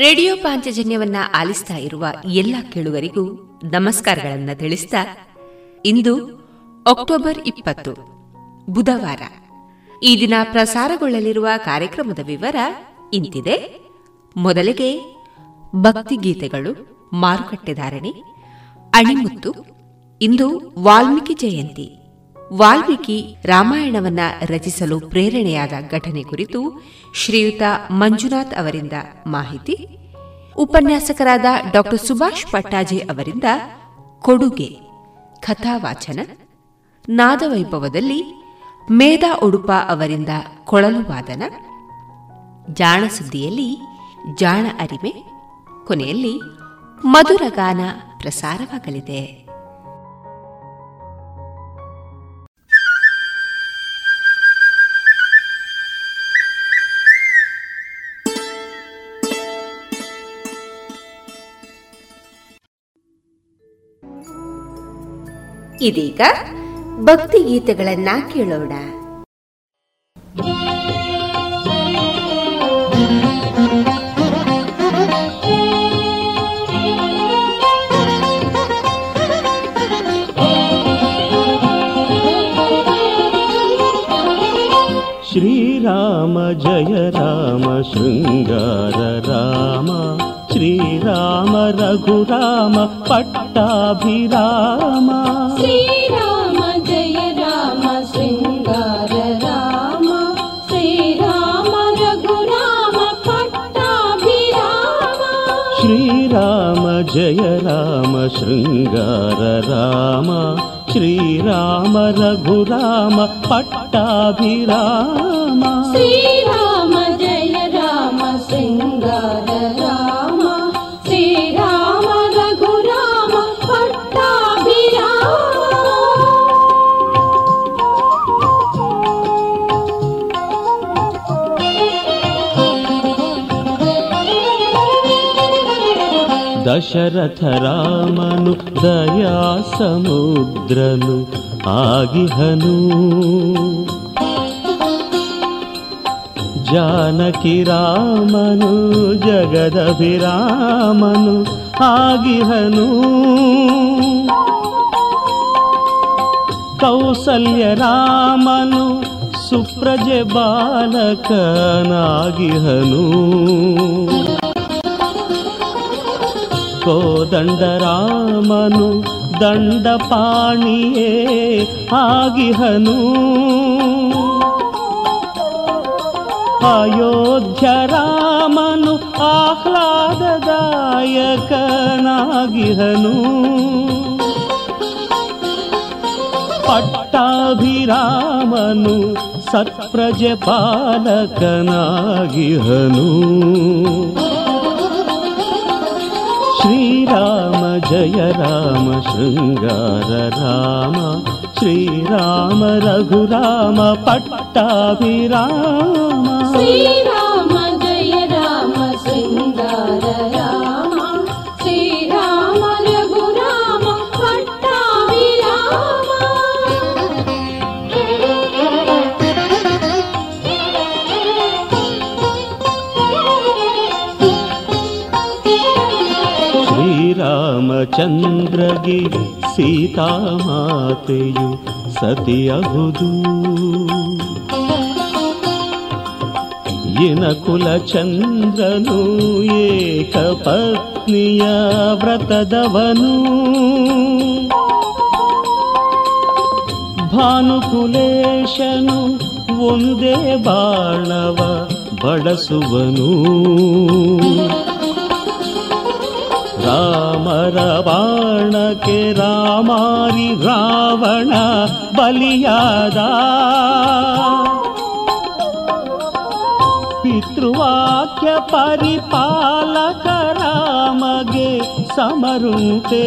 Radio ಪಾಂಚಜನ್ಯವನ್ನ ಆಲಿಸ್ತಾ ಇರುವ ಎಲ್ಲ ಕೇಳುಗರಿಗೂ ನಮಸ್ಕಾರಗಳನ್ನು ತಿಳಿಸ್ತಾ ಇಂದು ಅಕ್ಟೋಬರ್ ಇಪ್ಪತ್ತು, ಬುಧವಾರ. ಈ ದಿನ ಪ್ರಸಾರಗೊಳ್ಳಲಿರುವ ಕಾರ್ಯಕ್ರಮದ ವಿವರ ಇಂತಿದೆ. ಮೊದಲಿಗೆ ಭಕ್ತಿಗೀತೆಗಳು, ಮಾರುಕಟ್ಟೆ ಧಾರಣೆ, ಅಣಿಮುತ್ತು, ಇಂದು ವಾಲ್ಮೀಕಿ ಜಯಂತಿ. ವಾಲ್ಮೀಕಿ ರಾಮಾಯಣವನ್ನ ರಚಿಸಲು ಪ್ರೇರಣೆಯಾದ ಘಟನೆ ಕುರಿತು ಶ್ರೀಯುತ ಮಂಜುನಾಥ್ ಅವರಿಂದ ಮಾಹಿತಿ, ಉಪನ್ಯಾಸಕರಾದ ಡಾಕ್ಟರ್ ಸುಭಾಷ್ ಪಟ್ಟಾಜೆ ಅವರಿಂದ ಕೊಡುಗೆ, ಕಥಾವಾಚನ, ನಾದವೈಭವದಲ್ಲಿ ಮೇಧಾ ಉಡುಪ ಅವರಿಂದ ಕೊಳಲು ವಾದನ, ಜಾಣ ಸುದ್ದಿಯಲ್ಲಿ ಜಾಣ ಅರಿಮೆ, ಕೊನೆಯಲ್ಲಿ ಮಧುರಗಾನ ಪ್ರಸಾರವಾಗಲಿದೆ. ಇದೀಗ ಭಕ್ತಿಗೀತೆಗಳನ್ನ ಕೇಳೋಣ. ಶ್ರೀರಾಮ ಜಯ ರಾಮ ಶೃಂಗಾರ ರಾಮ. श्रीराम रघुराम पट्टाभिराम। श्रीराम जय राम श्रीार राम। श्रीराम रघुराम पट्टाभिराम। श्रीराम जय राम शृङ्गार राम। श्रीराम रघुराम पट्टाभिराम। श्रीराम ದಶರಥ ರಾಮನು ದಯಾ ಸಮುದ್ರನು ಆಗಿಹನು. ಜಾನಕಿ ರಾಮನು ಜಗದಭಿರಾಮನು ಆಗಿಹನು. ಕೌಸಲ್ಯ ರಾಮನು ಸುಪ್ರಜೆ ಬಾಲಕನಾಗಿಹನು. ಕೋದಂಡರಾಮನು ದಂಡಪಾಣಿಯೇ ಆಗಿಹನು. ಅಯೋಧ್ಯ ರಾಮನು ಆಹ್ಲಾದದಾಯಕನಾಗಿಹನು. ಪಟ್ಟಾಭಿರಾಮನು ಸತ್ಪ್ರಜೆ श्रीराम जय राम शृङ्गार राम श्रीराम रघुराम पटपटाभिराम ಶ್ರೀರಾಮಚಂದ್ರಗೆ ಸೀತಾಮಾತೆಯು ಸತಿಯಹುದು ಇನ ಏಕ ಪತ್ನಿಯ ವ್ರತದವನು. ಭಾನುಕುಲೇಶನು ಒಂದೇ ಬಾಣವ ಬಳಸುವನು ರಾಮರ ಬಾಣಕ್ಕೆ ರಾಮಾರಿ ರಾವಣ ಬಲಿಯಾದ. ಪಿತೃವಾಕ್ಯ ಪರಿಪಾಲಕ ರಾಮಗೆ ಸಮರುಂತೆ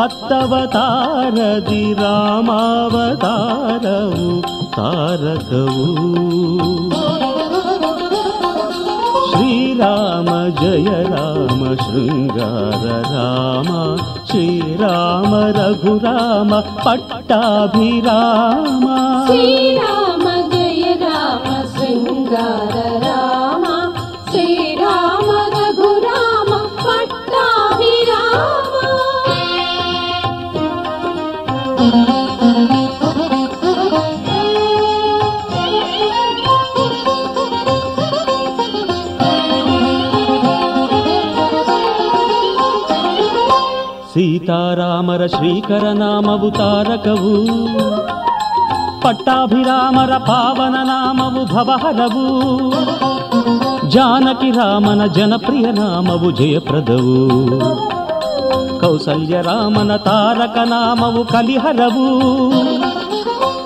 ಹತ್ತವತಾರದಿ ರಾಮಾವತಾರವು ತಾರಕವು. ಶ್ರೀರಾಮ ಜಯ ರಾಮ ಶೃಂಗಾರ ರಾಮ ಶ್ರೀರಾಮ ರಘುರಾಮ ಪಟ್ಟಾಭಿರಾಮ ಶ್ರೀರಾಮ ಜಯ ರಾಮ ಶೃಂಗಾರ సీతారామర శ్రీకర నామవు తారకవు పట్టాభిరామర పావన నామవు భవహరవు జానకి రామన జనప్రియ నామవు జయప్రదవు కౌసల్య రామన తారక నామవు కలిహరవు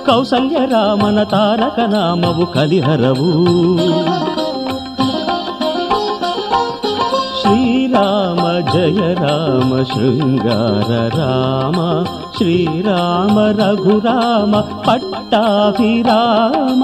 కౌసల్య రామన తారక నామవు కలిహరవు. जय राम शृङ्गार राम श्रीराम रघुराम पट्टा विराम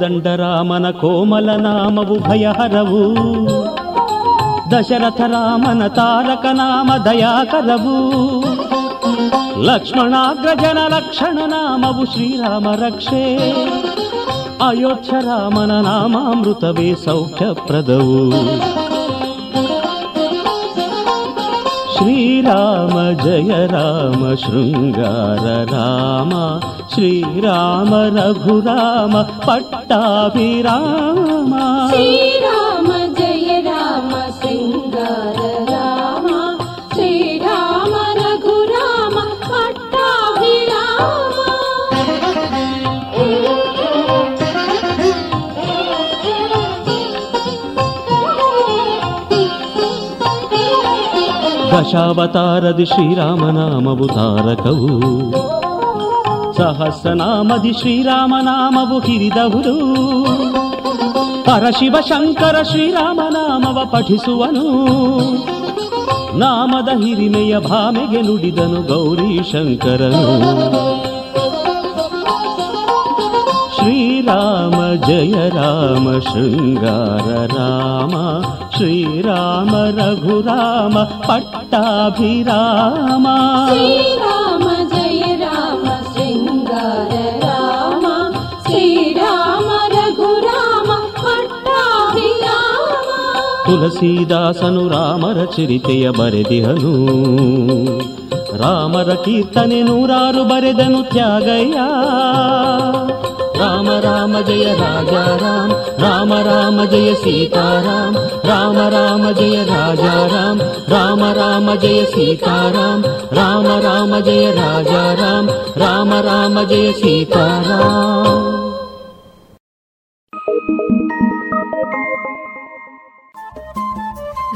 ಕೋದಂಡರಾಮನ ಕೋಮಲ ನಾಮವು ಭಯಹರವು ದಶರಥ ರಾಮನ ತಾರಕ ನಾಮ ದಯಾಕರವು ಲಕ್ಷ್ಮಣಾಗ್ರಜನ ಲಕ್ಷಣ ನಾಮವು ಶ್ರೀರಾಮ ರಕ್ಷೆ ಅಯೋಧ್ಯ ರಾಮನ ನಾಮಾಮೃತವೇ ಸೌಖ್ಯಪ್ರದವು ಶ್ರೀರಾಮ ಜಯ ರಾಮ ಶೃಂಗಾರ ರಾಮ ಶ್ರೀರಾಮ ರಘುರಾಮ ಪಟ್ಟಾಭಿರಾಮ ಶ್ರೀರಾಮ ಜಯ ರಾಮ ಶೃಂಗಾರ ರಾಮ ಶ್ರೀರಾಮ ರಘುರಾಮ ಪಟ್ಟಾಭಿರಾಮ ದಶಾವತಾರದಿ ಶ್ರೀರಾಮನಾಮವು ತಾರಕವು ಸಹಸ್ರನಾಮದಿ ಶ್ರೀರಾಮನಾಮವು ಹಿರಿದವರು ಪರಶಿವ ಶಂಕರ ಶ್ರೀರಾಮನಾಮವ ಪಠಿಸುವನು. ನಾಮದ ಹಿರಿಮೆಯ ಭಾಮೆಗೆ ನುಡಿದನು ಗೌರಿ ಶಂಕರನು. ಶ್ರೀರಾಮ ಜಯ ರಾಮ ಶೃಂಗಾರ ರಾಮ. ಶ್ರೀರಾಮ ರಘುರಾಮ ಪಟ್ಟಾಭಿರಾಮ. ತುಳಸೀದಾಸನು ರಾಮರ ಚರಿತೆಯ ಬರೆದಿಹನು ರಾಮರ ಕೀರ್ತನೆ ನೂರಾರು ಬರೆದನು ತ್ಯಾಗಯ್ಯ ರಾಮ ರಾಮ ಜಯ ರಾಜ ರಾಮ ರಾಮ ರಾಮ ಜಯ ಸೀತಾರಾಮ ರಾಮ ರಾಮ ಜಯ ರಾಜ ರಾಮ ರಾಮ ರಾಮ ಜಯ ಸೀತಾರಾಮ ರಾಮ ರಾಮ ಜಯ ರಾಜ ರಾಮ ರಾಮ ರಾಮ ಜಯ ಸೀತಾರಾಮ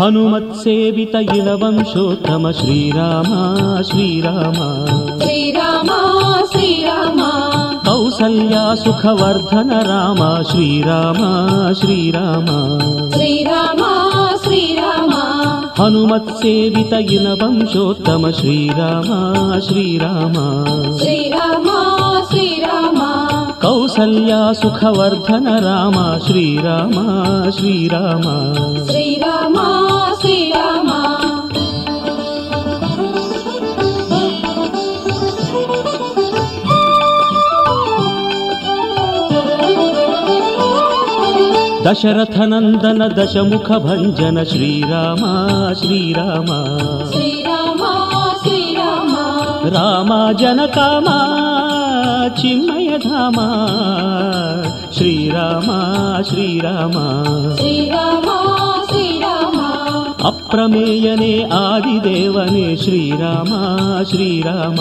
హనుమత్సేవిత ఇళవంశోత్తమ శ్రీరామ శ్రీరామ శ్రీరామ శ్రీరామ కౌసల్యా సుఖవర్ధన రామ శ్రీరామ శ్రీరామ శ్రీరామ శ్రీరామ హనుమత్సేవిత ఇళవంశోత్తమ శ్రీరామ శ్రీరామ శ్రీరామ శ్రీరామ కౌసల్యా సుఖవర్ధన రామ శ్రీరామ శ్రీరామ శ్రీరామ దశరథనందన దశముఖ భంజన శ్రీరామ శ్రీరామ. రామ జనకామా చిన్మయధామ శ్రీరామ శ్రీరామ. అప్రమేయనే ఆదిదేవనే శ్రీరామ. శ్రీరామ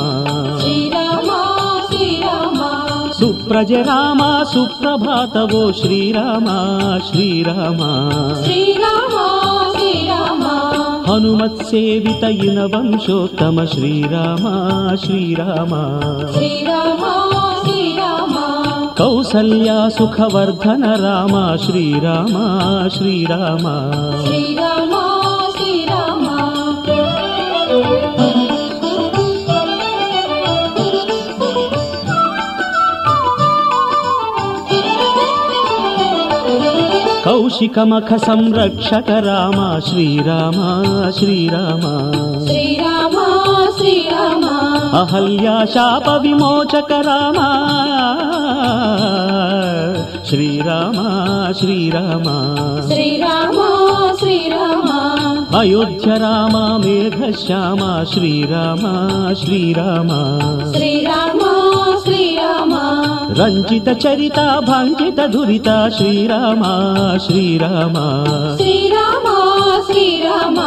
सुप्रज रामा सुप्रभातवो श्रीरामा श्रीरामा। श्रीराम श्रीराम। श्रीरामा श्रीरामा। श्रीराम श्रीराम। कौसल्या सुखवर्धन रामा श्रीरामा श्रीरामा। श्रीराम श्रीराम कौशिकमख संरक्षक रामा श्रीरामा श्रीरामा। श्रीराम श्रीराम। अहल्या शाप विमोचक रामा श्रीरामा श्रीरामा। श्रीराम श्रीराम। अयोध्य रामा मेघश्यामा श्रीरामा श्रीरामा। श्रीराम శ్రీరామ. రంజిత చరిత భాంకిత దురిత శ్రీరామ శ్రీరామ. శ్రీరామ శ్రీరామ.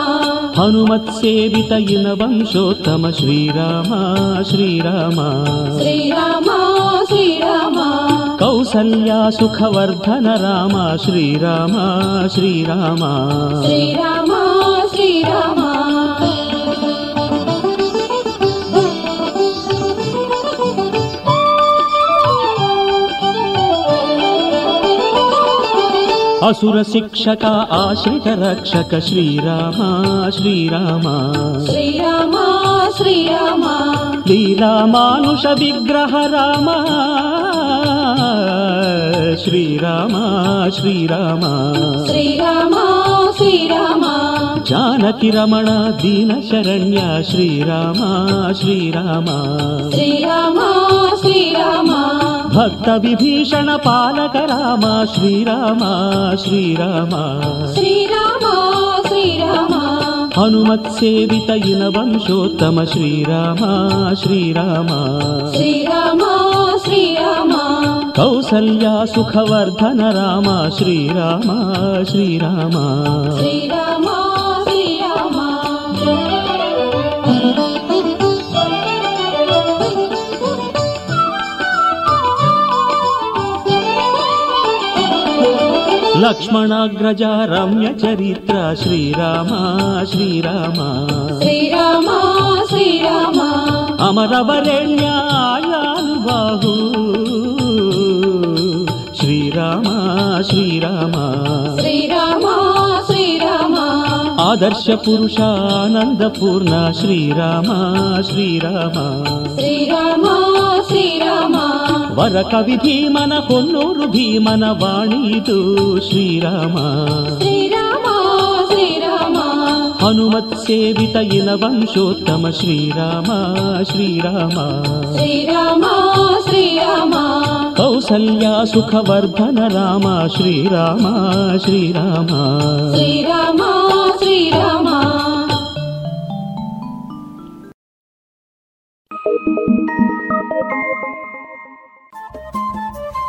హనుమత్ సేవిత ఇన వంశోత్తమ శ్రీరామ శ్రీరామ. శ్రీరామ శ్రీరామ. కౌసల్యా సుఖవర్ధన రామ శ్రీరామ శ్రీరామ. శ్రీరామ శ్రీరామ. అసుర శిక్షక ఆశ్రిత రక్షక శ్రీరామ శ్రీరామ శ్రీరామ శ్రీరామ లీలామానుష విగ్రహ రామ శ్రీరామ శ్రీరామ శ్రీరామ శ్రీరామ జానకి రమణ దీన శరణ్య శ్రీరామ శ్రీరామ శ్రీరామ శ్రీరామ భక్త విభీషణ పాలక రామ శ్రీరామ శ్రీరామ. శ్రీరామ శ్రీరామ. హనుమత్ సేవిత ఇన వంశోత్తమ శ్రీరామ శ్రీరామ. శ్రీరామ శ్రీరామ. కౌసల్యా సుఖవర్ధన రామ శ్రీరామ శ్రీరామ. శ్రీరామ लक्ष्मणाग्रजारम्यचरित्र श्रीराम श्रीराम। श्रीराम श्रीराम। अमरवरेण्यायाल बहु श्रीराम श्रीराम। श्रीराम श्रीराम। आदर्शपुरुषानन्दपूर्णा श्रीराम श्रीराम। श्रीराम श्रीराम। ಶ್ರೀರಾಮ ವರ ಕವಿ ಭೀಮನ ಹೊನ್ನೂರು ಭೀಮನ ವಾಣಿದು ಶ್ರೀರಾಮ ಶ್ರೀರಾಮ ಶ್ರೀರಾಮ ಹನುಮತ್ ಸೇವಿತ ಇನ ವಂಶೋತ್ತಮ ಶ್ರೀರಾಮ ಶ್ರೀರಾಮ ಶ್ರೀರಾಮ ಶ್ರೀರಾಮ ಕೌಸಲ್ಯ ಸುಖವರ್ಧನ ರಾಮ ಶ್ರೀರಾಮ ಶ್ರೀರಾಮ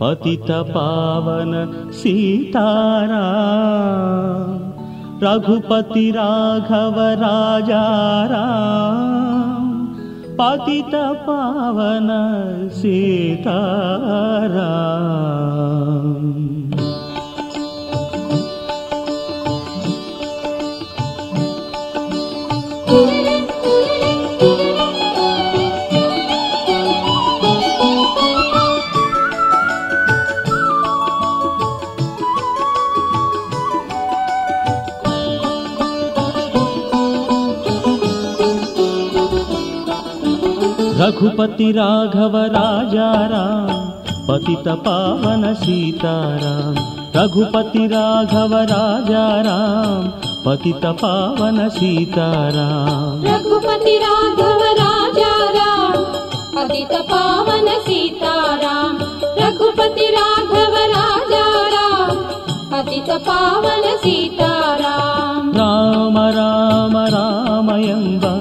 पतितपावन सीतारा। रघुपति राघव राजारा। पतितपावन सीतारा। रघुपति राघव राजा राम पतित पावन सीताराम। रघुपति राघव राजा राम पतित पावन सीताराम। रघुपति राघव राजा राम पतित पावन सीताराम। रघुपति राघव राजा राम पतित पावन सीताराम। राम राम रामयम्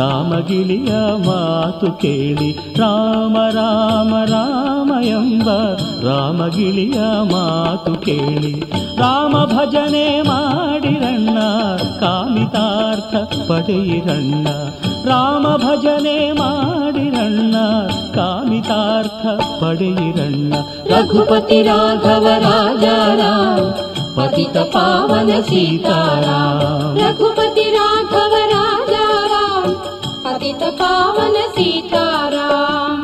ರಾಮಗಿಳಿಯ ಮಾತು ಕೇಳಿ. ರಾಮ ರಾಮ ರಾಮ ಎಂಬ ರಾಮಗಿಳಿಯ ಮಾತು ಕೇಳಿ. ರಾಮ ಭಜನೆ ಮಾಡಿರಣ್ಣ ಕಾಮಿತಾರ್ಥ ಪಡೆಯಿರಣ್ಣ ರಾಮ ಭಜನೆ ಮಾಡಿರಣ್ಣ ಕಾಮಿತಾರ್ಥ ಪಡೆಯಿರಣ್ಣ ರಘುಪತಿ ರಾಘವ ರಾಜಾರಾಮ ಪತಿತ ಪಾವನ ಸೀತಾರಾಮ. ರಘುಪತಿ పతిత పావన సీతారాం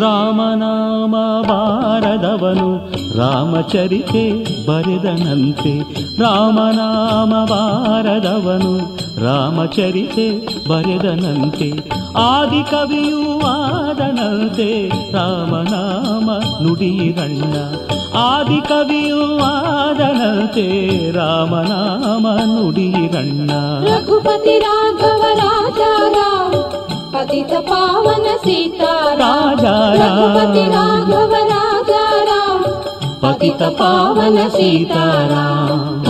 ರಾಮನಾಮ ಬಾರದವನು ರಾಮಚರಿತೆ ಬರೆದನಂತೆ ರಾಮನಾಮ ಬಾರದವನು ರಾಮಚರಿತೆ ಬರೆದನಂತೆ ಆದಿ ಕವಿಯೂ ಆದನಂತೆ ರಾಮನಾಮ ನುಡಿಯಿರಣ್ಣ ಆದಿ ಕವಿಯೂ ಆದನಂತೆ ರಾಮನಾಮ ನುಡಿಯಿರಣ್ಣ ರಘುಪತಿ ರಾಘವ ರಾಜಾರಾಮ ಪತಿತ ಪಾವನ ಸೀತಾ ರಘುಪತಿ ರಾಘವ ರಾಜಾರಾಮ ಪತಿತ ಪಾವನ ಸೀತಾರಾಮ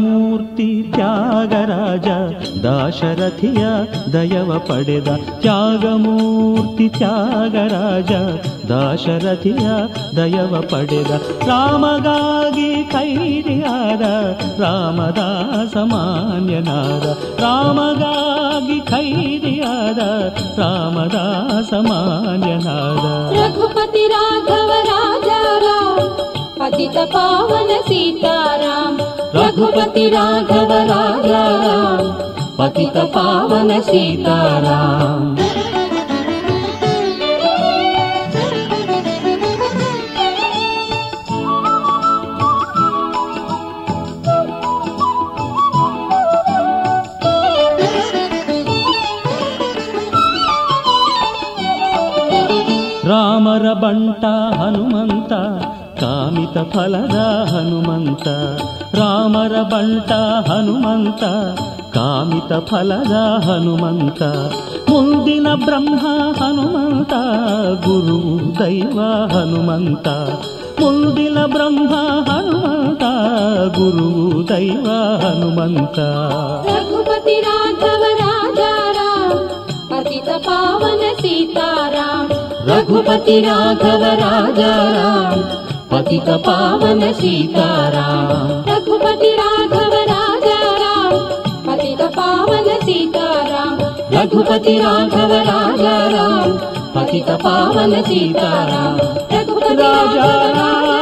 मूर्ति त्याग राजा दाशरथिया दयव पडेद त्यागमूर्ति त्याग राजा दाशरथिया दयव पडेद रामगा खैरिय रामदा समान्यना रामगागि खैरिय रामदा समान्य नार పతిత పవన సీతారాం రఘుపతి రాఘవ రాఘారాం పతిత పవన సీతారాం. రామర బంట హనుమంత హనుమంత ఫలదా హనుమంత రామర బంట హనుమంత కామిత ఫలదా హనుమంత ముందిన బ్రహ్మ హనుమంత గురు దైవ హనుమంత ముందిన బ్రహ్మ హనుమంత గురు దైవ హనుమంత. రఘుపతి రాఘవ రాజారాం పతిత పావన సీతారా రఘుపతి రాఘవ రాజారా पतित पावन सीताराम रघुपति राघव राजा राम पतित पावन सीताराम रघुपति राघव राजा राम पतित पावन सीताराम रघुपति राजा राम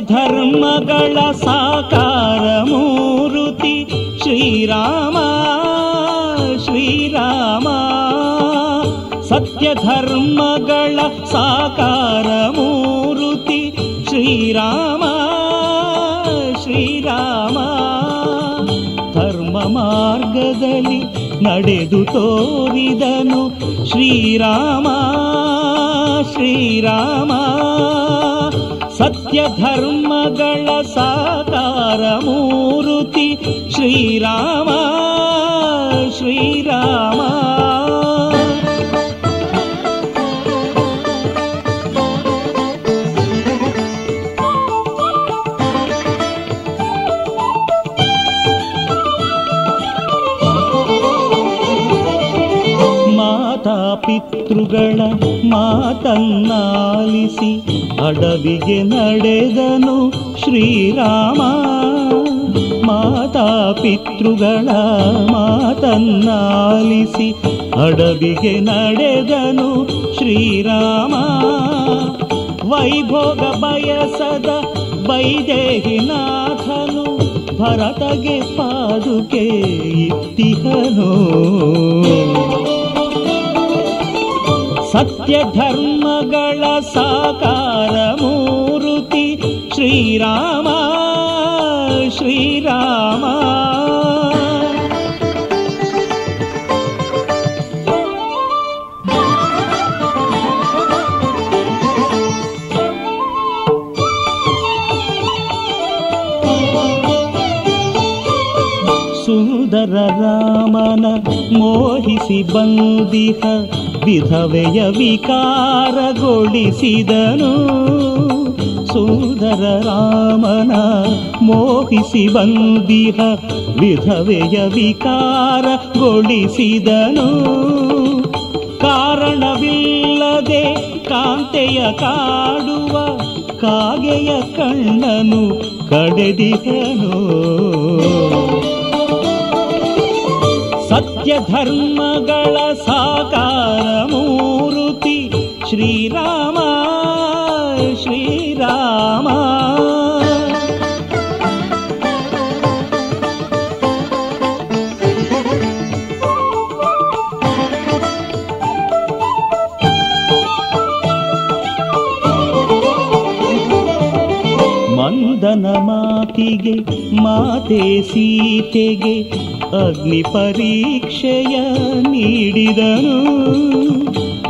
ಧರ್ಮಗಳ ಸಾಕಾರ ಮೂರುತಿ. ಶ್ರೀರಾಮ ಶ್ರೀರಾಮ, ಸತ್ಯ ಧರ್ಮಗಳ ಸಾಕಾರ ಮೂರುತಿ. ಶ್ರೀರಾಮ ಶ್ರೀರಾಮ, ಧರ್ಮ ಮಾರ್ಗದಲ್ಲಿ ನಡೆದು ತೋರಿದನು. ಶ್ರೀರಾಮ ಶ್ರೀರಾಮ. ಧರ್ಮಗಳ ಸಾಕಾರ ಮೂರುತಿ ಶ್ರೀರಾಮ ಶ್ರೀರಾಮ. ಮಾತಾ ಪಿತೃಗಳ ಮಾತನ್ನಾಲಿಸಿ ಅಡವಿಗೆ ನಡೆದನು ಶ್ರೀರಾಮ. ಮಾತಾ ಪಿತೃಗಳ ಮಾತನ್ನಾಲಿಸಿ ಅಡವಿಗೆ ನಡೆದನು ಶ್ರೀರಾಮ. ವೈಭೋಗ ಬಯಸದ ವೈದೇಹಿನಾಥನು ಭರತಗೆ ಪಾದುಕೆ ಇತ್ತಿಹನು सत्यधर्म साकारमूरुति श्रीरा ರಾಮನ ಮೋಹಿಸಿ ಬಂದಿಹ, ವಿಧವೆಯ ವಿಕಾರಗೊಳಿಸಿದನು. ಸುಂದರ ರಾಮನ ಮೋಹಿಸಿ ಬಂದಿಹ, ವಿಧವೆಯ ವಿಕಾರಗೊಳಿಸಿದನು. ಕಾರಣವಿಲ್ಲದೆ ಕಾಂತೆಯ ಕಾಡುವ ಕಾಗೆಯ ಕಣ್ಣನು ಕಡೆದಿಹನು. ಸತ್ಯ ಧರ್ಮಗಳ ಸಾಕಾರ ಮೂರುತಿ ಶ್ರೀರಾಮ ಶ್ರೀರಾಮ ಮಂದನ ಮಾತಿಗೆ ಮಾತೆ ಸೀತೆಗೆ ಅಗ್ನಿ ಪರೀಕ್ಷೆಯ ನೀಡಿದನು.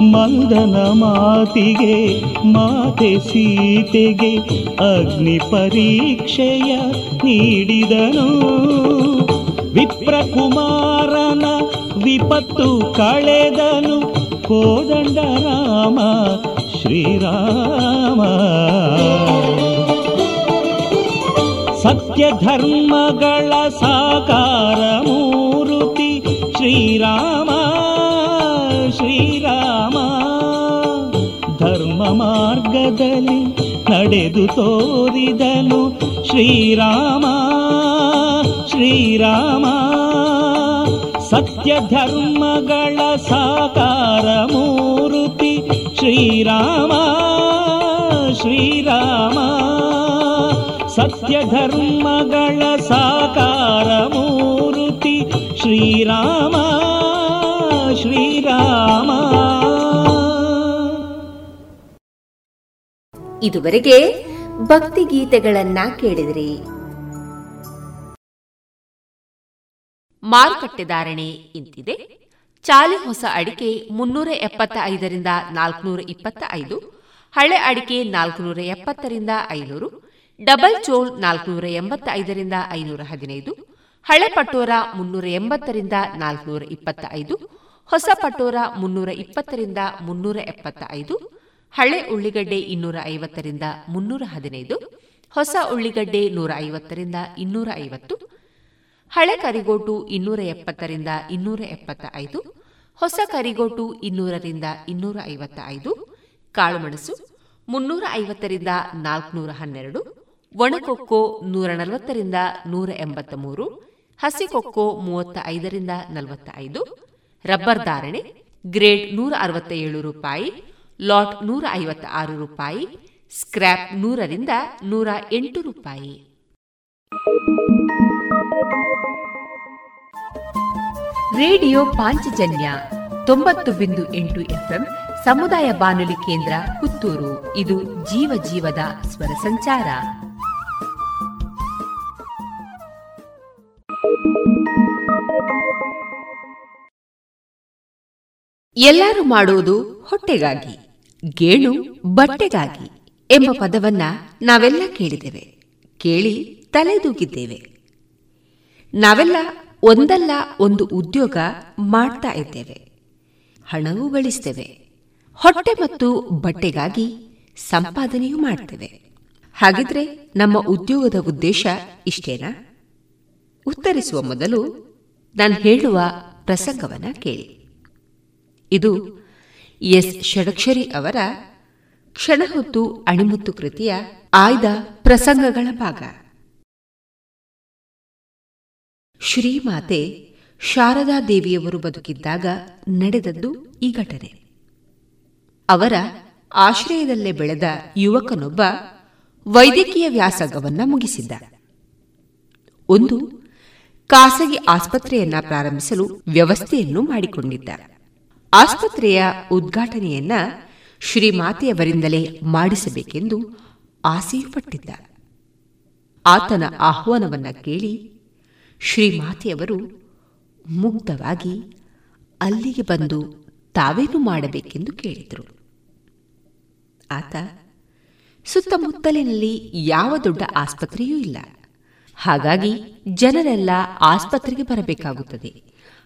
ಮಂದನ ಮಾತಿಗೆ, ಮಾತೆ ಸೀತೆಗೆ ಅಗ್ನಿ ಪರೀಕ್ಷೆಯ ನೀಡಿದನು. ವಿಪ್ರಕುಮಾರನ ವಿಪತ್ತು ಕಳೆದನು. ಕೋದಂಡ ರಾಮ ಶ್ರೀರಾಮ. ಧರ್ಮಗಳ ಸಾಕಾರ ಮೂರುತಿ. ಶ್ರೀರಾಮ ಶ್ರೀರಾಮ, ಧರ್ಮ ಮಾರ್ಗದಲ್ಲಿ ನಡೆದು ತೋರಿದನು. ಶ್ರೀರಾಮ ಶ್ರೀರಾಮ, ಸತ್ಯ ಧರ್ಮಗಳ ಸಾಕಾರ ಮೂರುತಿ. ಶ್ರೀರಾಮ ಶ್ರೀರಾಮ. ಸತ್ಯ ಧರ್ಮಗಳ ಸಾಕಾರ ಮೂರುತಿ. ಶ್ರೀರಾಮ ಶ್ರೀರಾಮ. ಇದುವರೆಗೆ ಭಕ್ತಿ ಗೀತೆಗಳನ್ನ ಕೇಳಿದ್ರಿ. ಮಾರುಕಟ್ಟೆ ಧಾರಣೆ ಇಂತಿದೆ. ಚಾಲಿ ಹೊಸ ಅಡಿಕೆ ಮುನ್ನೂರ ಎಪ್ಪತ್ತ ಐದರಿಂದ ನಾಲ್ಕುನೂರ ಇಪ್ಪತ್ತ ಐದು ಹಳೆ ಅಡಿಕೆ ನಾಲ್ಕುನೂರ ಎಪ್ಪತ್ತರಿಂದ ಐನೂರು ಡಬಲ್ ಚೋಲ್ ನಾಲ್ಕುನೂರ ಎಂಬತ್ತ ಐದರಿಂದ ಐನೂರ ಹದಿನೈದು ಹಳೆ ಪಟೋರ ಮುನ್ನೂರ ಎಂಬತ್ತರಿಂದ ನಾಲ್ಕುನೂರ ಇಪ್ಪತ್ತ ಐದು ಹೊಸ ಪಟೋರ ಮುನ್ನೂರ ಇಪ್ಪತ್ತರಿಂದ ಮುನ್ನೂರ ಎಪ್ಪತ್ತ ಐದು ಹಳೆ ಉಳ್ಳಿಗಡ್ಡೆ ಇನ್ನೂರ ಐವತ್ತರಿಂದ ಮುನ್ನೂರ ಹದಿನೈದು ಹೊಸ ಉಳ್ಳಿಗಡ್ಡೆ ನೂರ ಐವತ್ತರಿಂದ ಇನ್ನೂರ ಐವತ್ತು ಹಳೆ ಕರಿಗೋಟು ಇನ್ನೂರ ಎಪ್ಪತ್ತರಿಂದ ಇನ್ನೂರ ಎಪ್ಪತ್ತ ಐದು ಹೊಸ ಕರಿಗೋಟು ಇನ್ನೂರರಿಂದ ಇನ್ನೂರ ಐವತ್ತ ಐದು ಕಾಳುಮೆಣಸು ಮುನ್ನೂರ ಐವತ್ತರಿಂದ ನಾಲ್ಕುನೂರ ಹನ್ನೆರಡು ಒಣಕೊಕ್ಕೋ ನೂರ ನಲವತ್ತರಿಂದ ನೂರ ಎಂಬತ್ತ ಮೂರು ಹಸಿಕೊಕ್ಕೋ ಮೂವತ್ತ ಐದರಿಂದ ನಲವತ್ತ ಐದು ರಬ್ಬರ್ ಧಾರಣೆ ಗ್ರೇಡ್ ನೂರ ಅರವತ್ತ ಏಳು ರೂಪಾಯಿ, ಲಾಟ್ ನೂರ ಐವತ್ತ ಆರು ರೂಪಾಯಿ, ಸ್ಕ್ರ್ಯಾಪ್ ನೂರರಿಂದ ನೂರ ಎಂಟು ರೂಪಾಯಿ. ರೇಡಿಯೋ ಪಾಂಚಜನ್ಯ ತೊಂಬತ್ತು ಬಿಂದು ಎಂಟು ಎಫ್ಎಂ ಸಮುದಾಯ ಬಾನುಲಿ ಕೇಂದ್ರ ಪುತ್ತೂರು. ಇದು ಜೀವ ಜೀವದ ಸ್ವರ ಸಂಚಾರ. ಎಲ್ಲರೂ ಮಾಡುವುದು ಹೊಟ್ಟೆಗಾಗಿ, ಗೇಣು ಬಟ್ಟೆಗಾಗಿ ಎಂಬ ಪದವನ್ನ ನಾವೆಲ್ಲ ಕೇಳಿದ್ದೇವೆ. ಕೇಳಿ ತಲೆದೂಗಿದ್ದೇವೆ. ನಾವೆಲ್ಲ ಒಂದಲ್ಲ ಒಂದು ಉದ್ಯೋಗ ಮಾಡ್ತಾ ಇದ್ದೇವೆ. ಹಣವೂ ಗಳಿಸ್ತೇವೆ. ಹೊಟ್ಟೆ ಮತ್ತು ಬಟ್ಟೆಗಾಗಿ ಸಂಪಾದನೆಯೂ ಮಾಡ್ತೇವೆ. ಹಾಗಿದ್ರೆ ನಮ್ಮ ಉದ್ಯೋಗದ ಉದ್ದೇಶ ಇಷ್ಟೇನಾ? ಉತ್ತರಿಸುವ ಮೊದಲು ನಾನು ಹೇಳುವ ಪ್ರಸಂಗವನ್ನ ಕೇಳಿ. ಇದು ಎಸ್ ಷಡಕ್ಷರಿ ಅವರ ಕ್ಷಣಹೊತ್ತು ಅಣಿಮುತ್ತು ಕೃತಿಯ ಆಯ್ದ ಪ್ರಸಂಗಗಳ ಭಾಗ. ಶ್ರೀಮಾತೆ ಶಾರದಾ ದೇವಿಯವರು ಬದುಕಿದ್ದಾಗ ನಡೆದದ್ದು ಈ ಘಟನೆ. ಅವರ ಆಶ್ರಯದಲ್ಲೇ ಬೆಳೆದ ಯುವಕನೊಬ್ಬ ವೈದ್ಯಕೀಯ ವ್ಯಾಸಂಗವನ್ನ ಮುಗಿಸಿದ್ದ. ಒಂದು ಖಾಸಗಿ ಆಸ್ಪತ್ರೆಯನ್ನ ಪ್ರಾರಂಭಿಸಲು ವ್ಯವಸ್ಥೆಯನ್ನು ಮಾಡಿಕೊಂಡಿದ್ದ. ಆಸ್ಪತ್ರೆಯ ಉದ್ಘಾಟನೆಯನ್ನ ಶ್ರೀಮಾತೆಯವರಿಂದಲೇ ಮಾಡಿಸಬೇಕೆಂದು ಆಸೆಯು ಪಟ್ಟಿದ್ದ. ಆತನ ಆಹ್ವಾನವನ್ನ ಕೇಳಿ ಶ್ರೀಮಾತೆಯವರು ಮುಗ್ಧವಾಗಿ ಅಲ್ಲಿಗೆ ಬಂದು ತಾವೇನು ಮಾಡಬೇಕೆಂದು ಕೇಳಿದರು. ಆತ ಸುತ್ತಮುತ್ತಲಿನಲ್ಲಿ ಯಾವ ದೊಡ್ಡ ಆಸ್ಪತ್ರೆಯೂ ಇಲ್ಲ. ಹಾಗಾಗಿ ಜನರೆಲ್ಲ ಆಸ್ಪತ್ರೆಗೆ ಬರಬೇಕಾಗುತ್ತದೆ.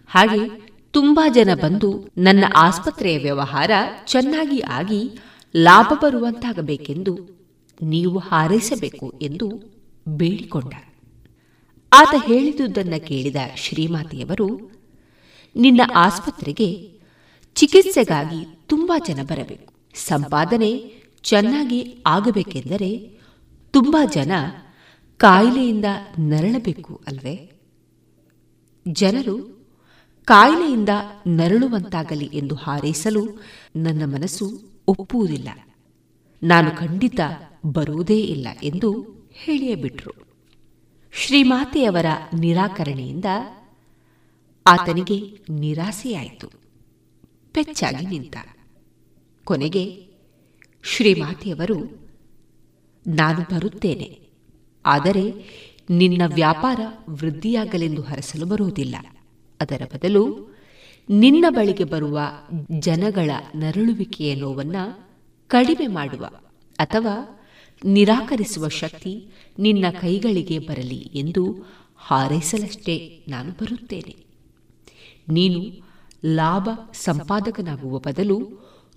ಹಾಗೆ ತುಂಬಾ ಜನ ಬಂದು ನನ್ನ ಆಸ್ಪತ್ರೆಯ ವ್ಯವಹಾರ ಚೆನ್ನಾಗಿ ಆಗಿ ಲಾಭ ಬರುವಂತಾಗಬೇಕೆಂದು ನೀವು ಹಾರೈಸಬೇಕು ಎಂದು ಬೇಡಿಕೊಂಡ. ಆತ ಹೇಳಿದುದನ್ನ ಕೇಳಿದ ಶ್ರೀಮಾತೆಯವರು, ನಿನ್ನ ಆಸ್ಪತ್ರೆಗೆ ಚಿಕಿತ್ಸೆಗಾಗಿ ತುಂಬಾ ಜನ ಬರಬೇಕು. ಸಂಪಾದನೆ ಚೆನ್ನಾಗಿ ಆಗಬೇಕೆಂದರೆ ತುಂಬಾ ಜನ ಕಾಯಿಲೆಯಿಂದ ನರಳಬೇಕು ಅಲ್ವೇ? ಜನರು ಕಾಯಿಲೆಯಿಂದ ನರಳುವಂತಾಗಲಿ ಎಂದು ಹಾರೈಸಲು ನನ್ನ ಮನಸ್ಸು ಒಪ್ಪುವುದಿಲ್ಲ. ನಾನು ಖಂಡಿತ ಬರುವುದೇ ಇಲ್ಲ ಎಂದು ಹೇಳಿಯೇ ಬಿಟ್ರು ಶ್ರೀಮಾತೆಯವರ ನಿರಾಕರಣೆಯಿಂದ ಆತನಿಗೆ ನಿರಾಸೆಯಾಯಿತು. ಪೆಚ್ಚಾಗಿ ನಿಂತ. ಕೊನೆಗೆ ಶ್ರೀಮಾತೆಯವರು ನಾನು ಬರುತ್ತೇನೆ. ಆದರೆ ನಿನ್ನ ವ್ಯಾಪಾರ ವೃದ್ಧಿಯಾಗಲೆಂದು ಹರಸಲು ಬರುವುದಿಲ್ಲ. ಅದರ ಬದಲು ನಿನ್ನ ಬಳಿಗೆ ಬರುವ ಜನಗಳ ನರಳುವಿಕೆಯ ನೋವನ್ನು ಕಡಿಮೆ ಮಾಡುವ ಅಥವಾ ನಿರಾಕರಿಸುವ ಶಕ್ತಿ ನಿನ್ನ ಕೈಗಳಿಗೆ ಬರಲಿ ಎಂದು ಹಾರೈಸಲಷ್ಟೇ ನಾನು ಬರುತ್ತೇನೆ. ನೀನು ಲಾಭ ಸಂಪಾದಕನಾಗುವ ಬದಲು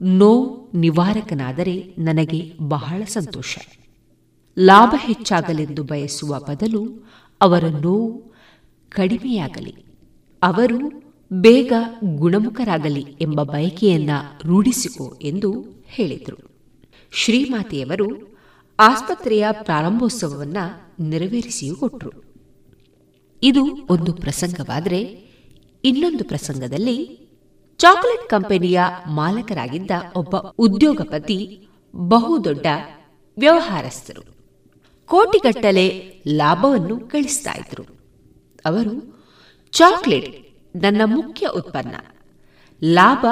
ನೋವು ನಿವಾರಕನಾದರೆ ನನಗೆ ಬಹಳ ಸಂತೋಷ. ಲಾಭ ಹೆಚ್ಚಾಗಲೆಂದು ಬಯಸುವ ಬದಲು ಅವರ ನೋವು ಕಡಿಮೆಯಾಗಲಿ. ಅವರು ಬೇಗ ಗುಣಮುಖರಾಗಲಿ ಎಂಬ ಬಯಕೆಯನ್ನ ರೂಢಿಸಿಕೊ ಎಂದು ಹೇಳಿದರು. ಶ್ರೀಮಾತೆಯವರು ಆಸ್ಪತ್ರೆಯ ಪ್ರಾರಂಭೋತ್ಸವವನ್ನು ನೆರವೇರಿಸಿಯೂ ಕೊಟ್ಟರು ಇದು ಒಂದು ಪ್ರಸಂಗವಾದರೆ ಇನ್ನೊಂದು ಪ್ರಸಂಗದಲ್ಲಿ ಚಾಕೊಲೇಟ್ ಕಂಪನಿಯ ಮಾಲಕರಾಗಿದ್ದ ಒಬ್ಬ ಉದ್ಯೋಗಪತಿ ಬಹುದೊಡ್ಡ ವ್ಯವಹಾರಸ್ಥರು. ಕೋಟಿಗಟ್ಟಲೆ ಲಾಭವನ್ನು ಗಳಿಸ್ತಾ ಇದ್ರು. ಅವರು ಚಾಕ್ಲೇಟ್ ನನ್ನ ಮುಖ್ಯ ಉತ್ಪನ್ನ. ಲಾಭ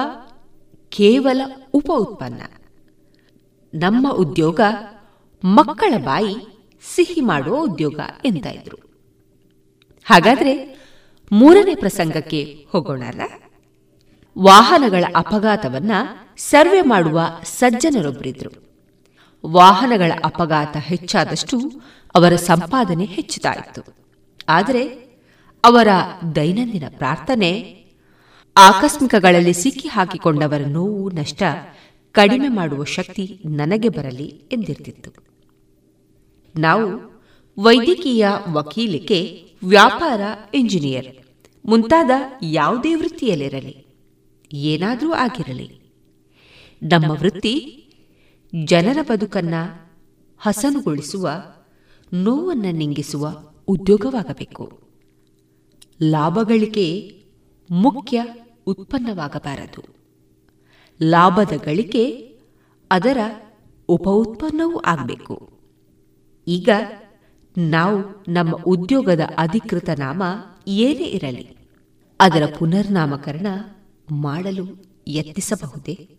ಕೇವಲ ಉಪ ಉತ್ಪನ್ನ. ನಮ್ಮ ಉದ್ಯೋಗ ಮಕ್ಕಳ ಬಾಯಿ ಸಿಹಿ ಮಾಡುವ ಉದ್ಯೋಗ ಎಂತ ಇದ್ರು. ಹಾಗಾದ್ರೆ ಮೂರನೇ ಪ್ರಸಂಗಕ್ಕೆ ಹೋಗೋಣಲ್ಲ ವಾಹನಗಳ ಅಪಘಾತವನ್ನ ಸರ್ವೆ ಮಾಡುವ ಸಜ್ಜನರೊಬ್ಬರಿದ್ರು ವಾಹನಗಳ ಅಪಘಾತ ಹೆಚ್ಚಾದಷ್ಟು ಅವರ ಸಂಪಾದನೆ ಹೆಚ್ಚುತ್ತಾಯಿತು. ಆದರೆ ಅವರ ದೈನಂದಿನ ಪ್ರಾರ್ಥನೆ, ಆಕಸ್ಮಿಕಗಳಲ್ಲಿ ಸಿಕ್ಕಿ ಹಾಕಿಕೊಂಡವರ ನೋವು, ನಷ್ಟ ಕಡಿಮೆ ಮಾಡುವ ಶಕ್ತಿ ನನಗೆ ಬರಲಿ ಎಂದಿರ್ತಿತ್ತು. ನಾವು ವೈದ್ಯಕೀಯ ವಕೀಲಿಕೆ, ವ್ಯಾಪಾರ ಇಂಜಿನಿಯರ್ ಮುಂತಾದ ಯಾವುದೇ ವೃತ್ತಿಯಲ್ಲಿರಲಿ. ಏನಾದರೂ ಆಗಿರಲಿ. ನಮ್ಮ ವೃತ್ತಿ ಜನರ ಬದುಕನ್ನ ಹಸನುಗೊಳಿಸುವ, ನೋವನ್ನ ನಿಂಗಿಸುವ ಉದ್ಯೋಗವಾಗಬೇಕು. ಲಾಭಗಳಿಕೆ ಮುಖ್ಯ ಉತ್ಪನ್ನವಾಗಬಾರದು. ಲಾಭದ ಗಳಿಕೆ ಅದರ ಉಪ ಉತ್ಪನ್ನವೂ ಆಗಬೇಕು. ಈಗ ನಾವು ನಮ್ಮ ಉದ್ಯೋಗದ ಅಧಿಕೃತ ನಾಮ ಏನೇ ಇರಲಿ, ಅದರ ಪುನರ್ನಾಮಕರಣ ಮಾಡಲು ಯತ್ನಿಸಬಹುದೇ?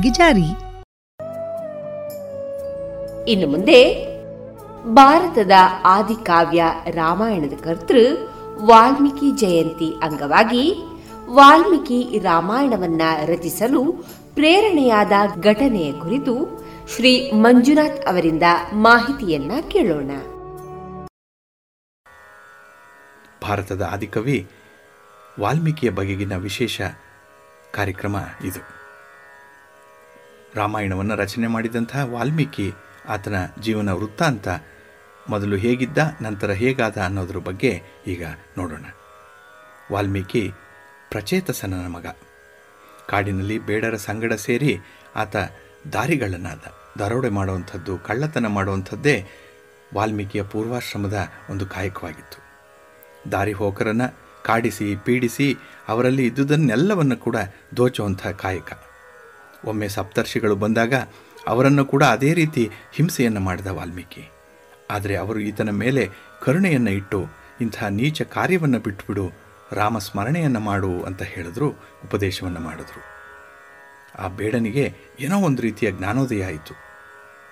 ಜಾರಿ. ಇನ್ನು ಮುಂದೆ ಭಾರತದ ಆದಿಕಾವ್ಯ ರಾಮಾಯಣದ ಕರ್ತೃ ವಾಲ್ಮೀಕಿ ಜಯಂತಿ ಅಂಗವಾಗಿ ವಾಲ್ಮೀಕಿ ರಾಮಾಯಣವನ್ನ ರಚಿಸಲು ಪ್ರೇರಣೆಯಾದ ಘಟನೆಯ ಕುರಿತು ಶ್ರೀ ಮಂಜುನಾಥ್ ಅವರಿಂದ ಮಾಹಿತಿಯನ್ನ ಕೇಳೋಣ. ಭಾರತದ ಆದಿಕವಿ ವಾಲ್ಮೀಕಿಯ ಬಗೆಗಿನ ವಿಶೇಷ ಕಾರ್ಯಕ್ರಮ ಇದು. ರಾಮಾಯಣವನ್ನು ರಚನೆ ಮಾಡಿದಂತಹ ವಾಲ್ಮೀಕಿ ಆತನ ಜೀವನ ವೃತ್ತಾಂತ ಮೊದಲು ಹೇಗಿದ್ದ, ನಂತರ ಹೇಗಾದ ಅನ್ನೋದ್ರ ಬಗ್ಗೆ ಈಗ ನೋಡೋಣ. ವಾಲ್ಮೀಕಿ ಪ್ರಚೇತಸನ ಮಗ. ಕಾಡಿನಲ್ಲಿ ಬೇಡರ ಸಂಗಡ ಸೇರಿ ಆತ ದಾರಿಗಳನ್ನಾದ, ದರೋಡೆ ಮಾಡುವಂಥದ್ದು, ಕಳ್ಳತನ ಮಾಡುವಂಥದ್ದೇ ವಾಲ್ಮೀಕಿಯ ಪೂರ್ವಾಶ್ರಮದ ಒಂದು ಕಾಯಕವಾಗಿತ್ತು. ದಾರಿ ಹೋಕರನ್ನು ಕಾಡಿಸಿ, ಪೀಡಿಸಿ ಅವರಲ್ಲಿ ಇದ್ದುದನ್ನೆಲ್ಲವನ್ನು ಕೂಡ ದೋಚುವಂಥ ಕಾಯಕ. ಒಮ್ಮೆ ಸಪ್ತರ್ಷಿಗಳು ಬಂದಾಗ ಅವರನ್ನು ಕೂಡ ಅದೇ ರೀತಿ ಹಿಂಸೆಯನ್ನು ಮಾಡಿದ ವಾಲ್ಮೀಕಿ. ಆದರೆ ಅವರು ಈತನ ಮೇಲೆ ಕರುಣೆಯನ್ನು ಇಟ್ಟು, ಇಂಥ ನೀಚ ಕಾರ್ಯವನ್ನು ಬಿಟ್ಟುಬಿಡು ರಾಮ ಸ್ಮರಣೆಯನ್ನು ಮಾಡು ಅಂತ ಹೇಳಿದ್ರು, ಉಪದೇಶವನ್ನು ಮಾಡಿದ್ರು. ಆ ಬೇಡನಿಗೆ ಏನೋ ಒಂದು ರೀತಿಯ ಜ್ಞಾನೋದಯ ಆಯಿತು.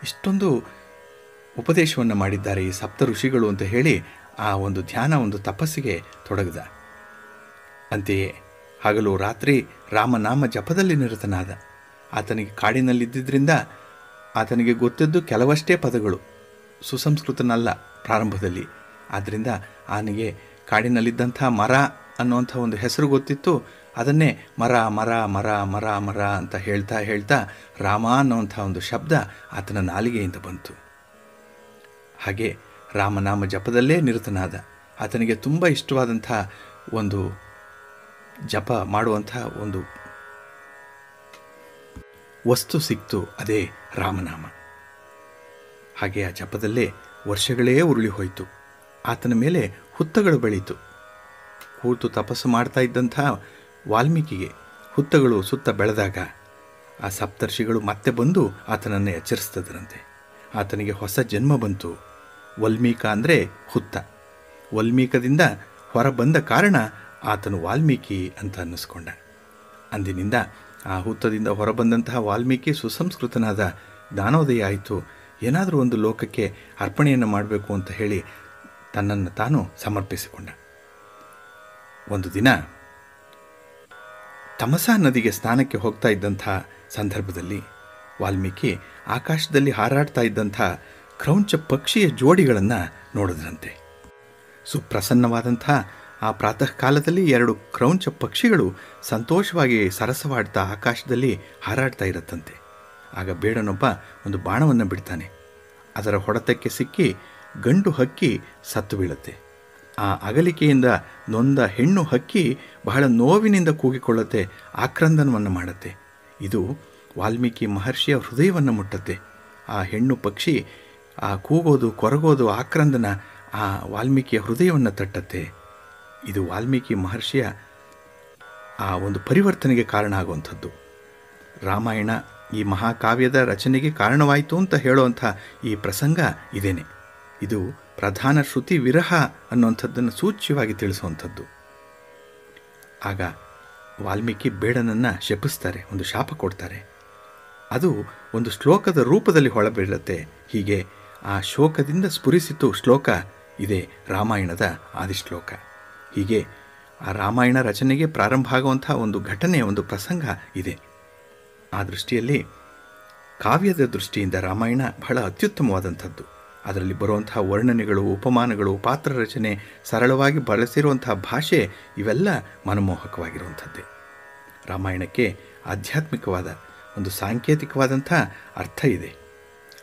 ಇಷ್ಟೊಂದು ಉಪದೇಶವನ್ನು ಮಾಡಿದ್ದಾರೆ ಈ ಸಪ್ತ ಋಷಿಗಳು ಅಂತ ಹೇಳಿ ಆ ಒಂದು ಧ್ಯಾನ, ಒಂದು ತಪಸ್ಸಿಗೆ ತೊಡಗಿದ. ಅಂತೆಯೇ ಹಗಲು ರಾತ್ರಿ ರಾಮನಾಮ ಜಪದಲ್ಲಿ ನಿರತನಾದ. ಆತನಿಗೆ ಕಾಡಿನಲ್ಲಿದ್ದರಿಂದ ಆತನಿಗೆ ಗೊತ್ತಿದ್ದು ಕೆಲವಷ್ಟೇ ಪದಗಳು. ಸುಸಂಸ್ಕೃತನಲ್ಲ ಪ್ರಾರಂಭದಲ್ಲಿ. ಆದ್ದರಿಂದ ಆತನಿಗೆ ಕಾಡಿನಲ್ಲಿದ್ದಂಥ ಮರ ಅನ್ನುವಂಥ ಒಂದು ಹೆಸರು ಗೊತ್ತಿತ್ತು. ಅದನ್ನೇ ಮರ ಮರ ಮರ ಮರ ಮರ ಅಂತ ಹೇಳ್ತಾ ಹೇಳ್ತಾ ರಾಮ ಅನ್ನುವಂಥ ಒಂದು ಶಬ್ದ ಆತನ ನಾಲಿಗೆಯಿಂದ ಬಂತು. ಹಾಗೆ ರಾಮನಾಮ ಜಪದಲ್ಲೇ ನಿರತನಾದ. ಆತನಿಗೆ ತುಂಬ ಇಷ್ಟವಾದಂಥ ಒಂದು ಜಪ ಮಾಡುವಂಥ ಒಂದು ವಸ್ತು ಸಿಕ್ತು ಅದೇ ರಾಮನಾಮ. ಹಾಗೆ ಆ ಜಪದಲ್ಲೇ ವರ್ಷಗಳೇ ಉರುಳಿ ಹೋಯಿತು. ಆತನ ಮೇಲೆ ಹುತ್ತಗಳು ಬೆಳೀತು. ಕೂತು ತಪಸ್ಸು ಮಾಡ್ತಾ ಇದ್ದಂಥ ವಾಲ್ಮೀಕಿಗೆ ಹುತ್ತಗಳು ಸುತ್ತ ಬೆಳೆದಾಗ ಆ ಸಪ್ತರ್ಷಿಗಳು ಮತ್ತೆ ಬಂದು ಆತನನ್ನು ಎಚ್ಚರಿಸ್ತದರಂತೆ ಆತನಿಗೆ ಹೊಸ ಜನ್ಮ ಬಂತು. ವಲ್ಮೀಕ ಅಂದರೆ ಹುತ್ತ. ವಲ್ಮೀಕದಿಂದ ಹೊರಬಂದ ಕಾರಣ ಆತನು ವಾಲ್ಮೀಕಿ ಅಂತ ಅನ್ನಿಸ್ಕೊಂಡ. ಅಂದಿನಿಂದ ಆ ಹುತ್ತದಿಂದ ಹೊರಬಂದಂತಹ ವಾಲ್ಮೀಕಿ ಸುಸಂಸ್ಕೃತನಾದ ದಾನೋದಯ ಆಯಿತು. ಏನಾದರೂ ಒಂದು ಲೋಕಕ್ಕೆ ಅರ್ಪಣೆಯನ್ನು ಮಾಡಬೇಕು ಅಂತ ಹೇಳಿ ತನ್ನನ್ನು ತಾನು ಸಮರ್ಪಿಸಿಕೊಂಡ. ಒಂದು ದಿನ ತಮಸಾ ನದಿಗೆ ಸ್ನಾನಕ್ಕೆ ಹೋಗ್ತಾ ಇದ್ದಂಥ ಸಂದರ್ಭದಲ್ಲಿ ವಾಲ್ಮೀಕಿ ಆಕಾಶದಲ್ಲಿ ಹಾರಾಡ್ತಾ ಇದ್ದಂಥ ಕ್ರೌಂಚ ಪಕ್ಷಿಯ ಜೋಡಿಗಳನ್ನು ನೋಡಿದ್ರಂತೆ. ಸುಪ್ರಸನ್ನವಾದಂಥ ಆ ಪ್ರಾತಃ ಕಾಲದಲ್ಲಿ ಎರಡು ಕ್ರೌಂಚ ಪಕ್ಷಿಗಳು ಸಂತೋಷವಾಗಿ ಸರಸವಾಡ್ತಾ ಆಕಾಶದಲ್ಲಿ ಹಾರಾಡ್ತಾ ಇರತ್ತಂತೆ. ಆಗ ಬೇಡನೊಬ್ಬ ಒಂದು ಬಾಣವನ್ನು ಬಿಡ್ತಾನೆ. ಅದರ ಹೊಡೆತಕ್ಕೆ ಸಿಕ್ಕಿ ಗಂಡು ಹಕ್ಕಿ ಸತ್ತು ಬೀಳುತ್ತೆ. ಆ ಅಗಲಿಕೆಯಿಂದ ನೊಂದ ಹೆಣ್ಣು ಹಕ್ಕಿ ಬಹಳ ನೋವಿನಿಂದ ಕೂಗಿಕೊಳ್ಳುತ್ತೆ, ಆಕ್ರಂದನವನ್ನು ಮಾಡುತ್ತೆ. ಇದು ವಾಲ್ಮೀಕಿ ಮಹರ್ಷಿಯ ಹೃದಯವನ್ನು ಮುಟ್ಟುತ್ತೆ. ಆ ಹೆಣ್ಣು ಪಕ್ಷಿ ಆ ಕೂಗೋದು, ಕೊರಗೋದು ಆಕ್ರಂದನ ಆ ವಾಲ್ಮೀಕಿಯ ಹೃದಯವನ್ನು ತಟ್ಟತ್ತೆ. ಇದು ವಾಲ್ಮೀಕಿ ಮಹರ್ಷಿಯ ಆ ಒಂದು ಪರಿವರ್ತನೆಗೆ ಕಾರಣ ಆಗುವಂಥದ್ದು. ರಾಮಾಯಣ ಈ ಮಹಾಕಾವ್ಯದ ರಚನೆಗೆ ಕಾರಣವಾಯಿತು ಅಂತ ಹೇಳುವಂಥ ಈ ಪ್ರಸಂಗ ಇದೇನೆ. ಇದು ಪ್ರಧಾನ ಶ್ರುತಿ ವಿರಹ ಅನ್ನುವಂಥದ್ದನ್ನು ಸೂಚ್ಯವಾಗಿ ತಿಳಿಸುವಂಥದ್ದು. ಆಗ ವಾಲ್ಮೀಕಿ ಬೇಡನನ್ನು ಶಪಿಸ್ತಾರೆ, ಒಂದು ಶಾಪ ಕೊಡ್ತಾರೆ. ಅದು ಒಂದು ಶ್ಲೋಕದ ರೂಪದಲ್ಲಿ ಹೊಳಬೀಳುತ್ತೆ ಹೀಗೆ ಆ ಶೋಕದಿಂದ ಸ್ಫುರಿಸಿತು ಶ್ಲೋಕ, ಇದೆ ರಾಮಾಯಣದ ಆದಿಶ್ಲೋಕ. ಹೀಗೆ ಆ ರಾಮಾಯಣ ರಚನೆಗೆ ಪ್ರಾರಂಭ ಆಗುವಂಥ ಒಂದು ಘಟನೆ ಒಂದು ಪ್ರಸಂಗ ಇದೆ. ಆ ದೃಷ್ಟಿಯಲ್ಲಿ ಕಾವ್ಯದ ದೃಷ್ಟಿಯಿಂದ ರಾಮಾಯಣ ಬಹಳ ಅತ್ಯುತ್ತಮವಾದಂಥದ್ದು. ಅದರಲ್ಲಿ ಬರುವಂತಹ ವರ್ಣನೆಗಳು, ಉಪಮಾನಗಳು, ಪಾತ್ರ ರಚನೆ, ಸರಳವಾಗಿ ಬಳಸಿರುವಂತಹ ಭಾಷೆ ಇವೆಲ್ಲ ಮನಮೋಹಕವಾಗಿರುವಂಥದ್ದೇ. ರಾಮಾಯಣಕ್ಕೆ ಆಧ್ಯಾತ್ಮಿಕವಾದ ಒಂದು ಸಾಂಕೇತಿಕವಾದಂಥ ಅರ್ಥ ಇದೆ.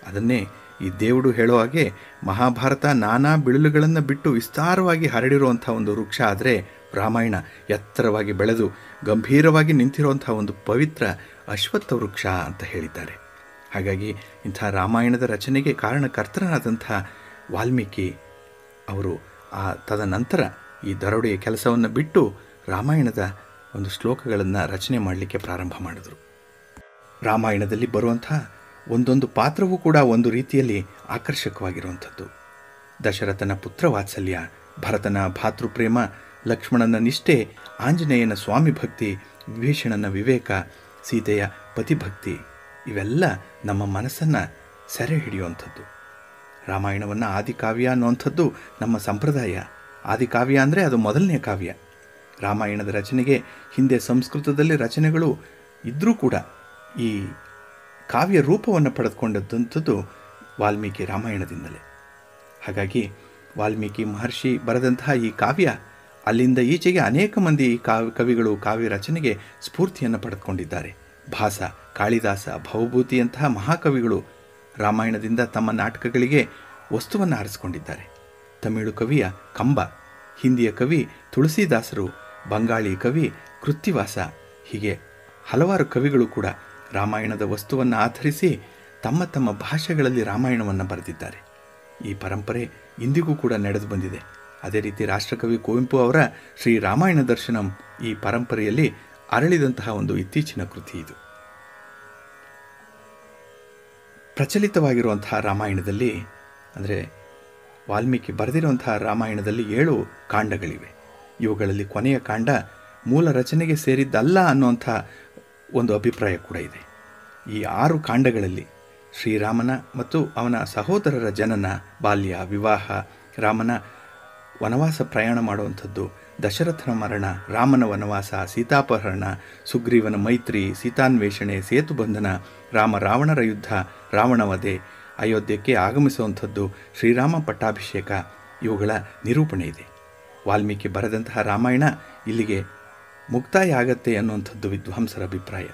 ಅದನ್ನೇ ಈ ದೇವುಡು ಹೇಳೋ ಹಾಗೆ ಮಹಾಭಾರತ ನಾನಾ ಬಿಳುಲುಗಳನ್ನು ಬಿಟ್ಟು ವಿಸ್ತಾರವಾಗಿ ಹರಡಿರುವಂಥ ಒಂದು ವೃಕ್ಷ ಆದರೆ ರಾಮಾಯಣ ಎತ್ತರವಾಗಿ ಬೆಳೆದು ಗಂಭೀರವಾಗಿ ನಿಂತಿರುವಂಥ ಒಂದು ಪವಿತ್ರ ಅಶ್ವತ್ಥ ವೃಕ್ಷ ಅಂತ ಹೇಳಿದ್ದಾರೆ. ಹಾಗಾಗಿ ಇಂಥ ರಾಮಾಯಣದ ರಚನೆಗೆ ಕಾರಣಕರ್ತನಾದಂಥ ವಾಲ್ಮೀಕಿ ಅವರು ಆ ತದನಂತರ ಈ ದರೋಡೆಯ ಕೆಲಸವನ್ನು ಬಿಟ್ಟು ರಾಮಾಯಣದ ಒಂದು ಶ್ಲೋಕಗಳನ್ನು ರಚನೆ ಮಾಡಲಿಕ್ಕೆ ಪ್ರಾರಂಭ ಮಾಡಿದರು. ರಾಮಾಯಣದಲ್ಲಿ ಬರುವಂಥ ಒಂದೊಂದು ಪಾತ್ರವೂ ಕೂಡ ಒಂದು ರೀತಿಯಲ್ಲಿ ಆಕರ್ಷಕವಾಗಿರುವಂಥದ್ದು. ದಶರಥನ ಪುತ್ರ ವಾತ್ಸಲ್ಯ, ಭರತನ ಭಾತೃಪ್ರೇಮ, ಲಕ್ಷ್ಮಣನ ನಿಷ್ಠೆ, ಆಂಜನೇಯನ ಸ್ವಾಮಿ ಭಕ್ತಿ, ವಿಭೀಷಣನ ವಿವೇಕ, ಸೀತೆಯ ಪತಿಭಕ್ತಿ, ಇವೆಲ್ಲ ನಮ್ಮ ಮನಸ್ಸನ್ನು ಸೆರೆ ಹಿಡಿಯುವಂಥದ್ದು. ರಾಮಾಯಣವನ್ನು ಆದಿಕಾವ್ಯ ಅನ್ನುವಂಥದ್ದು ನಮ್ಮ ಸಂಪ್ರದಾಯ. ಆದಿಕಾವ್ಯ ಅಂದರೆ ಅದು ಮೊದಲನೇ ಕಾವ್ಯ. ರಾಮಾಯಣದ ರಚನೆಗೆ ಹಿಂದೆ ಸಂಸ್ಕೃತದಲ್ಲಿ ರಚನೆಗಳು ಇದ್ದರೂ ಕೂಡ ಈ ಕಾವ್ಯ ರೂಪವನ್ನು ಪಡೆದುಕೊಂಡದ್ದಂಥದ್ದು ವಾಲ್ಮೀಕಿ ರಾಮಾಯಣದಿಂದಲೇ. ಹಾಗಾಗಿ ವಾಲ್ಮೀಕಿ ಮಹರ್ಷಿ ಬರೆದಂತಹ ಈ ಕಾವ್ಯ ಅಲ್ಲಿಂದ ಈಚೆಗೆ ಅನೇಕ ಮಂದಿ ಕಾವ್ಯ ಕವಿಗಳು ಕಾವ್ಯ ರಚನೆಗೆ ಸ್ಫೂರ್ತಿಯನ್ನು ಪಡೆದುಕೊಂಡಿದ್ದಾರೆ. ಭಾಸ, ಕಾಳಿದಾಸ ಭವಭೂತಿಯಂತಹ ಮಹಾಕವಿಗಳು ರಾಮಾಯಣದಿಂದ ತಮ್ಮ ನಾಟಕಗಳಿಗೆ ವಸ್ತುವನ್ನು ಆರಿಸಿಕೊಂಡಿದ್ದಾರೆ. ತಮಿಳು ಕವಿಯ ಕಂಬ, ಹಿಂದಿಯ ಕವಿ ತುಳಸಿದಾಸರು, ಬಂಗಾಳಿ ಕವಿ ಕೃತ್ತಿವಾಸ, ಹೀಗೆ ಹಲವಾರು ಕವಿಗಳು ಕೂಡ ರಾಮಾಯಣದ ವಸ್ತುವನ್ನು ಆಧರಿಸಿ ತಮ್ಮ ತಮ್ಮ ಭಾಷೆಗಳಲ್ಲಿ ರಾಮಾಯಣವನ್ನು ಬರೆದಿದ್ದಾರೆ. ಈ ಪರಂಪರೆ ಇಂದಿಗೂ ಕೂಡ ನಡೆದು ಬಂದಿದೆ. ಅದೇ ರೀತಿ ರಾಷ್ಟ್ರಕವಿ ಕುವೆಂಪು ಅವರ ಶ್ರೀ ರಾಮಾಯಣ ದರ್ಶನಂ ಈ ಪರಂಪರೆಯಲ್ಲಿ ಅರಳಿದಂತಹ ಒಂದು ಇತ್ತೀಚಿನ ಕೃತಿ ಇದು. ಪ್ರಚಲಿತವಾಗಿರುವಂತಹ ರಾಮಾಯಣದಲ್ಲಿ ಅಂದರೆ ವಾಲ್ಮೀಕಿ ಬರೆದಿರುವಂತಹ ರಾಮಾಯಣದಲ್ಲಿ ಏಳು ಕಾಂಡಗಳಿವೆ. ಇವುಗಳಲ್ಲಿ ಕೊನೆಯ ಕಾಂಡ ಮೂಲ ರಚನೆಗೆ ಸೇರಿದ್ದಲ್ಲ ಅನ್ನುವಂಥ ಒಂದು ಅಭಿಪ್ರಾಯ ಕೂಡ ಇದೆ. ಈ ಆರು ಕಾಂಡಗಳಲ್ಲಿ ಶ್ರೀರಾಮನ ಮತ್ತು ಅವನ ಸಹೋದರರ ಜನನ, ಬಾಲ್ಯ, ವಿವಾಹ, ರಾಮನ ವನವಾಸ ಪ್ರಯಾಣ ಮಾಡುವಂಥದ್ದು, ದಶರಥನ ಮರಣ, ರಾಮನ ವನವಾಸ, ಸೀತಾಪಹರಣ, ಸುಗ್ರೀವನ ಮೈತ್ರಿ, ಸೀತಾನ್ವೇಷಣೆ ಸೇತುಬಂಧನ ರಾಮ ರಾವಣರ ಯುದ್ಧ ರಾವಣವಧೆ ಅಯೋಧ್ಯಕ್ಕೆ ಆಗಮಿಸುವಂಥದ್ದು, ಶ್ರೀರಾಮ ಪಟ್ಟಾಭಿಷೇಕ, ಇವುಗಳ ನಿರೂಪಣೆ ಇದೆ. ವಾಲ್ಮೀಕಿ ಬರೆದಂತಹ ರಾಮಾಯಣ ಇಲ್ಲಿಗೆ ಮುಕ್ತಾಯ ಆಗತ್ತೆ ಅನ್ನುವಂಥದ್ದು ವಿದ್ವಾಂಸರ ಅಭಿಪ್ರಾಯ.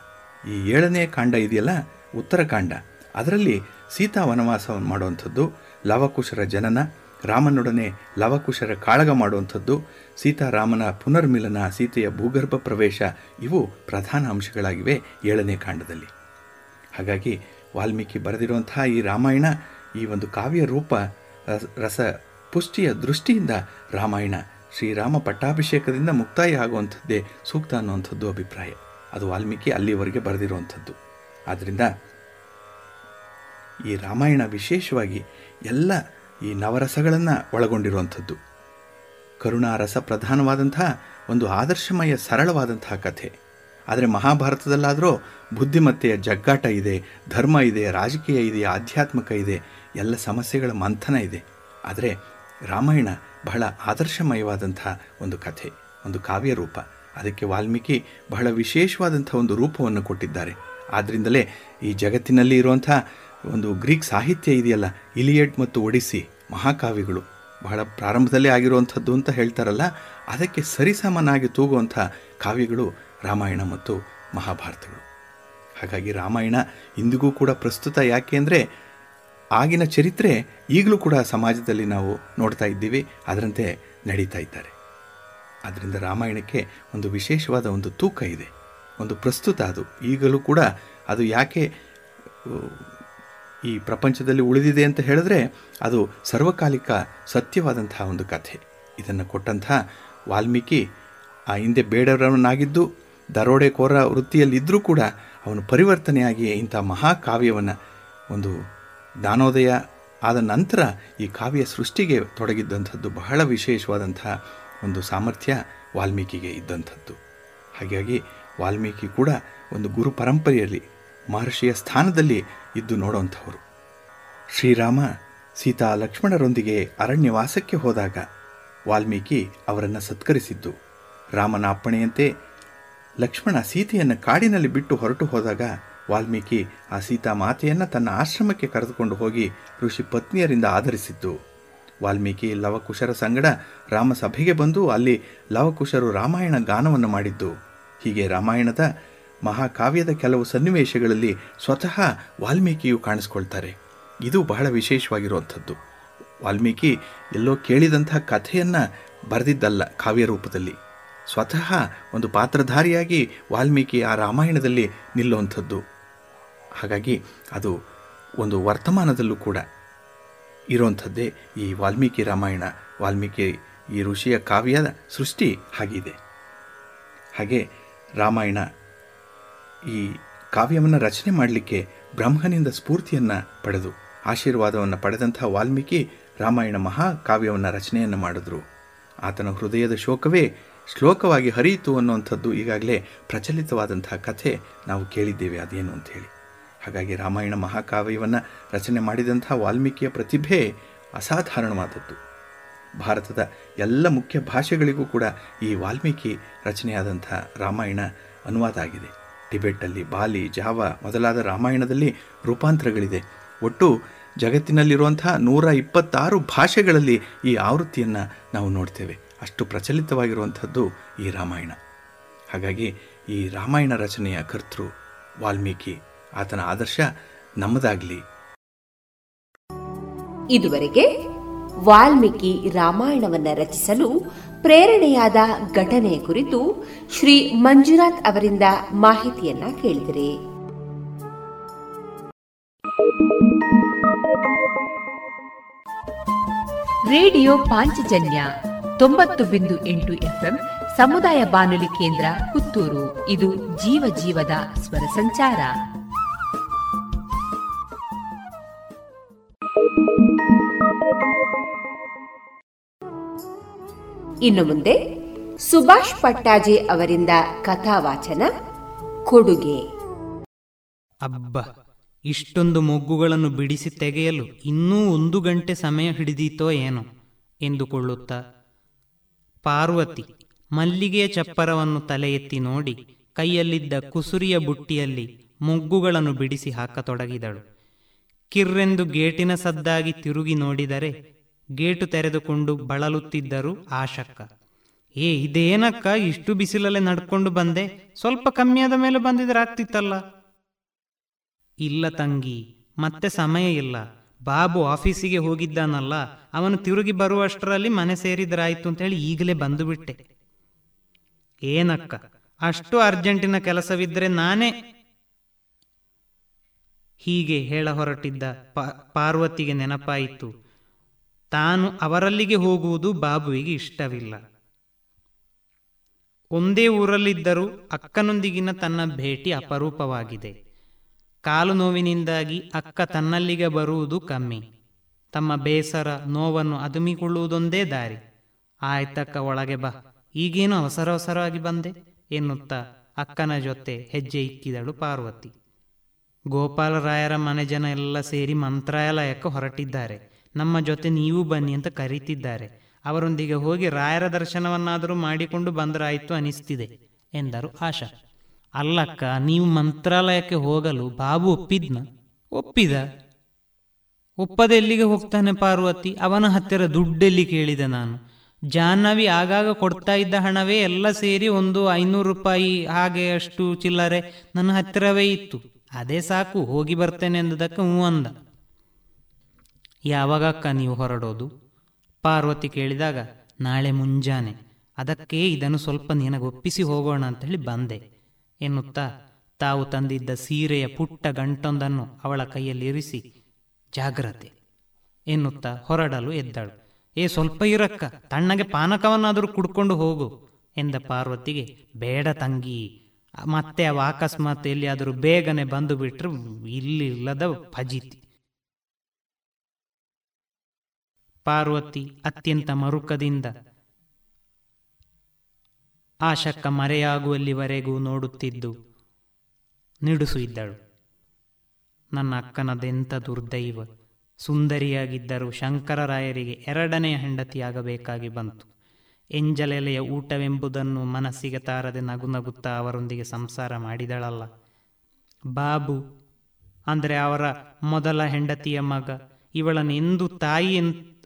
ಈ ಏಳನೇ ಕಾಂಡ ಇದೆಯಲ್ಲ? ಉತ್ತರಕಾಂಡ ಅದರಲ್ಲಿ ಸೀತಾ ವನವಾಸವನ್ನು ಮಾಡುವಂಥದ್ದು, ಲವಕುಶರ ಜನನ, ರಾಮನೊಡನೆ ಲವಕುಶರ ಕಾಳಗ ಮಾಡುವಂಥದ್ದು ಸೀತಾರಾಮನ ಪುನರ್ಮಿಲನ, ಸೀತೆಯ ಭೂಗರ್ಭ ಪ್ರವೇಶ, ಇವು ಪ್ರಧಾನ ಅಂಶಗಳಾಗಿವೆ ಏಳನೇ ಕಾಂಡದಲ್ಲಿ. ಹಾಗಾಗಿ ವಾಲ್ಮೀಕಿ ಬರೆದಿರುವಂತಹ ಈ ರಾಮಾಯಣ ಈ ಒಂದು ಕಾವ್ಯ ರೂಪ ರಸ, ಪುಷ್ಟಿಯ ದೃಷ್ಟಿಯಿಂದ ರಾಮಾಯಣ ಶ್ರೀರಾಮ ಪಟ್ಟಾಭಿಷೇಕದಿಂದ ಮುಕ್ತಾಯ ಆಗುವಂಥದ್ದೇ ಸೂಕ್ತ ಅನ್ನುವಂಥದ್ದು ಅಭಿಪ್ರಾಯ. ಅದು ವಾಲ್ಮೀಕಿ ಅಲ್ಲಿವರೆಗೆ ಬರೆದಿರುವಂಥದ್ದು. ಆದ್ದರಿಂದ ಈ ರಾಮಾಯಣ ವಿಶೇಷವಾಗಿ ಎಲ್ಲ ಈ ನವರಸಗಳನ್ನು ಒಳಗೊಂಡಿರುವಂಥದ್ದು. ಕರುಣಾರಸ ಪ್ರಧಾನವಾದಂತಹ ಒಂದು ಆದರ್ಶಮಯ ಸರಳವಾದಂತಹ ಕಥೆ. ಆದರೆ ಮಹಾಭಾರತದಲ್ಲಾದರೂ ಬುದ್ಧಿಮತ್ತೆಯ ಜಗ್ಗಾಟ ಇದೆ, ಧರ್ಮ ಇದೆ, ರಾಜಕೀಯ ಇದೆ, ಆಧ್ಯಾತ್ಮಿಕ ಇದೆ, ಎಲ್ಲ ಸಮಸ್ಯೆಗಳ ಮಂಥನ ಇದೆ. ಆದರೆ ರಾಮಾಯಣ ಬಹಳ ಆದರ್ಶಮಯವಾದಂಥ ಒಂದು ಕಥೆ, ಒಂದು ಕಾವ್ಯ ರೂಪ. ಅದಕ್ಕೆ ವಾಲ್ಮೀಕಿ ಬಹಳ ವಿಶೇಷವಾದಂಥ ಒಂದು ರೂಪವನ್ನು ಕೊಟ್ಟಿದ್ದಾರೆ. ಆದ್ದರಿಂದಲೇ ಈ ಜಗತ್ತಿನಲ್ಲಿ ಇರುವಂಥ ಒಂದು ಗ್ರೀಕ್ ಸಾಹಿತ್ಯ ಇದೆಯಲ್ಲ, ಇಲಿಯಡ್ ಮತ್ತು ಒಡಿಸಿ ಮಹಾಕಾವ್ಯಗಳು ಬಹಳ ಪ್ರಾರಂಭದಲ್ಲೇ ಆಗಿರುವಂಥದ್ದು ಅಂತ ಹೇಳ್ತಾರಲ್ಲ, ಅದಕ್ಕೆ ಸರಿಸಮನಾಗಿ ತೂಗುವಂಥ ಕಾವ್ಯಗಳು ರಾಮಾಯಣ ಮತ್ತು ಮಹಾಭಾರತಗಳು. ಹಾಗಾಗಿ ರಾಮಾಯಣ ಇಂದಿಗೂ ಕೂಡ ಪ್ರಸ್ತುತ ಯಾಕೆ ಅಂದರೆ ಆಗಿನ ಚರಿತ್ರೆ ಈಗಲೂ ಕೂಡ ಸಮಾಜದಲ್ಲಿ ನಾವು ನೋಡ್ತಾ ಇದ್ದೀವಿ, ಅದರಂತೆ ನಡೀತಾ ಇದ್ದಾರೆ. ಆದ್ದರಿಂದ ರಾಮಾಯಣಕ್ಕೆ ಒಂದು ವಿಶೇಷವಾದ ಒಂದು ತೂಕ ಇದೆ, ಒಂದು ಪ್ರಸ್ತುತ ಅದು. ಈಗಲೂ ಕೂಡ ಅದು ಯಾಕೆ ಈ ಪ್ರಪಂಚದಲ್ಲಿ ಉಳಿದಿದೆ ಅಂತ ಹೇಳಿದ್ರೆ ಅದು ಸರ್ವಕಾಲಿಕ ಸತ್ಯವಾದಂತಹ ಒಂದು ಕಥೆ. ಇದನ್ನು ಕೊಟ್ಟಂತಹ ವಾಲ್ಮೀಕಿ ಆ ಹಿಂದೆ ಬೇಡವರವನಾಗಿದ್ದು, ದರೋಡೆಕೋರ ವೃತ್ತಿಯಲ್ಲಿದ್ದರೂ ಕೂಡ ಅವನು ಪರಿವರ್ತನೆಯಾಗಿ ಇಂಥ ಮಹಾಕಾವ್ಯವನ್ನು ಒಂದು ಜ್ಞಾನೋದಯ ಆದ ನಂತರ ಈ ಕಾವ್ಯ ಸೃಷ್ಟಿಗೆ ತೊಡಗಿದ್ದಂಥದ್ದು ಬಹಳ ವಿಶೇಷವಾದಂಥ ಒಂದು ಸಾಮರ್ಥ್ಯ ವಾಲ್ಮೀಕಿಗೆ ಇದ್ದಂಥದ್ದು. ಹಾಗಾಗಿ ವಾಲ್ಮೀಕಿ ಕೂಡ ಒಂದು ಗುರು ಪರಂಪರೆಯಲ್ಲಿ, ಮಹರ್ಷಿಯ ಸ್ಥಾನದಲ್ಲಿ ಇದ್ದು ನೋಡುವಂಥವರು ಶ್ರೀರಾಮ ಸೀತಾ ಲಕ್ಷ್ಮಣರೊಂದಿಗೆ ಅರಣ್ಯವಾಸಕ್ಕೆ ಹೋದಾಗ ವಾಲ್ಮೀಕಿ ಅವರನ್ನು ಸತ್ಕರಿಸಿದ್ದು. ರಾಮನ ಅಪ್ಪಣೆಯಂತೆ ಲಕ್ಷ್ಮಣ ಸೀತೆಯನ್ನು ಕಾಡಿನಲ್ಲಿ ಬಿಟ್ಟು ಹೊರಟು ಹೋದಾಗ ವಾಲ್ಮೀಕಿ ಆ ಸೀತಾ ಮಾತೆಯನ್ನು ತನ್ನ ಆಶ್ರಮಕ್ಕೆ ಕರೆದುಕೊಂಡು ಹೋಗಿ ಋಷಿ ಪತ್ನಿಯರಿಂದ ಆಧರಿಸಿದ್ದು. ವಾಲ್ಮೀಕಿ ಲವಕುಶರ ಸಂಗಡ ರಾಮ ಸಭೆಗೆ ಬಂದು ಅಲ್ಲಿ ಲವಕುಶರು ರಾಮಾಯಣ ಗಾನವನ್ನು ಮಾಡಿದ್ದು. ಹೀಗೆ ರಾಮಾಯಣದ ಮಹಾಕಾವ್ಯದ ಕೆಲವು ಸನ್ನಿವೇಶಗಳಲ್ಲಿ ಸ್ವತಃ ವಾಲ್ಮೀಕಿಯು ಕಾಣಿಸ್ಕೊಳ್ತಾರೆ. ಇದು ಬಹಳ ವಿಶೇಷವಾಗಿರುವಂಥದ್ದು. ವಾಲ್ಮೀಕಿ ಎಲ್ಲೋ ಕೇಳಿದಂಥ ಕಥೆಯನ್ನು ಬರೆದಿದ್ದಲ್ಲ ಕಾವ್ಯ ರೂಪದಲ್ಲಿ. ಸ್ವತಃ ಒಂದು ಪಾತ್ರಧಾರಿಯಾಗಿ ವಾಲ್ಮೀಕಿ ಆ ರಾಮಾಯಣದಲ್ಲಿ ನಿಲ್ಲುವಂಥದ್ದು. ಹಾಗಾಗಿ ಅದು ಒಂದು ವರ್ತಮಾನದಲ್ಲೂ ಕೂಡ ಇರುವಂಥದ್ದೇ ಈ ವಾಲ್ಮೀಕಿ ರಾಮಾಯಣ, ವಾಲ್ಮೀಕಿ ಈ ಋಷಿಯ ಕಾವ್ಯದ ಸೃಷ್ಟಿ ಆಗಿದೆ. ಹಾಗೆ ರಾಮಾಯಣ ಈ ಕಾವ್ಯವನ್ನು ರಚನೆ ಮಾಡಲಿಕ್ಕೆ ಬ್ರಹ್ಮನಿಂದ ಸ್ಫೂರ್ತಿಯನ್ನು ಪಡೆದು, ಆಶೀರ್ವಾದವನ್ನು ಪಡೆದಂಥ ವಾಲ್ಮೀಕಿ ರಾಮಾಯಣ ಮಹಾಕಾವ್ಯವನ್ನು ರಚನೆಯನ್ನು ಮಾಡಿದ್ರು. ಆತನ ಹೃದಯದ ಶೋಕವೇ ಶ್ಲೋಕವಾಗಿ ಹರಿಯಿತು ಅನ್ನುವಂಥದ್ದು ಈಗಾಗಲೇ ಪ್ರಚಲಿತವಾದಂತಹ ಕಥೆ ನಾವು ಕೇಳಿದ್ದೇವೆ, ಅದೇನು ಅಂಥೇಳಿ ಹಾಗಾಗಿ ರಾಮಾಯಣ ಮಹಾಕಾವ್ಯವನ್ನು ರಚನೆ ಮಾಡಿದಂಥ ವಾಲ್ಮೀಕಿಯ ಪ್ರತಿಭೆ ಅಸಾಧಾರಣವಾದದ್ದು. ಭಾರತದ ಎಲ್ಲ ಮುಖ್ಯ ಭಾಷೆಗಳಿಗೂ ಕೂಡ ಈ ವಾಲ್ಮೀಕಿ ರಚನೆಯಾದಂಥ ರಾಮಾಯಣ ಅನುವಾದ ಆಗಿದೆ. ಟಿಬೆಟ್ಟಲ್ಲಿ ಬಾಲಿ, ಜಾವ ಮೊದಲಾದ ರಾಮಾಯಣದಲ್ಲಿ ರೂಪಾಂತರಗಳಿದೆ. ಒಟ್ಟು ಜಗತ್ತಿನಲ್ಲಿರುವಂಥ ನೂರ ಇಪ್ಪತ್ತಾರು ಭಾಷೆಗಳಲ್ಲಿ ಈ ಆವೃತ್ತಿಯನ್ನು ನಾವು ನೋಡ್ತೇವೆ. ಅಷ್ಟು ಪ್ರಚಲಿತವಾಗಿರುವಂಥದ್ದು ಈ ರಾಮಾಯಣ. ಹಾಗಾಗಿ ಈ ರಾಮಾಯಣ ರಚನೆಯ ಕರ್ತೃ ವಾಲ್ಮೀಕಿ ಆತನ ಆದರ್ಶ ನಮ್ಮದಾಗಲಿ. ಇದುವರೆಗೆ ವಾಲ್ಮೀಕಿ ರಾಮಾಯಣವನ್ನ ರಚಿಸಲು ಪ್ರೇರಣೆಯಾದ ಘಟನೆ ಕುರಿತು ಶ್ರೀ ಮಂಜುನಾಥ್ ಅವರಿಂದ ಮಾಹಿತಿಯನ್ನ ಕೇಳಿದರೆ. ರೇಡಿಯೋ ಪಾಂಚಜನ್ಯ ತೊಂಬತ್ತು ಬಿಂದು ಎಂಟು ಎಫ್ಎಂ ಸಮುದಾಯ ಬಾನುಲಿ ಕೇಂದ್ರ ಪುತ್ತೂರು. ಇದು ಜೀವ ಜೀವದ ಸ್ವರ ಸಂಚಾರ. ಇನ್ನು ಮುಂದೆ ಸುಭಾಷ್ ಪಟ್ಟಾಜೆ ಅವರಿಂದ ಕಥಾವಾಚನ ಕೊಡುಗೆ. ಅಬ್ಬ, ಇಷ್ಟೊಂದು ಮೊಗ್ಗುಗಳನ್ನು ಬಿಡಿಸಿ ತೆಗೆಯಲು ಇನ್ನೂ ಒಂದು ಗಂಟೆ ಸಮಯ ಹಿಡಿದೀತೋ ಏನೋ ಎಂದುಕೊಳ್ಳುತ್ತಾ ಪಾರ್ವತಿ ಮಲ್ಲಿಗೆಯ ಚಪ್ಪರವನ್ನು ತಲೆ ಎತ್ತಿ ನೋಡಿ ಕೈಯಲ್ಲಿದ್ದ ಕುಸುರಿಯ ಬುಟ್ಟಿಯಲ್ಲಿ ಮೊಗ್ಗುಗಳನ್ನು ಬಿಡಿಸಿ ಹಾಕತೊಡಗಿದಳು. ಕಿರ್ರೆಂದು ಗೇಟಿನ ಸದ್ದಾಗಿ ತಿರುಗಿ ನೋಡಿದರೆ ಗೇಟು ತೆರೆದುಕೊಂಡು ಬಳಲುತ್ತಿದ್ದರು ಆಶಕ್ಕ. ಏ, ಇದೇನಕ್ಕ, ಇಷ್ಟು ಬಿಸಿಲಲ್ಲೇ ನಡ್ಕೊಂಡು ಬಂದೆ, ಸ್ವಲ್ಪ ಕಮ್ಮಿಯಾದ ಮೇಲೆ ಬಂದಿದ್ರೆ ಆಗ್ತಿತ್ತಲ್ಲ. ಇಲ್ಲ ತಂಗಿ, ಮತ್ತೆ ಸಮಯ ಇಲ್ಲ. ಬಾಬು ಆಫೀಸಿಗೆ ಹೋಗಿದ್ದಾನಲ್ಲ, ಅವನು ತಿರುಗಿ ಬರುವಷ್ಟರಲ್ಲಿ ಮನೆ ಸೇರಿದ್ರಾಯ್ತು ಅಂತ ಹೇಳಿ ಈಗಲೇ ಬಂದುಬಿಟ್ಟೆ ಏನಕ್ಕ, ಅಷ್ಟು ಅರ್ಜೆಂಟಿನ ಕೆಲಸವಿದ್ರೆ ನಾನೇ ಹೀಗೆ ಹೇಳ ಹೊರಟಿದ್ದ ಪಾರ್ವತಿಗೆ ನೆನಪಾಯಿತು. ತಾನು ಅವರಲ್ಲಿಗೆ ಹೋಗುವುದು ಬಾಬುವಿಗೆ ಇಷ್ಟವಿಲ್ಲ. ಒಂದೇ ಊರಲ್ಲಿದ್ದರೂ ಅಕ್ಕನೊಂದಿಗಿನ ತನ್ನ ಭೇಟಿ ಅಪರೂಪವಾಗಿದೆ. ಕಾಲು ನೋವಿನಿಂದಾಗಿ ಅಕ್ಕ ತನ್ನಲ್ಲಿಗೆ ಬರುವುದು ಕಮ್ಮಿ. ತಮ್ಮ ಬೇಸರ, ನೋವನ್ನು ಅದುಮಿಕೊಳ್ಳುವುದೊಂದೇ ದಾರಿ. ಆಯ್ತಕ್ಕ ಒಳಗೆ ಬಾ, ಈಗೇನು ಅವಸರ ಅವಸರವಾಗಿ ಬಂದೆ ಎನ್ನುತ್ತಾ ಅಕ್ಕನ ಜೊತೆ ಹೆಜ್ಜೆ ಇಕ್ಕಿದಳು ಪಾರ್ವತಿ. ಗೋಪಾಲರಾಯರ ಮನೆ ಜನ ಎಲ್ಲ ಸೇರಿ ಮಂತ್ರಾಲಯಕ್ಕೆ ಹೊರಟಿದ್ದಾರೆ. ನಮ್ಮ ಜೊತೆ ನೀವು ಬನ್ನಿ ಅಂತ ಕರೀತಿದ್ದಾರೆ. ಅವರೊಂದಿಗೆ ಹೋಗಿ ರಾಯರ ದರ್ಶನವನ್ನಾದರೂ ಮಾಡಿಕೊಂಡು ಬಂದರಾಯಿತು ಅನಿಸ್ತಿದೆ, ಎಂದರು ಆಶಾ. ಅಲ್ಲಕ್ಕ, ನೀವು ಮಂತ್ರಾಲಯಕ್ಕೆ ಹೋಗಲು ಬಾಬು ಒಪ್ಪಿದ್ನ? ಒಪ್ಪಿದ. ಒಪ್ಪದೆ ಎಲ್ಲಿಗೆ ಹೋಗ್ತಾನೆ ಪಾರ್ವತಿ? ಅವನ ಹತ್ತಿರ ದುಡ್ಡೆಲ್ಲಿ ಕೇಳಿದೆ ನಾನು? ಜಾಹ್ನವಿ ಆಗಾಗ ಕೊಡ್ತಾ ಇದ್ದ ಹಣವೇ ಎಲ್ಲ ಸೇರಿ ಒಂದು ಐನೂರು ರೂಪಾಯಿ ಹಾಗೆ ಅಷ್ಟು ಚಿಲ್ಲರೆ ನನ್ನ ಹತ್ತಿರವೇ ಇತ್ತು. ಅದೇ ಸಾಕು, ಹೋಗಿ ಬರ್ತೇನೆ ಎಂದದಕ್ಕೆ ಹ್ಞೂ ಅಂದ. ಯಾವಾಗಕ್ಕ ನೀವು ಹೊರಡೋದು? ಪಾರ್ವತಿ ಕೇಳಿದಾಗ, ನಾಳೆ ಮುಂಜಾನೆ. ಅದಕ್ಕೆ ಇದನ್ನು ಸ್ವಲ್ಪ ನಿನಗೊಪ್ಪಿಸಿ ಹೋಗೋಣ ಅಂತ ಹೇಳಿ ಬಂದೆ. ಎನ್ನುತ್ತಾ, ತಾವು ತಂದಿದ್ದ ಸೀರೆಯ ಪುಟ್ಟ ಗಂಟೊಂದನ್ನು ಅವಳ ಕೈಯಲ್ಲಿ ಇರಿಸಿ, ಜಾಗ್ರತೆ. ಎನ್ನುತ್ತಾ ಹೊರಡಲು ಎದ್ದಳು. ಏ, ಸ್ವಲ್ಪ ಇರಕ್ಕ, ತಣ್ಣಗೆ ಪಾನಕವನ್ನಾದರೂ ಕುಡ್ಕೊಂಡು ಹೋಗು, ಎಂದ ಪಾರ್ವತಿಗೆ, ಬೇಡ ತಂಗಿ ಮತ್ತೆ ಅವ ಅಕಸ್ಮಾತ್ ಎಲ್ಲಿಯಾದರೂ ಬೇಗನೆ ಬಂದು ಬಿಟ್ರೆ ಇಲ್ಲಿಲ್ಲದ ಫಜಿತಿ. ಪಾರ್ವತಿ ಅತ್ಯಂತ ಮರುಕದಿಂದ ಆ ಶಕ್ಕ ಮರೆಯಾಗುವಲ್ಲಿವರೆಗೂ ನೋಡುತ್ತಿದ್ದು ನಿಡುಸು ಇದ್ದಳು. ನನ್ನ ಅಕ್ಕನದೆಂಥ ದುರ್ದೈವ, ಸುಂದರಿಯಾಗಿದ್ದರೂ ಶಂಕರರಾಯರಿಗೆ ಎರಡನೆಯ ಹೆಂಡತಿಯಾಗಬೇಕಾಗಿ ಬಂತು. ಎಂಜಲೆಲೆಯ ಊಟವೆಂಬುದನ್ನು ಮನಸ್ಸಿಗೆ ತಾರದೆ ನಗು ನಗುತ್ತಾ ಅವರೊಂದಿಗೆ ಸಂಸಾರ ಮಾಡಿದಳಲ್ಲ. ಬಾಬು, ಅಂದರೆ ಅವರ ಮೊದಲ ಹೆಂಡತಿಯ ಮಗ, ಇವಳನ್ನು ಎಂದು ತಾಯಿ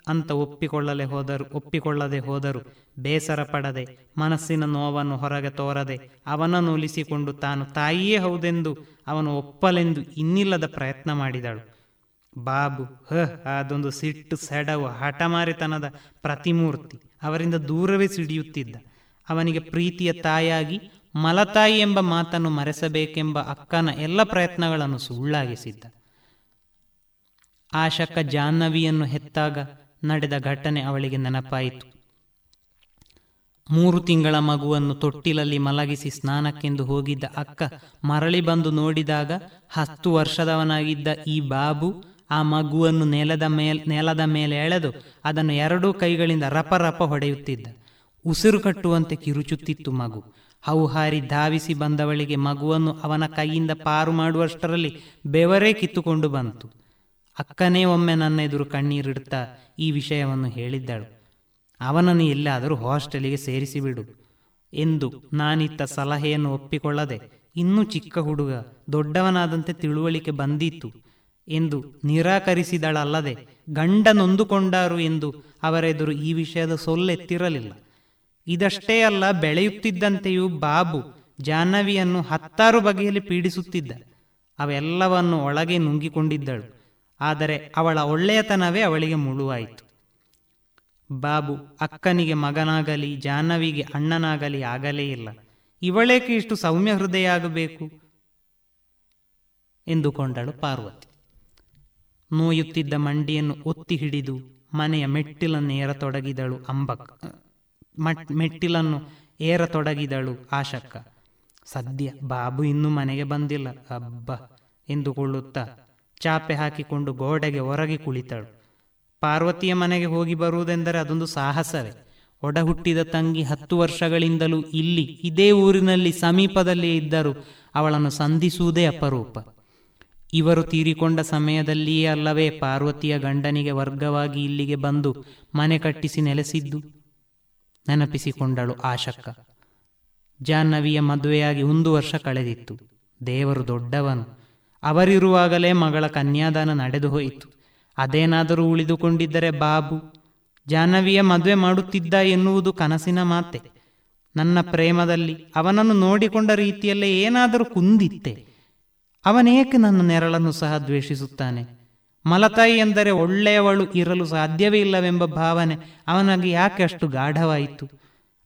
ಅಂತ ಒಪ್ಪಿಕೊಳ್ಳಲೆ ಹೋದರು, ಒಪ್ಪಿಕೊಳ್ಳದೆ ಹೋದರು. ಬೇಸರ ಪಡದೆ, ಮನಸ್ಸಿನ ನೋವನ್ನು ಹೊರಗೆ ತೋರದೆ, ಅವನನ್ನು ಉಲಿಸಿಕೊಂಡು ತಾನು ತಾಯಿಯೇ ಹೌದೆಂದು ಅವನು ಒಪ್ಪಲೆಂದು ಇನ್ನಿಲ್ಲದ ಪ್ರಯತ್ನ ಮಾಡಿದಳು. ಬಾಬು, ಹ, ಅದೊಂದು ಸಿಟ್ಟು ಸೆಡವು, ಹಠಮಾರಿತನದ ಪ್ರತಿಮೂರ್ತಿ. ಅವರಿಂದ ದೂರವೇ ಸಿಡಿಯುತ್ತಿದ್ದ. ಅವನಿಗೆ ಪ್ರೀತಿಯ ತಾಯಾಗಿ ಮಲತಾಯಿ ಎಂಬ ಮಾತನ್ನು ಮರೆಸಬೇಕೆಂಬ ಅಕ್ಕನ ಎಲ್ಲ ಪ್ರಯತ್ನಗಳನ್ನು ಸುಳ್ಳಾಗಿಸಿದ್ದ. ಆಶಕ ಜಾಹ್ನವಿಯನ್ನು ಹೆತ್ತಾಗ ನಡೆದ ಘಟನೆ ಅವಳಿಗೆ ನೆನಪಾಯಿತು. ಮೂರು ತಿಂಗಳ ಮಗುವನ್ನು ತೊಟ್ಟಿಲಲ್ಲಿ ಮಲಗಿಸಿ ಸ್ನಾನಕ್ಕೆಂದು ಹೋಗಿದ್ದ ಅಕ್ಕ ಮರಳಿ ಬಂದು ನೋಡಿದಾಗ ಹತ್ತು ವರ್ಷದವನಾಗಿದ್ದ ಈ ಬಾಬು ಆ ಮಗುವನ್ನು ನೆಲದ ಮೇಲ್, ನೆಲದ ಮೇಲೆ ಎಳೆದು ಅದನ್ನು ಎರಡೂ ಕೈಗಳಿಂದ ರಪರಪ ರಪ ಹೊಡೆಯುತ್ತಿದ್ದ. ಉಸಿರು ಕಟ್ಟುವಂತೆ ಕಿರುಚುತ್ತಿತ್ತು ಮಗು. ಹೌಹಾರಿ ಧಾವಿಸಿ ಬಂದವಳಿಗೆ ಮಗುವನ್ನು ಅವನ ಕೈಯಿಂದ ಪಾರು ಮಾಡುವಷ್ಟರಲ್ಲಿ ಬೆವರೇ ಕಿತ್ತುಕೊಂಡು ಬಂತು. ಅಕ್ಕನೇ ಒಮ್ಮೆ ನನ್ನ ಎದುರು ಕಣ್ಣೀರಿಡುತ್ತಾ ಈ ವಿಷಯವನ್ನು ಹೇಳಿದ್ದಳು. ಅವನನ್ನು ಎಲ್ಲಾದರೂ ಹಾಸ್ಟೆಲಿಗೆ ಸೇರಿಸಿಬಿಡು ಎಂದು ನಾನಿತ್ತ ಸಲಹೆಯನ್ನು ಒಪ್ಪಿಕೊಳ್ಳದೆ ಇನ್ನೂ ಚಿಕ್ಕ ಹುಡುಗ ದೊಡ್ಡವನಾದಂತೆ ತಿಳುವಳಿಕೆ ಬಂದಿತ್ತು ಎಂದು ನಿರಾಕರಿಸಿದಳಲ್ಲದೆ ಗಂಡನೊಂದುಕೊಂಡರು ಎಂದು ಅವರೆದುರು ಈ ವಿಷಯದ ಸೊಲ್ಲೆತ್ತಿರಲಿಲ್ಲ. ಇದಷ್ಟೇ ಅಲ್ಲ, ಬೆಳೆಯುತ್ತಿದ್ದಂತೆಯೂ ಬಾಬು ಜಾಹ್ನವಿಯನ್ನು ಹತ್ತಾರು ಬಗೆಯಲ್ಲಿ ಪೀಡಿಸುತ್ತಿದ್ದ. ಅವೆಲ್ಲವನ್ನು ಒಳಗೆ ನುಂಗಿಕೊಂಡಿದ್ದಳು. ಆದರೆ ಅವಳ ಒಳ್ಳೆಯತನವೇ ಅವಳಿಗೆ ಮುಳುವಾಯಿತು. ಬಾಬು ಅಕ್ಕನಿಗೆ ಮಗನಾಗಲಿ, ಜಾಹ್ನವಿಗೆ ಅಣ್ಣನಾಗಲಿ ಆಗಲೇ ಇಲ್ಲ. ಇವಳೇಕೆ ಇಷ್ಟು ಸೌಮ್ಯ ಹೃದಯ ಆಗಬೇಕು? ಎಂದುಕೊಂಡಳು ಪಾರ್ವತಿ. ನೋಯುತ್ತಿದ್ದ ಮಂಡಿಯನ್ನು ಒತ್ತಿ ಹಿಡಿದು ಮನೆಯ ಮೆಟ್ಟಿಲನ್ನು ಏರತೊಡಗಿದಳು ಅಂಬಕ್. ಮೆಟ್ಟಿಲನ್ನು ಏರತೊಡಗಿದಳು ಆಶಕ್ಕ. ಸದ್ಯ ಬಾಬು ಇನ್ನೂ ಮನೆಗೆ ಬಂದಿಲ್ಲ. ಅಬ್ಬ ಎಂದುಕೊಳ್ಳುತ್ತಾ ಚಾಪೆ ಹಾಕಿಕೊಂಡು ಗೋಡೆಗೆ ಹೊರಗೆ ಕುಳಿತಳು. ಪಾರ್ವತಿಯ ಮನೆಗೆ ಹೋಗಿ ಬರುವುದೆಂದರೆ ಅದೊಂದು ಸಾಹಸವೇ. ಒಡ ಹುಟ್ಟಿದ ತಂಗಿ ಹತ್ತು ವರ್ಷಗಳಿಂದಲೂ ಇಲ್ಲಿ ಇದೇ ಊರಿನಲ್ಲಿ ಸಮೀಪದಲ್ಲಿ ಇದ್ದರೂ ಅವಳನ್ನು ಸಂಧಿಸುವುದೇ ಅಪರೂಪ. ಇವರು ತೀರಿಕೊಂಡ ಸಮಯದಲ್ಲಿಯೇ ಅಲ್ಲವೇ ಪಾರ್ವತಿಯ ಗಂಡನಿಗೆ ವರ್ಗವಾಗಿ ಇಲ್ಲಿಗೆ ಬಂದು ಮನೆ ಕಟ್ಟಿಸಿ ನೆಲೆಸಿದ್ದು. ನೆನಪಿಸಿಕೊಂಡಳು ಆಶಕ್ಕ. ಜಾಹ್ನವಿಯ ಮದುವೆಯಾಗಿ ಒಂದು ವರ್ಷ ಕಳೆದಿತ್ತು. ದೇವರು ದೊಡ್ಡವನು. ಅವರಿರುವಾಗಲೇ ಮಗಳ ಕನ್ಯಾದಾನ ನಡೆದು ಹೋಯಿತು. ಅದೇನಾದರೂ ಉಳಿದುಕೊಂಡಿದ್ದರೆ ಬಾಬು, ಜಾಹ್ನವಿಯ ಮದುವೆ ಮಾಡುತ್ತಿದ್ದ ಎನ್ನುವುದು ಕನಸಿನ ಮಾತೆ. ನನ್ನ ಪ್ರೇಮದಲ್ಲಿ ಅವನನ್ನು ನೋಡಿಕೊಂಡ ರೀತಿಯಲ್ಲೇ ಏನಾದರೂ ಕುಂದಿತ್ತೆ. ಅವನೇಕೆ ನನ್ನ ನೆರಳನ್ನು ಸಹ ದ್ವೇಷಿಸುತ್ತಾನೆ? ಮಲತಾಯಿ ಎಂದರೆ ಒಳ್ಳೆಯವಳು ಇರಲು ಸಾಧ್ಯವೇ ಇಲ್ಲವೆಂಬ ಭಾವನೆ ಅವನಿಗೆ ಯಾಕೆ ಅಷ್ಟು ಗಾಢವಾಯಿತು?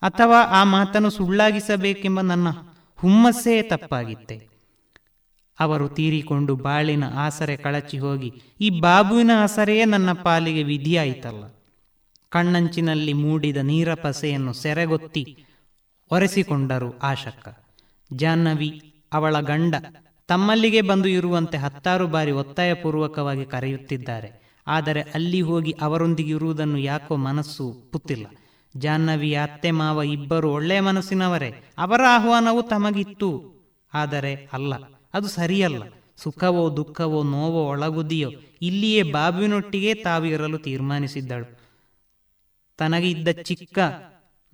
ಅಥವಾ ಆ ಮಾತನ್ನು ಸುಳ್ಳಾಗಿಸಬೇಕೆಂಬ ನನ್ನ ಹುಮ್ಮಸ್ಸೇ ತಪ್ಪಾಗಿತ್ತೆ. ಅವರು ತೀರಿಕೊಂಡು ಬಾಳಿನ ಆಸರೆ ಕಳಚಿ ಹೋಗಿ, ಈ ಬಾಬುವಿನ ಆಸರೆಯೇ ನನ್ನ ಪಾಲಿಗೆ ವಿಧಿಯಾಯಿತಲ್ಲ. ಕಣ್ಣಂಚಿನಲ್ಲಿ ಮೂಡಿದ ನೀರಪಸೆಯನ್ನು ಸೆರೆಗೊತ್ತಿ ಒರೆಸಿಕೊಂಡರು ಆಶಕ್ಕ. ಜಾಹ್ನವಿ ಅವಳ ಗಂಡ ತಮ್ಮಲ್ಲಿಗೆ ಬಂದು ಇರುವಂತೆ ಹತ್ತಾರು ಬಾರಿ ಒತ್ತಾಯಪೂರ್ವಕವಾಗಿ ಕರೆಯುತ್ತಿದ್ದಾರೆ. ಆದರೆ ಅಲ್ಲಿ ಹೋಗಿ ಅವರೊಂದಿಗೆ ಇರುವುದನ್ನು ಯಾಕೋ ಮನಸ್ಸು ಪುತ್ತಿಲ್ಲ ಜಾಹ್ನವಿ, ಅತ್ತೆ, ಮಾವ ಇಬ್ಬರು ಒಳ್ಳೆಯ ಮನಸ್ಸಿನವರೇ. ಅವರ ಆಹ್ವಾನವು ತಮಗಿತ್ತು. ಆದರೆ ಅಲ್ಲ. ಅದು ಸರಿಯಲ್ಲ. ಸುಖವೋ ದುಃಖವೋ ನೋವೋ ಒಳಗುದಿಯೋ ಇಲ್ಲಿಯೇ ಬಾಬಿನೊಟ್ಟಿಗೆ ತಾವು ಇರಲು ತೀರ್ಮಾನಿಸಿದ್ದಳು. ತನಗಿದ್ದ ಚಿಕ್ಕ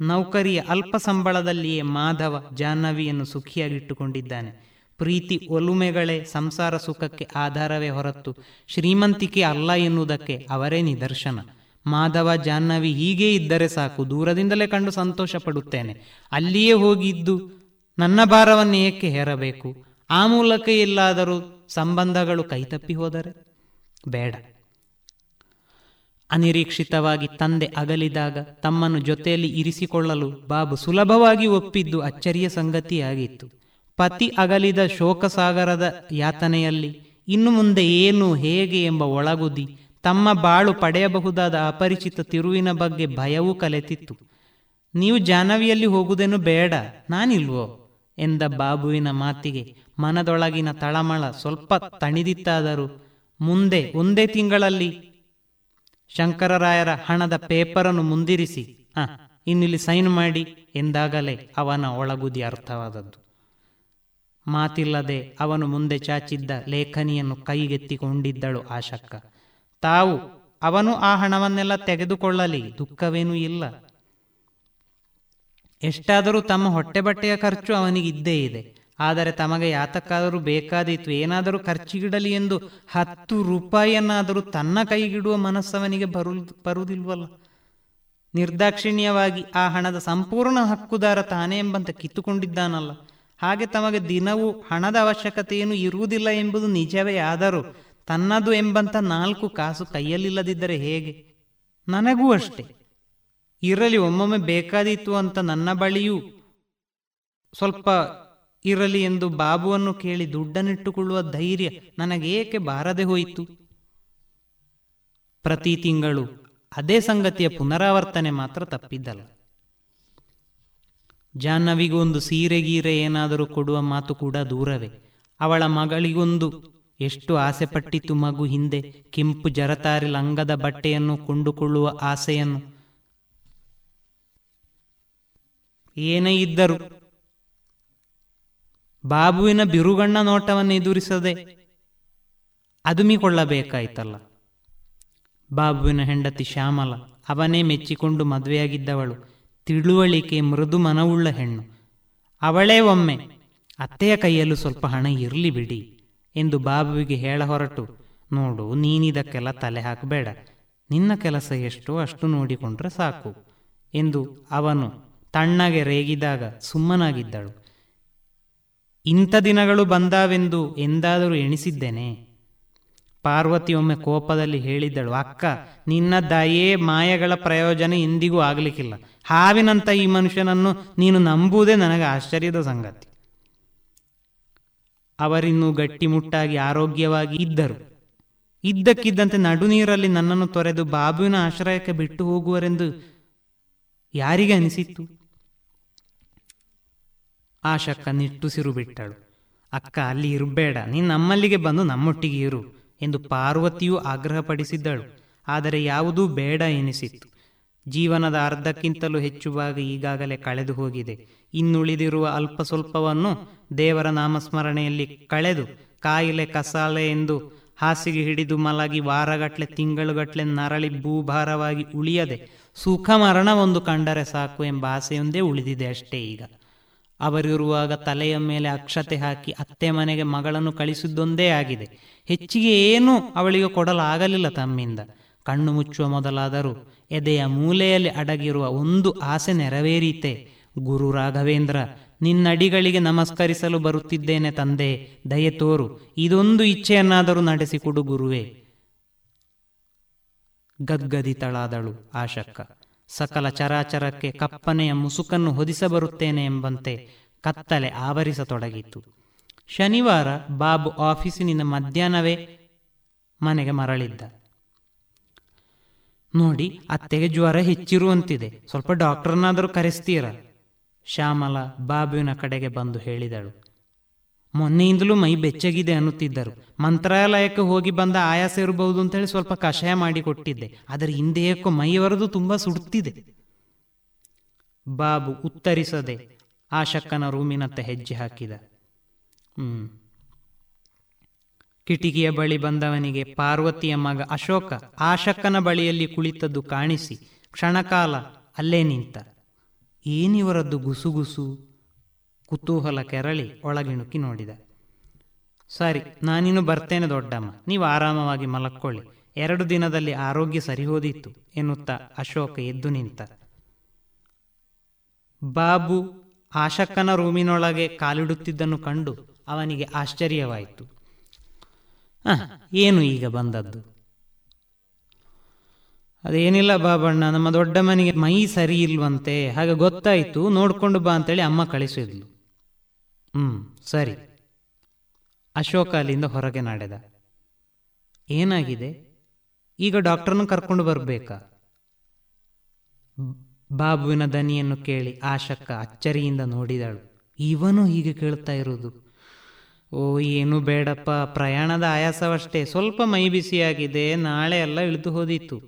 ನೌಕರಿಯ ಅಲ್ಪ ಸಂಬಳದಲ್ಲಿಯೇ ಮಾಧವ ಜಾಹ್ನವಿಯನ್ನು ಸುಖಿಯಾಗಿಟ್ಟುಕೊಂಡಿದ್ದಾನೆ. ಪ್ರೀತಿ ಒಲುಮೆಗಳೇ ಸಂಸಾರ ಸುಖಕ್ಕೆ ಆಧಾರವೇ ಹೊರತು ಶ್ರೀಮಂತಿಕೆ ಅಲ್ಲ ಎನ್ನುವುದಕ್ಕೆ ಅವರೇ ನಿದರ್ಶನ. ಮಾಧವ ಜಾಹ್ನವಿ ಹೀಗೇ ಇದ್ದರೆ ಸಾಕು, ದೂರದಿಂದಲೇ ಕಂಡು ಸಂತೋಷ ಪಡುತ್ತೇನೆ ಅಲ್ಲಿಯೇ ಹೋಗಿದ್ದು ನನ್ನ ಭಾರವನ್ನು ಏಕೆ ಹೇರಬೇಕು? ಆ ಮೂಲಕ ಎಲ್ಲಾದರೂ ಸಂಬಂಧಗಳು ಕೈತಪ್ಪಿ ಹೋದರೆ? ಬೇಡ. ಅನಿರೀಕ್ಷಿತವಾಗಿ ತಂದೆ ಅಗಲಿದಾಗ ತಮ್ಮನ್ನು ಜೊತೆಯಲ್ಲಿ ಇರಿಸಿಕೊಳ್ಳಲು ಬಾಬು ಸುಲಭವಾಗಿ ಒಪ್ಪಿದ್ದು ಅಚ್ಚರಿಯ ಸಂಗತಿಯಾಗಿತ್ತು. ಪತಿ ಅಗಲಿದ ಶೋಕಸಾಗರದ ಯಾತನೆಯಲ್ಲಿ ಇನ್ನು ಮುಂದೆ ಏನು ಹೇಗೆ ಎಂಬ ಒಳಗುದಿ ತಮ್ಮ ಬಾಳು ಪಡೆಯಬಹುದಾದ ಅಪರಿಚಿತ ತಿರುವಿನ ಬಗ್ಗೆ ಭಯವೂ ಕಲೆತಿತ್ತು. ನೀವು ಜಾನವಿಯಲ್ಲಿ ಹೋಗುವುದೇನು ಬೇಡ, ನಾನಿಲ್ವೋ? ಎಂದ ಬಾಬುವಿನ ಮಾತಿಗೆ ಮನದೊಳಗಿನ ತಳಮಳ ಸ್ವಲ್ಪ ತಣಿದಿತ್ತಾದರೂ ಮುಂದೆ ಒಂದೇ ತಿಂಗಳಲ್ಲಿ ಶಂಕರರಾಯರ ಹಣದ ಪೇಪರನ್ನು ಮುಂದಿರಿಸಿ ಆ ಇನ್ನಿಲ್ಲಿ ಸೈನ್ ಮಾಡಿ ಎಂದಾಗಲೇ ಅವನ ಒಳಗುದಿ ಅರ್ಥವಾದದ್ದು. ಮಾತಿಲ್ಲದೆ ಅವನು ಮುಂದೆ ಚಾಚಿದ್ದ ಲೇಖನಿಯನ್ನು ಕೈಗೆತ್ತಿಕೊಂಡಿದ್ದಳು ಆಶಕ್ಕ. ತಾವು ಅವನು ಆ ಹಣವನ್ನೆಲ್ಲ ತೆಗೆದುಕೊಳ್ಳಲಿ, ದುಃಖವೇನೂ ಇಲ್ಲ. ಎಷ್ಟಾದರೂ ತಮ್ಮ ಹೊಟ್ಟೆ ಬಟ್ಟೆಯ ಖರ್ಚು ಅವನಿಗಿದ್ದೇ ಇದೆ. ಆದರೆ ತಮಗೆ ಯಾತಕ್ಕಾದರೂ ಬೇಕಾದೀತು, ಏನಾದರೂ ಖರ್ಚಿಗಿಡಲಿ ಎಂದು ಹತ್ತು ರೂಪಾಯಿಯನ್ನಾದರೂ ತನ್ನ ಕೈಗಿಡುವ ಮನಸ್ಸವನಿಗೆ ಬರು ಬರುವುದಿಲ್ವಲ್ಲ ನಿರ್ದಾಕ್ಷಿಣ್ಯವಾಗಿ ಆ ಹಣದ ಸಂಪೂರ್ಣ ಹಕ್ಕುದಾರ ತಾನೇ ಎಂಬಂತೆ ಕಿತ್ತುಕೊಂಡಿದ್ದಾನಲ್ಲ. ಹಾಗೆ ತಮಗೆ ದಿನವೂ ಹಣದ ಅವಶ್ಯಕತೆಯೇನು ಇರುವುದಿಲ್ಲ ಎಂಬುದು ನಿಜವೇ ಆದರೂ ತನ್ನದು ಎಂಬಂತ ನಾಲ್ಕು ಕಾಸು ಕೈಯಲ್ಲಿಲ್ಲದಿದ್ದರೆ ಹೇಗೆ? ನನಗೂ ಅಷ್ಟೇ. ಇರಲಿ, ಒಮ್ಮೊಮ್ಮೆ ಬೇಕಾದೀತು ಅಂತ ನನ್ನ ಬಳಿಯೂ ಸ್ವಲ್ಪ ಇರಲಿ ಎಂದು ಬಾಬುವನ್ನು ಕೇಳಿ ದುಡ್ಡನ್ನಿಟ್ಟುಕೊಳ್ಳುವ ಧೈರ್ಯ ನನಗೇಕೆ ಬಾರದೆ ಹೋಯಿತು? ಪ್ರತಿ ತಿಂಗಳು ಅದೇ ಸಂಗತಿಯ ಪುನರಾವರ್ತನೆ ಮಾತ್ರ ತಪ್ಪಿದ್ದಲ್ಲ. ಜಾಹ್ನವಿಗೊಂದು ಸೀರೆ ಗೀರೆ ಏನಾದರೂ ಕೊಡುವ ಮಾತು ಕೂಡ ದೂರವೇ. ಅವಳ ಮಗಳಿಗೊಂದು ಎಷ್ಟು ಆಸೆ ಪಟ್ಟಿತ್ತು ಮಗು ಹಿಂದೆ, ಕೆಂಪು ಜರತಾರಿ ಲಂಗದ ಬಟ್ಟೆಯನ್ನು ಕೊಂಡುಕೊಳ್ಳುವ ಆಸೆಯನ್ನು. ಏನೇ ಇದ್ದರು ಬಾಬುವಿನ ಬಿರುಗಣ್ಣ ನೋಟವನ್ನು ಎದುರಿಸದೆ ಅದುಮಿಕೊಳ್ಳಬೇಕಾಯ್ತಲ್ಲ. ಬಾಬುವಿನ ಹೆಂಡತಿ ಶ್ಯಾಮಲ ಅವನೇ ಮೆಚ್ಚಿಕೊಂಡು ಮದುವೆಯಾಗಿದ್ದವಳು. ತಿಳುವಳಿಕೆ ಮೃದು ಮನವುಳ್ಳ ಹೆಣ್ಣು. ಅವಳೇ ಒಮ್ಮೆ, ಅತ್ತೆಯ ಕೈಯಲ್ಲೂ ಸ್ವಲ್ಪ ಹಣ ಇರಲಿ ಬಿಡಿ ಎಂದು ಬಾಬುವಿಗೆ ಹೇಳ ಹೊರಟು. ನೋಡು, ನೀನಿದಕ್ಕೆಲ್ಲ ತಲೆ ಹಾಕಬೇಡ. ನಿನ್ನ ಕೆಲಸ ಎಷ್ಟು ಅಷ್ಟು ನೋಡಿಕೊಂಡ್ರೆ ಸಾಕು ಎಂದು ಅವನು ತಣ್ಣಗೆ ರೇಗಿದಾಗ ಸುಮ್ಮನಾಗಿದ್ದಳು. ಇಂಥ ದಿನಗಳು ಬಂದಾವೆಂದು ಎಂದಾದರೂ ಎಣಿಸಿದ್ದೇನೆ. ಪಾರ್ವತಿ ಒಮ್ಮೆ ಕೋಪದಲ್ಲಿ ಹೇಳಿದ್ದಳು ಅಕ್ಕ, ನಿನ್ನ ದಯೆ ಮಾಯಗಳ ಪ್ರಯೋಜನ ಇಂದಿಗೂ ಆಗಲಿಕ್ಕಿಲ್ಲ. ಹಾವಿನಂತ ಈ ಮನುಷ್ಯನನ್ನು ನೀನು ನಂಬುವುದೇ ನನಗೆ ಆಶ್ಚರ್ಯದ ಸಂಗತಿ. ಅವರಿನ್ನೂ ಗಟ್ಟಿಮುಟ್ಟಾಗಿ ಆರೋಗ್ಯವಾಗಿ ಇದ್ದರು. ಇದ್ದಕ್ಕಿದ್ದಂತೆ ನಡುನೀರಲ್ಲಿ ನನ್ನನ್ನು ತೊರೆದು ಬಾಬುವಿನ ಆಶ್ರಯಕ್ಕೆ ಬಿಟ್ಟು ಹೋಗುವರೆಂದು ಯಾರಿಗೆ ಅನಿಸಿತ್ತು? ಆಶಕ್ಕ ನಿಟ್ಟುಸಿರು ಬಿಟ್ಟಳು. ಅಕ್ಕ, ಅಲ್ಲಿ ಇರಬೇಡ. ನೀನು ನಮ್ಮಲ್ಲಿಗೆ ಬಂದು ನಮ್ಮೊಟ್ಟಿಗೆ ಇರು. ಎಂದು ಪಾರ್ವತಿಯೂ ಆಗ್ರಹಪಡಿಸಿದ್ದಳು. ಆದರೆ ಯಾವುದೂ ಬೇಡ ಎನಿಸಿತ್ತು. ಜೀವನದ ಅರ್ಧಕ್ಕಿಂತಲೂ ಹೆಚ್ಚು ಭಾಗ ಈಗಾಗಲೇ ಕಳೆದು ಹೋಗಿದೆ. ಇನ್ನುಳಿದಿರುವ ಅಲ್ಪ ಸ್ವಲ್ಪವನ್ನು ದೇವರ ನಾಮಸ್ಮರಣೆಯಲ್ಲಿ ಕಳೆದು ಕಾಯಿಲೆ ಕಸಾಲೆ ಎಂದು ಹಾಸಿಗೆ ಹಿಡಿದು ಮಲಗಿ ವಾರಗಟ್ಲೆ ತಿಂಗಳುಗಟ್ಟಲೆ ನರಳಿ ಭೂಭಾರವಾಗಿ ಉಳಿಯದೆ ಸುಖ ಮರಣ ಒಂದು ಕಂಡರೆ ಸಾಕು ಎಂಬ ಆಸೆಯೊಂದೇ ಉಳಿದಿದೆ ಅಷ್ಟೇ ಈಗ. ಅವರಿರುವಾಗ ತಲೆಯ ಮೇಲೆ ಅಕ್ಷತೆ ಹಾಕಿ ಅತ್ತೆ ಮನೆಗೆ ಮಗಳನ್ನು ಕಳಿಸಿದ್ದೊಂದೇ ಆಗಿದೆ. ಹೆಚ್ಚಿಗೆ ಏನೂ ಅವಳಿಗೆ ಕೊಡಲಾಗಲಿಲ್ಲ ತಮ್ಮಿಂದ. ಕಣ್ಣು ಮುಚ್ಚುವ ಮೊದಲಾದರೂ ಎದೆಯ ಮೂಲೆಯಲ್ಲಿ ಅಡಗಿರುವ ಒಂದು ಆಸೆ ನೆರವೇರೀತೆ. ಗುರು ರಾಘವೇಂದ್ರ, ನಿನ್ನಡಿಗಳಿಗೆ ನಮಸ್ಕರಿಸಲು ಬರುತ್ತಿದ್ದೇನೆ ತಂದೆ, ದಯೆ ತೋರು, ಇದೊಂದು ಇಚ್ಛೆಯನ್ನಾದರೂ ನಡೆಸಿಕೊಡು ಗುರುವೇ. ಗದ್ಗದಿತಳಾದಳು ಆಶಕ್ಕ. ಸಕಲ ಚರಾಚರಕ್ಕೆ ಕಪ್ಪನೆಯ ಮುಸುಕನ್ನು ಹೊದಿಸಬರುತ್ತೇನೆ ಎಂಬಂತೆ ಕತ್ತಲೆ ಆವರಿಸತೊಡಗಿತು. ಶನಿವಾರ ಬಾಬು ಆಫೀಸಿನಿಂದ ಮಧ್ಯಾಹ್ನವೇ ಮನೆಗೆ ಮರಳಿದ್ದ. ನೋಡಿ, ಅತ್ತೆಗೆ ಜ್ವರ ಹೆಚ್ಚಿರುವಂತಿದೆ. ಸ್ವಲ್ಪ ಡಾಕ್ಟರ್ನಾದರೂ ಕರೆಸ್ತೀರ? ಶ್ಯಾಮಲ ಬಾಬುವಿನ ಕಡೆಗೆ ಬಂದು ಹೇಳಿದಳು. ಮೊನ್ನೆಯಿಂದಲೂ ಮೈ ಬೆಚ್ಚಗಿದೆ ಅನ್ನುತ್ತಿದ್ದರು. ಮಂತ್ರಾಲಯಕ್ಕೆ ಹೋಗಿ ಬಂದ ಆಯಾಸ ಇರಬಹುದು ಅಂತೇಳಿ ಸ್ವಲ್ಪ ಕಷಾಯ ಮಾಡಿ ಕೊಟ್ಟಿದ್ದೆ. ಆದರೆ ಹಿಂದೆ ಮೈವರೆದು ತುಂಬ ಸುಡುತ್ತಿದೆ ಬಾಬು ಉತ್ತರಿಸದೆ ಆ ಶಕ್ಕನ ರೂಮಿನತ್ತ ಹೆಜ್ಜೆ ಹಾಕಿದ. ಹ್ಮ್. ಕಿಟಿಕಿಯ ಬಳಿ ಬಂದವನಿಗೆ ಪಾರ್ವತಿಯ ಮಗ ಅಶೋಕ ಆಶಕ್ಕನ ಬಳಿಯಲ್ಲಿ ಕುಳಿತದ್ದು ಕಾಣಿಸಿ, ಕ್ಷಣಕಾಲ ಅಲ್ಲೇ ನಿಂತ. ಏನಿವರದ್ದು ಗುಸುಗುಸು ಕುತೂಹಲ ಕೆರಳಿ ಒಳಗಿಣುಕಿ ನೋಡಿದ. ಸರಿ, ನಾನಿನ್ನು ಬರ್ತೇನೆ ದೊಡ್ಡಮ್ಮ, ನೀವು ಆರಾಮವಾಗಿ ಮಲಕ್ಕೊಳ್ಳಿ ಎರಡು ದಿನದಲ್ಲಿ ಆರೋಗ್ಯ ಸರಿಹೋದಿತ್ತು ಎನ್ನುತ್ತಾ ಅಶೋಕ ಎದ್ದು ನಿಂತ. ಬಾಬು ಆಶಕ್ಕನ ರೂಮಿನೊಳಗೆ ಕಾಲಿಡುತ್ತಿದ್ದನ್ನು ಕಂಡು ಅವನಿಗೆ ಆಶ್ಚರ್ಯವಾಯಿತು. ಏನು ಈಗ ಬಂದದ್ದು? ಅದೇನಿಲ್ಲ ಬಾಬಣ್ಣ, ನಮ್ಮ ದೊಡ್ಡ ಮನೆಗೆ ಮೈ ಸರಿ ಇಲ್ವಂತೆ, ಹಾಗೆ ಗೊತ್ತಾಯಿತು, ನೋಡ್ಕೊಂಡು ಬಾ ಅಂತೇಳಿ ಅಮ್ಮ ಕಳಿಸಿದ್ಲು. ಹ್ಮ್, ಸರಿ. ಅಶೋಕ ಅಲ್ಲಿಂದ ಹೊರಗೆ ನಡೆದ. ಏನಾಗಿದೆ? ಈಗ ಡಾಕ್ಟರ್ನ ಕರ್ಕೊಂಡು ಬರಬೇಕಾ? ಬಾಬುವಿನ ದನಿಯನ್ನು ಕೇಳಿ ಆಶಕ್ಕ ಅಚ್ಚರಿಯಿಂದ ನೋಡಿದಳು. ಇವನು ಹೀಗೆ ಕೇಳ್ತಾ ಇರೋದು ಓ, ಏನು ಬೇಡಪ್ಪ, ಪ್ರಯಾಣದ ಆಯಾಸವಷ್ಟೇ. ಸ್ವಲ್ಪ ಮೈ ಬಿಸಿಯಾಗಿದೆ, ನಾಳೆ ಎಲ್ಲ ಇಳಿದು ಹೋದಿತ್ತು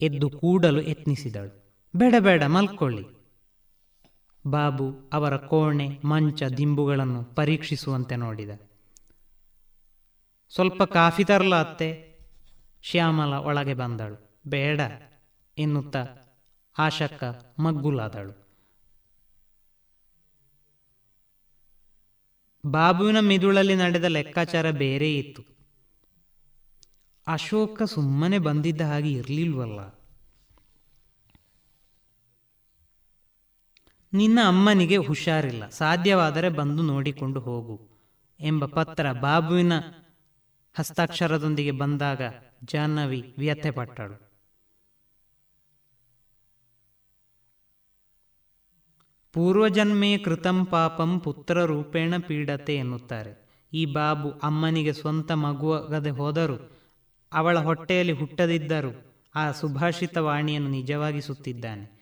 ಎದ್ದು ಕೂಡಲು ಯತ್ನಿಸಿದಳು. ಬೇಡ ಬೇಡ, ಮಲ್ಕೊಳ್ಳಿ. ಬಾಬು ಅವರ ಕೋಣೆ, ಮಂಚ, ದಿಂಬುಗಳನ್ನು ಪರೀಕ್ಷಿಸುವಂತೆ ನೋಡಿದ. ಸ್ವಲ್ಪ ಕಾಫಿ ತರಲ ಅತ್ತೆ? ಶ್ಯಾಮಲ ಒಳಗೆ ಬಂದಳು. ಬೇಡ, ಎನ್ನುತ್ತಾ ಆಶಕ್ಕ ಮಗ್ಗುಲಾದಳು. ಬಾಬುವಿನ ಮಿದುಳಲ್ಲಿ ನಡೆದ ಲೆಕ್ಕಾಚಾರ ಬೇರೆ ಇತ್ತು. ಅಶೋಕ ಸುಮ್ಮನೆ ಬಂದಿದ್ದ ಹಾಗೆ ಇರಲಿಲ್ವಲ್ಲ. ನಿನ್ನ ಅಮ್ಮನಿಗೆ ಹುಷಾರಿಲ್ಲ. ಸಾಧ್ಯವಾದರೆ ಬಂದು ನೋಡಿಕೊಂಡು ಹೋಗು ಎಂಬ ಪತ್ರ ಬಾಬುವಿನ ಹಸ್ತಾಕ್ಷರದೊಂದಿಗೆ ಬಂದಾಗ ಜಾಹ್ನವಿ ವ್ಯಥೆಪಟ್ಟಳು. ಪೂರ್ವಜನ್ಮೇ ಕೃತಂ ಪಾಪಂ ಪುತ್ರ ರೂಪೇಣ ಪೀಡತೆ ಎನ್ನುತ್ತಾರೆ. ಈ ಬಾಬು ಅಮ್ಮನಿಗೆ ಸ್ವಂತ ಮಗುವಾಗದೆ ಹೋದರೂ ಅವಳ ಹೊಟ್ಟೆಯಲ್ಲಿ ಹುಟ್ಟದಿದ್ದರೂ ಆ ಸುಭಾಷಿತ ವಾಣಿಯನ್ನು ನಿಜವಾಗಿಸುತ್ತಿದ್ದಾನೆ.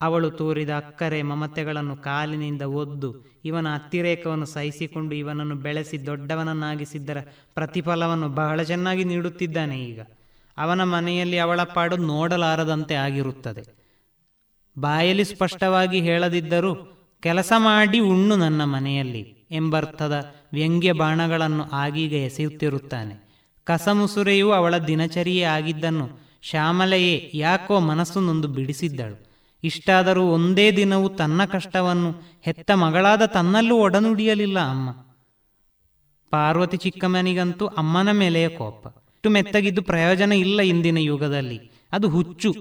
ಅವಳು ತೋರಿದ ಅಕ್ಕರೆ ಮಮತೆಗಳನ್ನು ಕಾಲಿನಿಂದ ಒದ್ದು ಇವನ ಅತಿರೇಕವನ್ನು ಸಹಿಸಿಕೊಂಡು ಇವನನ್ನು ಬೆಳೆಸಿ ದೊಡ್ಡವನನ್ನಾಗಿಸಿದ್ದರ ಪ್ರತಿಫಲವನ್ನು ಬಹಳ ಚೆನ್ನಾಗಿ ನೀಡುತ್ತಿದ್ದಾನೆ ಈಗ. ಅವನ ಮನೆಯಲ್ಲಿ ಅವಳ ಪಾಡು ನೋಡಲಾರದಂತೆ ಆಗಿರುತ್ತದೆ. ಬಾಯಲ್ಲಿ ಸ್ಪಷ್ಟವಾಗಿ ಹೇಳದಿದ್ದರೂ, ಕೆಲಸ ಮಾಡಿ ಉಣ್ಣು ನನ್ನ ಮನೆಯಲ್ಲಿ ಎಂಬರ್ಥದ ವ್ಯಂಗ್ಯ ಬಾಣಗಳನ್ನು ಆಗೀಗ ಎಸೆಯುತ್ತಿರುತ್ತಾನೆ. ಕಸಮುಸುರೆಯೂ ಅವಳ ದಿನಚರಿಯೇ ಆಗಿದ್ದನ್ನು ಶ್ಯಾಮಲೆಯೇ ಯಾಕೋ ಮನಸ್ಸು ನೊಂದು ಬಿಡಿಸಿದ್ದಳು. ಇಷ್ಟಾದರೂ ಒಂದೇ ದಿನವೂ ತನ್ನ ಕಷ್ಟವನ್ನು ಹೆತ್ತ ಮಗಳಾದ ತನ್ನಲ್ಲೂ ಒಡನುಡಿಯಲಿಲ್ಲ ಅಮ್ಮ. ಪಾರ್ವತಿ ಚಿಕ್ಕಮ್ಮನಿಗಂತೂ ಅಮ್ಮನ ಮೇಲೆಯ ಕೋಪ. ಇಷ್ಟು ಮೆತ್ತಗಿದ್ದು ಪ್ರಯೋಜನ ಇಲ್ಲ ಇಂದಿನ ಯುಗದಲ್ಲಿ. ಅದು ಹುಚ್ಚು.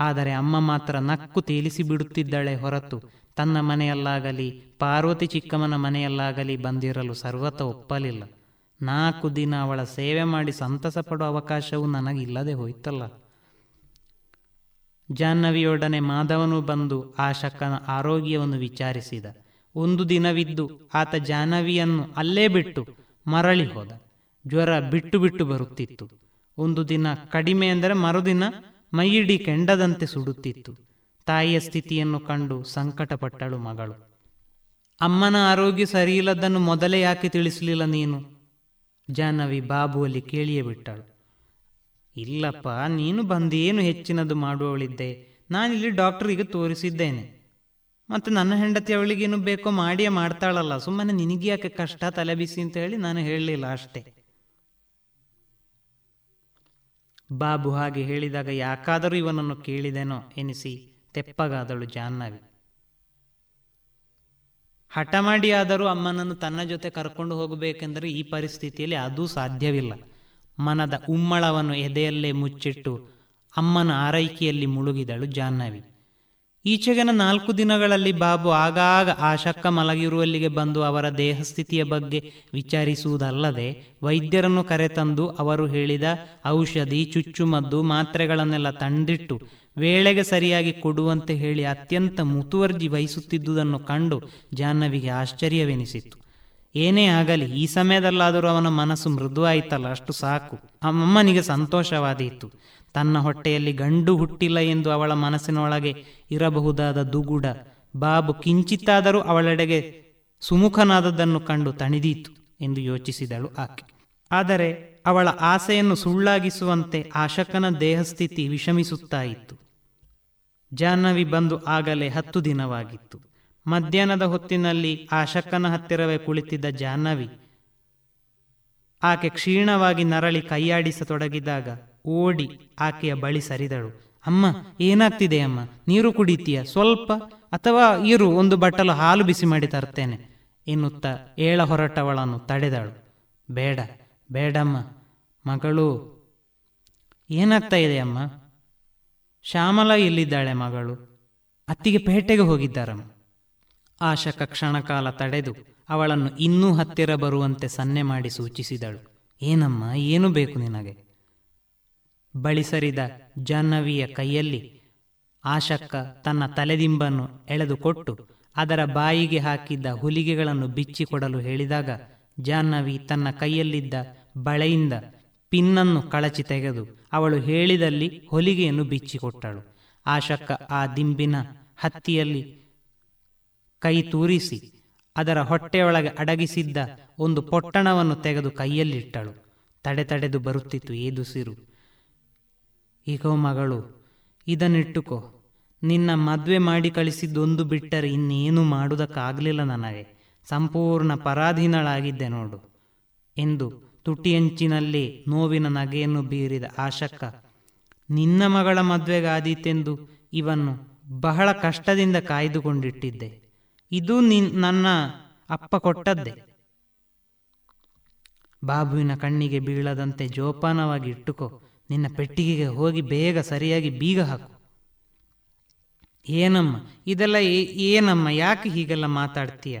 ಆದರೆ ಅಮ್ಮ ಮಾತ್ರ ನಕ್ಕು ತೇಲಿಸಿ ಬಿಡುತ್ತಿದ್ದಳೆ ಹೊರತು ತನ್ನ ಮನೆಯಲ್ಲಾಗಲಿ, ಪಾರ್ವತಿ ಚಿಕ್ಕಮ್ಮನ ಮನೆಯಲ್ಲಾಗಲಿ ಬಂದಿರಲು ಸರ್ವತ ಒಪ್ಪಲಿಲ್ಲ. ನಾಲ್ಕು ದಿನ ಅವಳ ಸೇವೆ ಮಾಡಿ ಸಂತಸ ಪಡುವ ಅವಕಾಶವೂ ನನಗಿಲ್ಲದೆ ಹೋಯ್ತಲ್ಲ. ಜಾಹ್ನವಿಯೊಡನೆ ಮಾಧವನು ಬಂದು ಆ ಶಕನ ಆರೋಗ್ಯವನ್ನು ವಿಚಾರಿಸಿದ. ಒಂದು ದಿನವಿದ್ದು ಆತ ಜಾಹ್ನವಿಯನ್ನು ಅಲ್ಲೇ ಬಿಟ್ಟು ಮರಳಿ ಹೋದ. ಜ್ವರ ಬಿಟ್ಟು ಬಿಟ್ಟು ಬರುತ್ತಿತ್ತು. ಒಂದು ದಿನ ಕಡಿಮೆ ಅಂದರೆ ಮರುದಿನ ಮೈಯಿಡಿ ಕೆಂಡದಂತೆ ಸುಡುತ್ತಿತ್ತು. ತಾಯಿಯ ಸ್ಥಿತಿಯನ್ನು ಕಂಡು ಸಂಕಟಪಟ್ಟಳು ಮಗಳು. ಅಮ್ಮನ ಆರೋಗ್ಯ ಸರಿಯಿಲ್ಲದನ್ನು ಮೊದಲೇ ಯಾಕೆ ತಿಳಿಸಲಿಲ್ಲ ನೀನು? ಜಾಹ್ನವಿ ಬಾಬುವಲ್ಲಿ ಕೇಳಿಯೇ ಬಿಟ್ಟಳು. ಇಲ್ಲಪ್ಪ, ನೀನು ಬಂದೇನು ಹೆಚ್ಚಿನದು ಮಾಡುವವಳಿದ್ದೆ. ನಾನಿಲ್ಲಿ ಡಾಕ್ಟ್ರಿಗೆ ತೋರಿಸಿದ್ದೇನೆ. ಮತ್ತು ನನ್ನ ಹೆಂಡತಿ ಅವಳಿಗೇನು ಬೇಕೋ ಮಾಡಿಯೇ ಮಾಡ್ತಾಳಲ್ಲ, ಸುಮ್ಮನೆ ನಿನಗೆ ಯಾಕೆ ಕಷ್ಟ ತಲೆ ಬಿಸಿ ಅಂತ ಹೇಳಿ ನಾನು ಹೇಳಲಿಲ್ಲ ಅಷ್ಟೇ. ಬಾಬು ಹಾಗೆ ಹೇಳಿದಾಗ ಯಾಕಾದರೂ ಇವನನ್ನು ಕೇಳಿದೆನೋ ಎನಿಸಿ ತೆಪ್ಪಗಾದಳು ಜಾಹ್ನವಿ. ಹಠ ಮಾಡಿ ಆದರೂ ಅಮ್ಮನನ್ನು ತನ್ನ ಜೊತೆ ಕರ್ಕೊಂಡು ಹೋಗಬೇಕೆಂದರೆ ಈ ಪರಿಸ್ಥಿತಿಯಲ್ಲಿ ಅದೂ ಸಾಧ್ಯವಿಲ್ಲ. ಮನದ ಉಮ್ಮಳವನ್ನು ಎದೆಯಲ್ಲೇ ಮುಚ್ಚಿಟ್ಟು ಅಮ್ಮನ ಆರೈಕೆಯಲ್ಲಿ ಮುಳುಗಿದಳು ಜಾಹ್ನವಿ. ಈಚೆಗಿನ ನಾಲ್ಕು ದಿನಗಳಲ್ಲಿ ಬಾಬು ಆಗಾಗ ಆ ಶಕ್ಕ ಮಲಗಿರುವಲ್ಲಿಗೆ ಬಂದು ಅವರ ದೇಹಸ್ಥಿತಿಯ ಬಗ್ಗೆ ವಿಚಾರಿಸುವುದಲ್ಲದೆ ವೈದ್ಯರನ್ನು ಕರೆತಂದು ಅವರು ಹೇಳಿದ ಔಷಧಿ ಚುಚ್ಚುಮದ್ದು ಮಾತ್ರೆಗಳನ್ನೆಲ್ಲ ತಂದಿಟ್ಟು ವೇಳೆಗೆ ಸರಿಯಾಗಿ ಕೊಡುವಂತೆ ಹೇಳಿ ಅತ್ಯಂತ ಮುತುವರ್ಜಿ ವಹಿಸುತ್ತಿದ್ದುದನ್ನು ಕಂಡು ಜಾಹ್ನವಿಗೆ ಆಶ್ಚರ್ಯವೆನಿಸಿತು ಏನೇ ಆಗಲಿ, ಈ ಸಮಯದಲ್ಲಾದರೂ ಅವನ ಮನಸ್ಸು ಮೃದುವಾಯಿತಲ್ಲ, ಅಷ್ಟು ಸಾಕು. ಅಮ್ಮನಿಗೆ ಸಂತೋಷವಾದೀತು. ತನ್ನ ಹೊಟ್ಟೆಯಲ್ಲಿ ಗಂಡು ಹುಟ್ಟಿಲ್ಲ ಎಂದು ಅವಳ ಮನಸ್ಸಿನೊಳಗೆ ಇರಬಹುದಾದ ದುಗುಡ, ಬಾಬು ಕಿಂಚಿತ್ತಾದರೂ ಅವಳೆಡೆಗೆ ಸುಮುಖನಾದದ್ದನ್ನು ಕಂಡು ತಣಿದೀತು ಎಂದು ಯೋಚಿಸಿದಳು ಆಕೆ. ಆದರೆ ಅವಳ ಆಸೆಯನ್ನು ಸುಳ್ಳಾಗಿಸುವಂತೆ ಆಶಕನ ದೇಹಸ್ಥಿತಿ ವಿಷಮಿಸುತ್ತಾ ಇತ್ತು ಜಾಹ್ನವಿ ಬಂದು ಆಗಲೇ ಹತ್ತು ದಿನವಾಗಿತ್ತು. ಮಧ್ಯಾಹ್ನದ ಹೊತ್ತಿನಲ್ಲಿ ಆ ಶಕ್ಕನ ಹತ್ತಿರವೇ ಕುಳಿತಿದ್ದ ಜಾಹ್ನವಿ. ಆಕೆ ಕ್ಷೀಣವಾಗಿ ನರಳಿ ಕೈಯಾಡಿಸತೊಡಗಿದಾಗ ಓಡಿ ಆಕೆಯ ಬಳಿ ಸರಿದಳು. ಅಮ್ಮ, ಏನಾಗ್ತಿದೆ ಅಮ್ಮ? ನೀರು ಕುಡಿತೀಯ? ಸ್ವಲ್ಪ? ಅಥವಾ ಇರು, ಒಂದು ಬಟ್ಟಲು ಹಾಲು ಬಿಸಿ ಮಾಡಿ ತರ್ತೇನೆ, ಎನ್ನುತ್ತಾ ಏಳ ಹೊರಟವಳನ್ನು ತಡೆದಳು. ಬೇಡ, ಬೇಡಮ್ಮ. ಮಗಳು ಏನಾಗ್ತಾ ಇದೆ ಅಮ್ಮ? ಶ್ಯಾಮಲ ಎಲ್ಲಿದ್ದಾಳೆ ಮಗಳು? ಅತ್ತಿಗೆ ಪೇಟೆಗೆ ಹೋಗಿದ್ದಾರಮ್ಮ. ಆಶಕ ಕ್ಷಣಕಾಲ ತಡೆದು ಅವಳನ್ನು ಇನ್ನೂ ಹತ್ತಿರ ಬರುವಂತೆ ಸನ್ನೆ ಮಾಡಿ ಸೂಚಿಸಿದಳು. ಏನಮ್ಮ, ಏನು ಬೇಕು ನಿನಗೆ? ಬಳಿಸರಿದ ಜಾಹ್ನವಿಯ ಕೈಯಲ್ಲಿ ಆಶಕ್ಕ ತನ್ನ ತಲೆದಿಂಬನ್ನು ಎಳೆದುಕೊಟ್ಟು ಅದರ ಬಾಯಿಗೆ ಹಾಕಿದ್ದ ಹುಲಿಗೆಗಳನ್ನು ಬಿಚ್ಚಿಕೊಡಲು ಹೇಳಿದಾಗ ಜಾಹ್ನವಿ ತನ್ನ ಕೈಯಲ್ಲಿದ್ದ ಬಳೆಯಿಂದ ಪಿನ್ನನ್ನು ಕಳಚಿ ತೆಗೆದು ಅವಳು ಹೇಳಿದಲ್ಲಿ ಹೊಲಿಗೆಯನ್ನು ಬಿಚ್ಚಿಕೊಟ್ಟಳು. ಆಶಕ್ಕ ಆ ದಿಂಬಿನ ಹತ್ತಿಯಲ್ಲಿ ಕೈ ತೂರಿಸಿ ಅದರ ಹೊಟ್ಟೆಯೊಳಗೆ ಅಡಗಿಸಿದ್ದ ಒಂದು ಪೊಟ್ಟಣವನ್ನು ತೆಗೆದು ಕೈಯಲ್ಲಿಟ್ಟಳು. ತಡೆ ತಡೆದು ಬರುತ್ತಿತ್ತು ಏದುಸಿರು ಈಗೋ ಮಗಳು, ಇದನ್ನಿಟ್ಟುಕೋ. ನಿನ್ನ ಮದುವೆ ಮಾಡಿ ಕಳಿಸಿದ್ದೊಂದು ಬಿಟ್ಟರೆ ಇನ್ನೇನು ಮಾಡುವುದಕ್ಕಾಗಲಿಲ್ಲ ನನಗೆ. ಸಂಪೂರ್ಣ ಪರಾಧೀನಳಾಗಿದ್ದೆ ನೋಡು ಎಂದು ತುಟಿಯಂಚಿನಲ್ಲಿ ನೋವಿನ ನಗೆಯನ್ನು ಬೀರಿದ ಆಶಕ್ಕ. ನಿನ್ನ ಮಗಳ ಮದುವೆಗಾದೀತೆಂದು ಇವನ್ನು ಬಹಳ ಕಷ್ಟದಿಂದ ಕಾಯ್ದುಕೊಂಡಿಟ್ಟಿದ್ದೆ. ಇದು ನಿನ್, ನನ್ನ ಅಪ್ಪ ಕೊಟ್ಟದ್ದೇ. ಬಾಬುವಿನ ಕಣ್ಣಿಗೆ ಬೀಳದಂತೆ ಜೋಪಾನವಾಗಿ ಇಟ್ಟುಕೋ. ನಿನ್ನ ಪೆಟ್ಟಿಗೆಗೆ ಹೋಗಿ ಬೇಗ ಸರಿಯಾಗಿ ಬೀಗ ಹಾಕು. ಏನಮ್ಮ, ಇದೆಲ್ಲ ಏನಮ್ಮ, ಯಾಕೆ ಹೀಗೆಲ್ಲ ಮಾತಾಡ್ತೀಯ?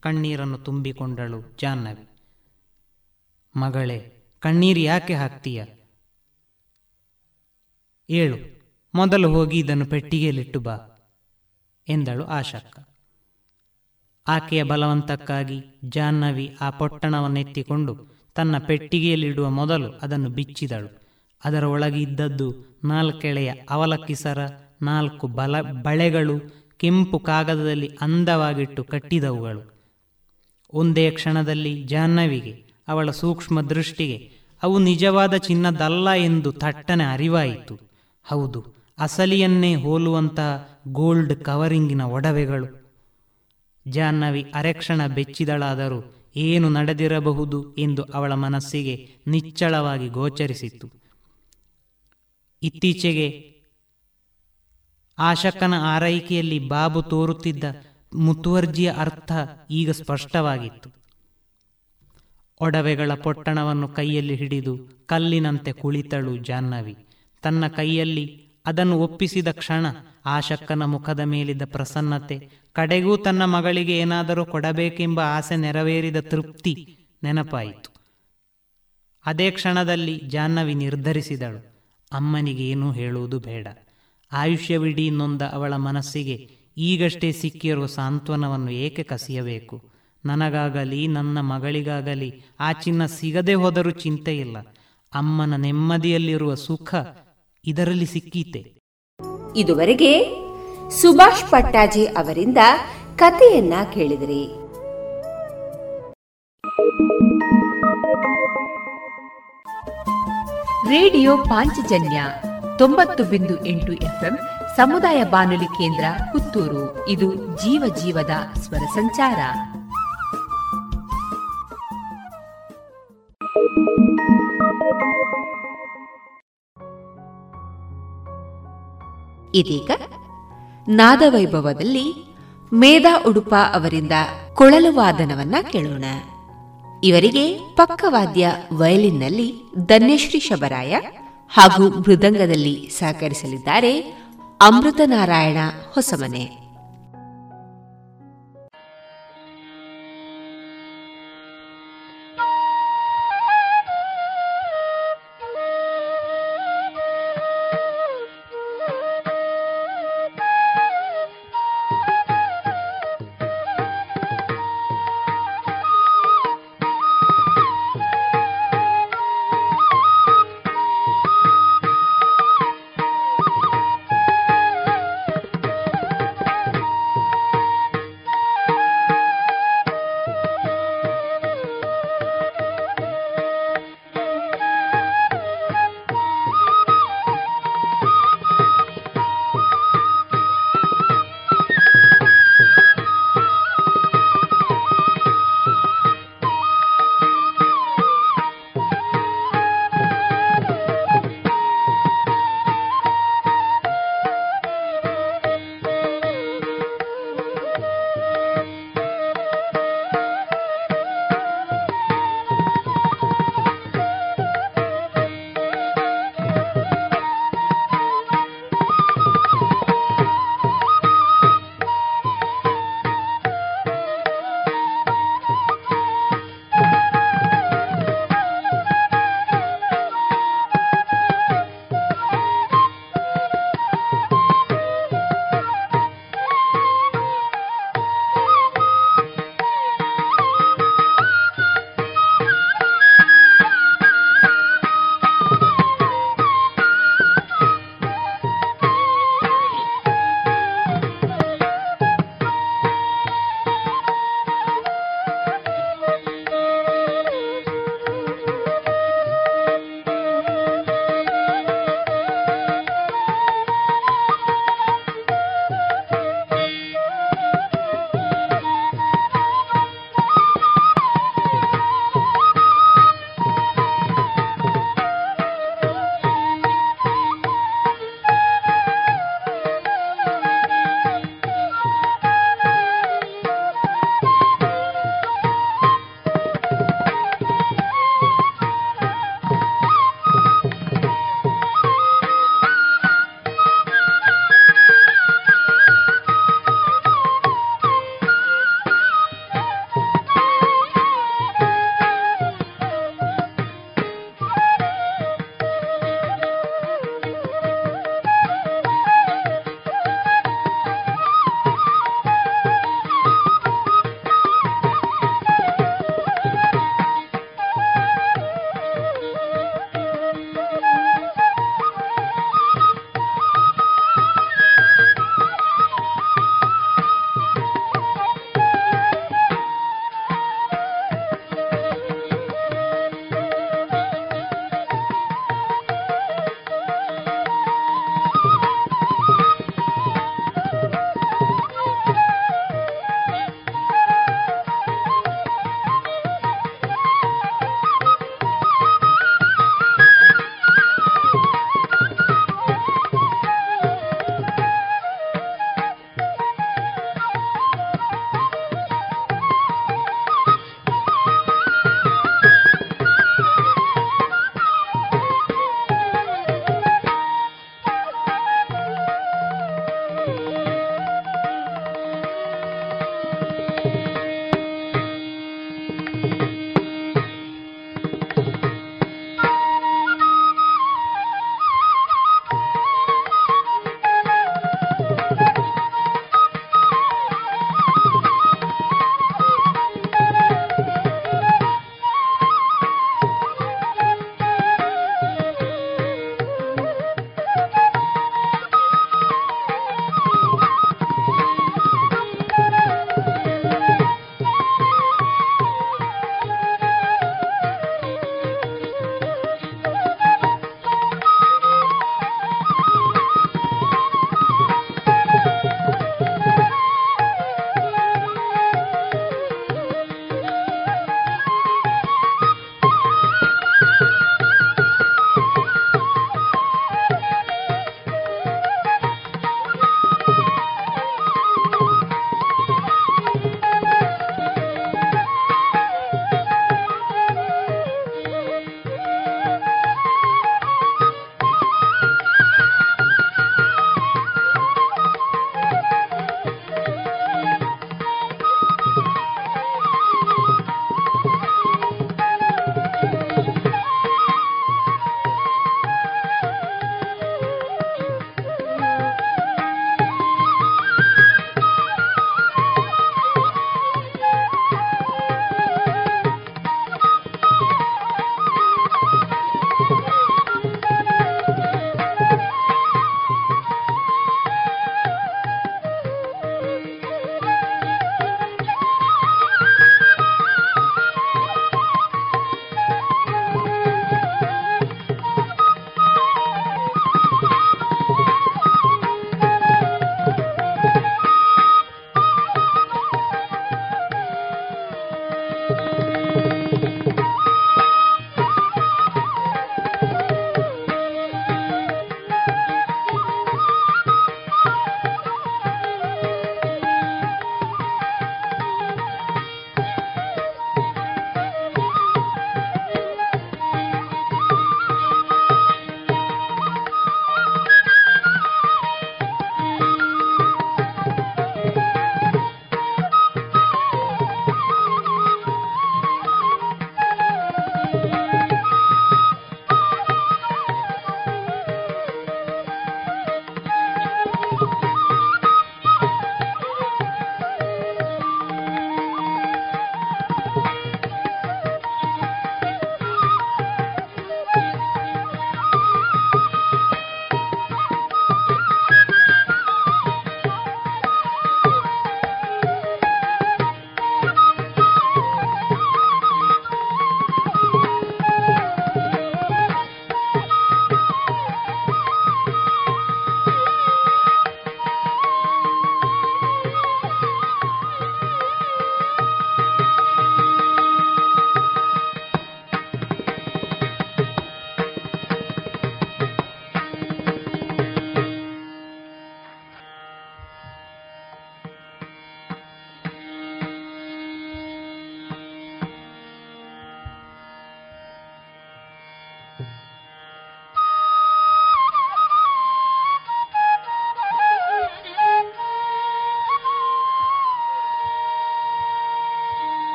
ಕಣ್ಣೀರನ್ನು ತುಂಬಿಕೊಂಡಳು ಜಾಹ್ನವಿ. ಮಗಳೇ, ಕಣ್ಣೀರು ಯಾಕೆ ಹಾಕ್ತೀಯ? ಏಳು, ಮೊದಲು ಹೋಗಿ ಇದನ್ನು ಪೆಟ್ಟಿಗೆಯಲ್ಲಿಟ್ಟು ಬಾ, ಎಂದಳು ಆಶಕ್ಕ. ಆಕೆಯ ಬಲವಂತಕ್ಕಾಗಿ ಜಾಹ್ನವಿ ಆ ಪೊಟ್ಟಣವನ್ನೆತ್ತಿಕೊಂಡು ತನ್ನ ಪೆಟ್ಟಿಗೆಯಲ್ಲಿಡುವ ಮೊದಲು ಅದನ್ನು ಬಿಚ್ಚಿದಳು. ಅದರ ಒಳಗೆ ಇದ್ದದ್ದು ನಾಲ್ಕೆಳೆಯ ಅವಲಕ್ಕಿಸರ ನಾಲ್ಕು ಬಲ ಬಳೆಗಳು ಕೆಂಪು ಕಾಗದದಲ್ಲಿ ಅಂದವಾಗಿಟ್ಟು ಕಟ್ಟಿದವುಗಳು. ಒಂದೇ ಕ್ಷಣದಲ್ಲಿ ಜಾಹ್ನವಿಗೆ, ಅವಳ ಸೂಕ್ಷ್ಮ ದೃಷ್ಟಿಗೆ ಅವು ನಿಜವಾದ ಚಿನ್ನದಲ್ಲ ಎಂದು ಥಟ್ಟನೆ ಅರಿವಾಯಿತು. ಹೌದು, ಅಸಲಿಯನ್ನೇ ಹೋಲುವಂತಹ ಗೋಲ್ಡ್ ಕವರಿಂಗಿನ ಒಡವೆಗಳು. ಜಾಹ್ನವಿ ಅರೆಕ್ಷಣ ಬೆಚ್ಚಿದಳಾದರೂ ಏನು ನಡೆದಿರಬಹುದು ಎಂದು ಅವಳ ಮನಸ್ಸಿಗೆ ನಿಚ್ಚಳವಾಗಿ ಗೋಚರಿಸಿತ್ತು. ಇತ್ತೀಚೆಗೆ ಆಶಕನ ಆರೈಕೆಯಲ್ಲಿ ಬಾಬು ತೋರುತ್ತಿದ್ದ ಮುತುವರ್ಜಿಯ ಅರ್ಥ ಈಗ ಸ್ಪಷ್ಟವಾಗಿತ್ತು. ಒಡವೆಗಳ ಪೊಟ್ಟಣವನ್ನು ಕೈಯಲ್ಲಿ ಹಿಡಿದು ಕಲ್ಲಿನಂತೆ ಕುಳಿತಳು ಜಾಹ್ನವಿ. ತನ್ನ ಕೈಯಲ್ಲಿ ಅದನ್ನು ಒಪ್ಪಿಸಿದ ಕ್ಷಣ ಆಶಕ್ಕನ ಮುಖದ ಮೇಲಿದ್ದ ಪ್ರಸನ್ನತೆ, ಕಡೆಗೂ ತನ್ನ ಮಗಳಿಗೆ ಏನಾದರೂ ಕೊಡಬೇಕೆಂಬ ಆಸೆ ನೆರವೇರಿದ ತೃಪ್ತಿ ನೆನಪಾಯಿತು. ಅದೇ ಕ್ಷಣದಲ್ಲಿ ಜಾಹ್ನವಿ ನಿರ್ಧರಿಸಿದಳು. ಅಮ್ಮನಿಗೆ ಏನೂ ಹೇಳುವುದು ಬೇಡ. ಆಯುಷ್ಯವಿಡೀ ನೊಂದ ಅವಳ ಮನಸ್ಸಿಗೆ ಈಗಷ್ಟೇ ಸಿಕ್ಕಿರುವ ಸಾಂತ್ವನವನ್ನು ಏಕೆ ಕಸಿಯಬೇಕು? ನನಗಾಗಲಿ, ನನ್ನ ಮಗಳಿಗಾಗಲಿ ಆ ಚಿನ್ನ ಸಿಗದೆ ಹೋದರೂ ಚಿಂತೆಯಿಲ್ಲ. ಅಮ್ಮನ ನೆಮ್ಮದಿಯಲ್ಲಿರುವ ಸುಖ ಇದರಲ್ಲಿ ಸಿಕ್ಕೀತೆ. ಇದುವರೆಗೆ ಸುಭಾಷ್ ಪಟ್ಟಾಜಿ ಅವರಿಂದ ಕಥೆಯನ್ನ ಕೇಳಿದಿರಿ. ರೇಡಿಯೋ ಪಾಂಚಜನ್ಯ ತೊಂಬತ್ತು ಬಿಂದು ಎಂಟು ಎಫ್ಎಂ ಸಮುದಾಯ ಬಾನುಲಿ ಕೇಂದ್ರ ಪುತ್ತೂರು. ಇದು ಜೀವ ಜೀವದ ಸ್ವರ ಸಂಚಾರ. ಇದೀಗ ನಾದವೈಭವದಲ್ಲಿ ಮೇಧಾ ಉಡುಪ ಅವರಿಂದ ಕೊಳಲು ವಾದನವನ್ನ ಕೇಳೋಣ. ಇವರಿಗೆ ಪಕ್ಕವಾದ್ಯ ವಯಲಿನ್ನಲ್ಲಿ ಧನ್ಯಶ್ರೀ ಶಬರಾಯ ಹಾಗೂ ಮೃದಂಗದಲ್ಲಿ ಸಹಕರಿಸಲಿದ್ದಾರೆ ಅಮೃತನಾರಾಯಣ ಹೊಸಮನೆ.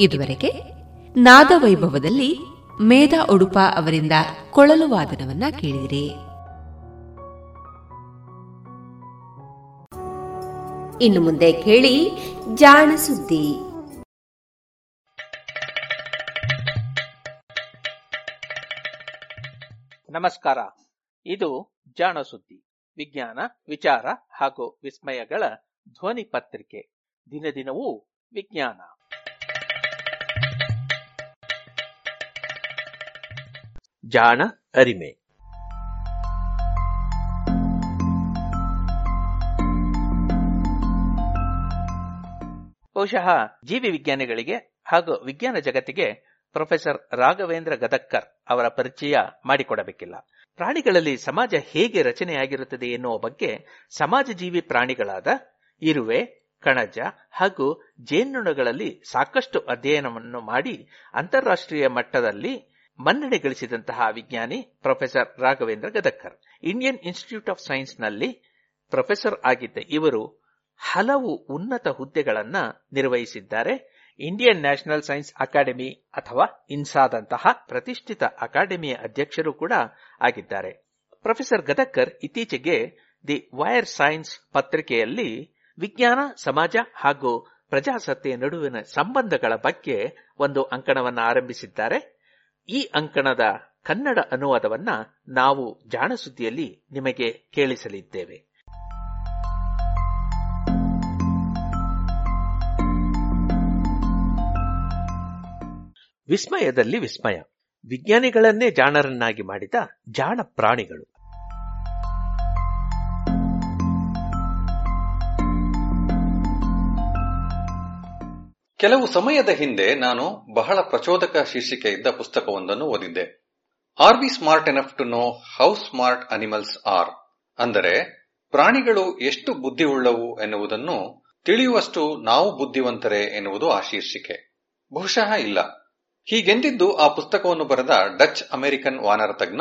ಇದುವರೆಗೆ ನಾದವೈಭವದಲ್ಲಿ ಮೇಧಾ ಉಡುಪ ಅವರಿಂದ ಕೊಳಲು ವಾದನವನ್ನ ಕೇಳಿದಿರಿ. ಇನ್ನು ಮುಂದೆ ಕೇಳಿ ಜಾಣ ಸುದ್ದಿ. ನಮಸ್ಕಾರ. ಇದು ಜಾಣ ಸುದ್ದಿ. ವಿಜ್ಞಾನ, ವಿಚಾರ ಹಾಗೂ ವಿಸ್ಮಯಗಳ ಧ್ವನಿ ಪತ್ರಿಕೆ ದಿನ ದಿನವೂ ವಿಜ್ಞಾನ. ಜಾಣ ಅರಿಮೆ. ಬಹುಶಃ ಜೀವಿ ವಿಜ್ಞಾನಿಗಳಿಗೆ ಹಾಗೂ ವಿಜ್ಞಾನ ಜಗತ್ತಿಗೆ ಪ್ರೊಫೆಸರ್ ರಾಘವೇಂದ್ರ ಗದಕ್ಕರ್ ಅವರ ಪರಿಚಯ ಮಾಡಿಕೊಡಬೇಕಿಲ್ಲ. ಪ್ರಾಣಿಗಳಲ್ಲಿ ಸಮಾಜ ಹೇಗೆ ರಚನೆಯಾಗಿರುತ್ತದೆ ಎನ್ನುವ ಬಗ್ಗೆ ಸಮಾಜ ಜೀವಿ ಪ್ರಾಣಿಗಳಾದ ಇರುವೆ, ಕಣಜ ಹಾಗೂ ಜೇನುಣಗಳಲ್ಲಿ ಸಾಕಷ್ಟು ಅಧ್ಯಯನವನ್ನು ಮಾಡಿ ಅಂತಾರಾಷ್ಟ್ರೀಯ ಮಟ್ಟದಲ್ಲಿ ಮನ್ನಣೆ ಗಳಿಸಿದಂತಹ ವಿಜ್ಞಾನಿ professor Raghavendra Gadagkar Indian institute of ಸೈನ್ಸ್ನಲ್ಲಿ professor ಆಗಿದ್ದ ಇವರು ಹಲವು ಉನ್ನತ ಹುದ್ದೆಗಳನ್ನ ನಿರ್ವಹಿಸಿದ್ದಾರೆ. ಇಂಡಿಯನ್ ನ್ಯಾಷನಲ್ ಸೈನ್ಸ್ ಅಕಾಡೆಮಿ ಅಥವಾ ಇನ್ಸಾದಂತಹ ಪ್ರತಿಷ್ಠಿತ ಅಕಾಡೆಮಿಯ ಅಧ್ಯಕ್ಷರು ಕೂಡ ಆಗಿದ್ದಾರೆ. ಪ್ರೊಫೆಸರ್ ಗದಕ್ಕರ್ ಇತ್ತೀಚೆಗೆ ದಿ ವೈರ್ ಸೈನ್ಸ್ ಪತ್ರಿಕೆಯಲ್ಲಿ ವಿಜ್ಞಾನ, ಸಮಾಜ ಹಾಗೂ ಪ್ರಜಾಸತ್ತೆಯ ನಡುವಿನ ಸಂಬಂಧಗಳ ಬಗ್ಗೆ ಒಂದು ಅಂಕಣವನ್ನು ಆರಂಭಿಸಿದ್ದಾರೆ. ಈ ಅಂಕಣದ ಕನ್ನಡ ಅನುವಾದವನ್ನ ನಾವು ಜಾಣಸುದ್ದಿಯಲ್ಲಿ ನಿಮಗೆ ಕೇಳಿಸಲಿದ್ದೇವೆ. ವಿಸ್ಮಯದಲ್ಲಿ ವಿಸ್ಮಯ. ವಿಜ್ಞಾನಿಗಳನ್ನೇ ಜಾಣರನ್ನಾಗಿ ಮಾಡಿದ ಜಾಣ ಪ್ರಾಣಿಗಳು. ಕೆಲವು ಸಮಯದ ಹಿಂದೆ ನಾನು ಬಹಳ ಪ್ರಚೋದಕ ಶೀರ್ಷಿಕೆ ಇದ್ದ ಪುಸ್ತಕವೊಂದನ್ನು ಓದಿದ್ದೆ. Are we smart enough to know how smart animals are ಅಂದರೆ ಪ್ರಾಣಿಗಳು ಎಷ್ಟು ಬುದ್ಧಿವುಳ್ಳವು ಎನ್ನುವುದನ್ನು ತಿಳಿಯುವಷ್ಟು ನಾವು ಬುದ್ಧಿವಂತರೇ ಎನ್ನುವುದು ಆ ಶೀರ್ಷಿಕೆ. ಬಹುಶಃ ಇಲ್ಲ. ಹೀಗೆಂದಿದ್ದು ಆ ಪುಸ್ತಕವನ್ನು ಬರೆದ ಡಚ್ ಅಮೆರಿಕನ್ ವಾನರ ತಜ್ಞ